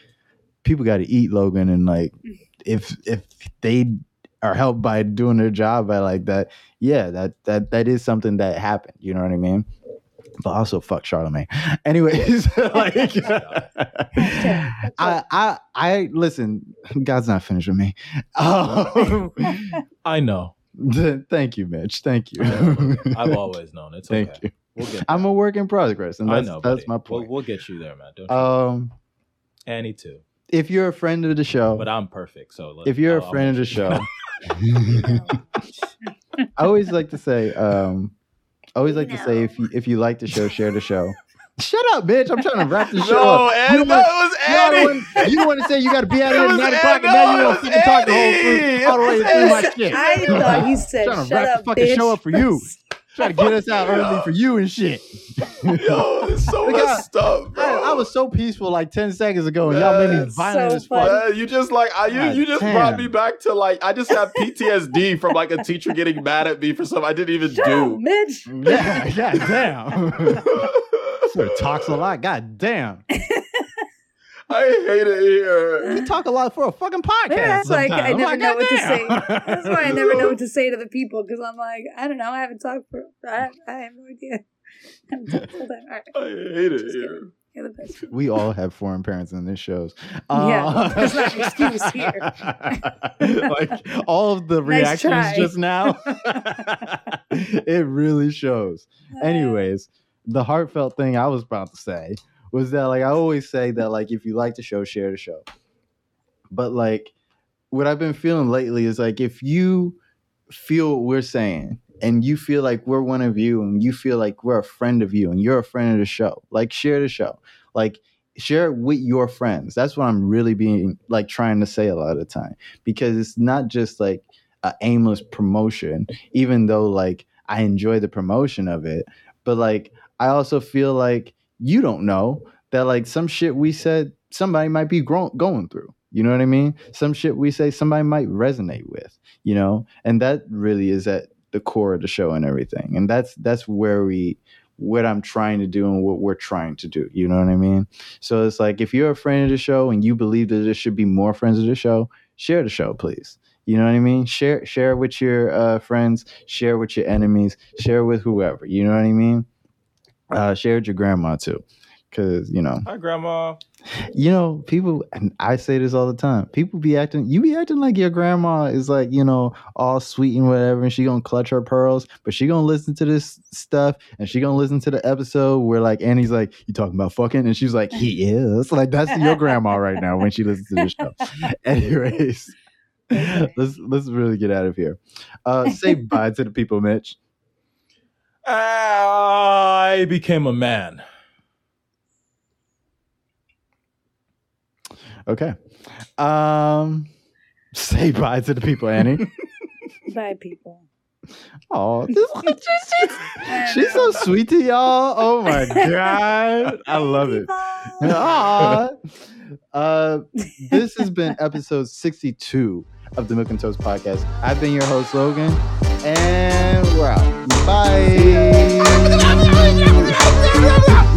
S3: people got to eat Logan, and like mm-hmm. if if they are helped by doing their job by like that, yeah, that that that is something that happened. You know what I mean? But also fuck Charlamagne. Anyways, like I I I listen. God's not finished with me. Um,
S1: I know.
S3: thank you, Mitch. Thank you.
S1: I've always known. It's
S3: Thank
S1: okay.
S3: you.
S1: We'll get
S3: I'm a work in progress, and
S1: I
S3: that's
S1: know.
S3: that's my
S1: We'll,
S3: point.
S1: we'll get you there, man. Don't you?
S3: Um,
S1: Annie too.
S3: if you're a friend of the show,
S1: But I'm perfect. So let-
S3: if you're
S1: I'll-
S3: a
S1: I'll
S3: friend of the show. I always like to say, um, I always like to say, if you if you like the show, share the show. Shut up, bitch! I'm trying to wrap this show
S1: No,
S3: up.
S1: Annie,
S3: You
S1: no,
S3: wanna-
S1: it was
S3: You want- You want to say you got to be out
S1: It
S3: here at nine o'clock, and now you
S1: No,
S3: want
S1: it
S3: to
S1: was
S3: talk the whole through,
S1: Annie.
S3: all the way
S1: It
S3: through
S1: was
S3: my
S1: Annie.
S3: shit.
S2: I thought you said,
S3: Trying to
S2: "Shut
S3: wrap
S2: up,
S3: the fucking
S2: bitch."
S3: show up for you. Trying to get us out early for you and shit.
S1: Yo, it's so
S3: Look at-
S1: messed up, bro.
S3: I, I was so peaceful like ten seconds ago, and y'all made me violent
S2: so
S3: as fuck.
S2: funny.
S1: Uh, you just like I, you,
S3: God
S1: you just
S3: damn.
S1: brought me back to like I just have PTSD from like a teacher getting mad at me for something I didn't even
S2: Shut up,
S1: do.
S2: Mitch.
S3: Yeah, god damn. Sort of talks a lot. God damn.
S1: I hate it here.
S3: You talk a lot for a fucking podcast.
S2: Maybe that's why I,
S3: sometimes.
S2: I
S3: I'm
S2: never
S3: like,
S2: know what to say. That's why I never know what to say to the people because I'm like, I don't know. I haven't talked for. I, I have no idea. I haven't talked full. All right,
S1: I hate it
S2: Just
S1: here.
S2: you're the best.
S3: We all have foreign parents in this shows.
S2: Yeah, uh, that's not an excuse here.
S3: like all of the
S2: Nice
S3: reactions
S2: try.
S3: just now, it really shows. Uh, Anyways, the heartfelt thing I was about to say was that like I always say that like if you like the show, share the show. But like what I've been feeling lately is like if you feel what we're saying and you feel like we're one of you and you feel like we're a friend of you and you're a friend of the show, like share the show. Like share it with your friends. That's what I'm really being like trying to say a lot of the time because it's not just like a aimless promotion, even though like I enjoy the promotion of it, but like I also feel like you don't know that like some shit we said somebody might be going through. You know what I mean? Some shit we say somebody might resonate with, you know? And that really is at the core of the show and everything. And that's that's where we what I'm trying to do and what we're trying to do. You know what I mean? So it's like if you're a friend of the show and you believe that there should be more friends of the show, share the show, please. You know what I mean? Share share with your uh, friends, share with your enemies, share with whoever. You know what I mean? Uh, share with your grandma too, because you know
S4: Hi, grandma.
S3: you know, people, and I say this all the time. People be acting, you be acting like your grandma is like, you know, all sweet and whatever, and she gonna clutch her pearls, but she gonna listen to this stuff, and she gonna listen to the episode where like Annie's like, "You talking about fucking?" and she's like, "He is." Like that's your grandma right now when she listens to this show. Anyways, let's let's really get out of here. Uh, say bye to the people, Mitch.
S4: I became a man.
S3: Okay. Um, say bye to the people, Annie.
S2: Bye, people.
S3: Oh, this She's so sweet to y'all. Oh my god, I love it. Aw. Uh, this has been episode sixty-two of the Milk and Toast podcast. I've been your host Logan, and we're out. Bye.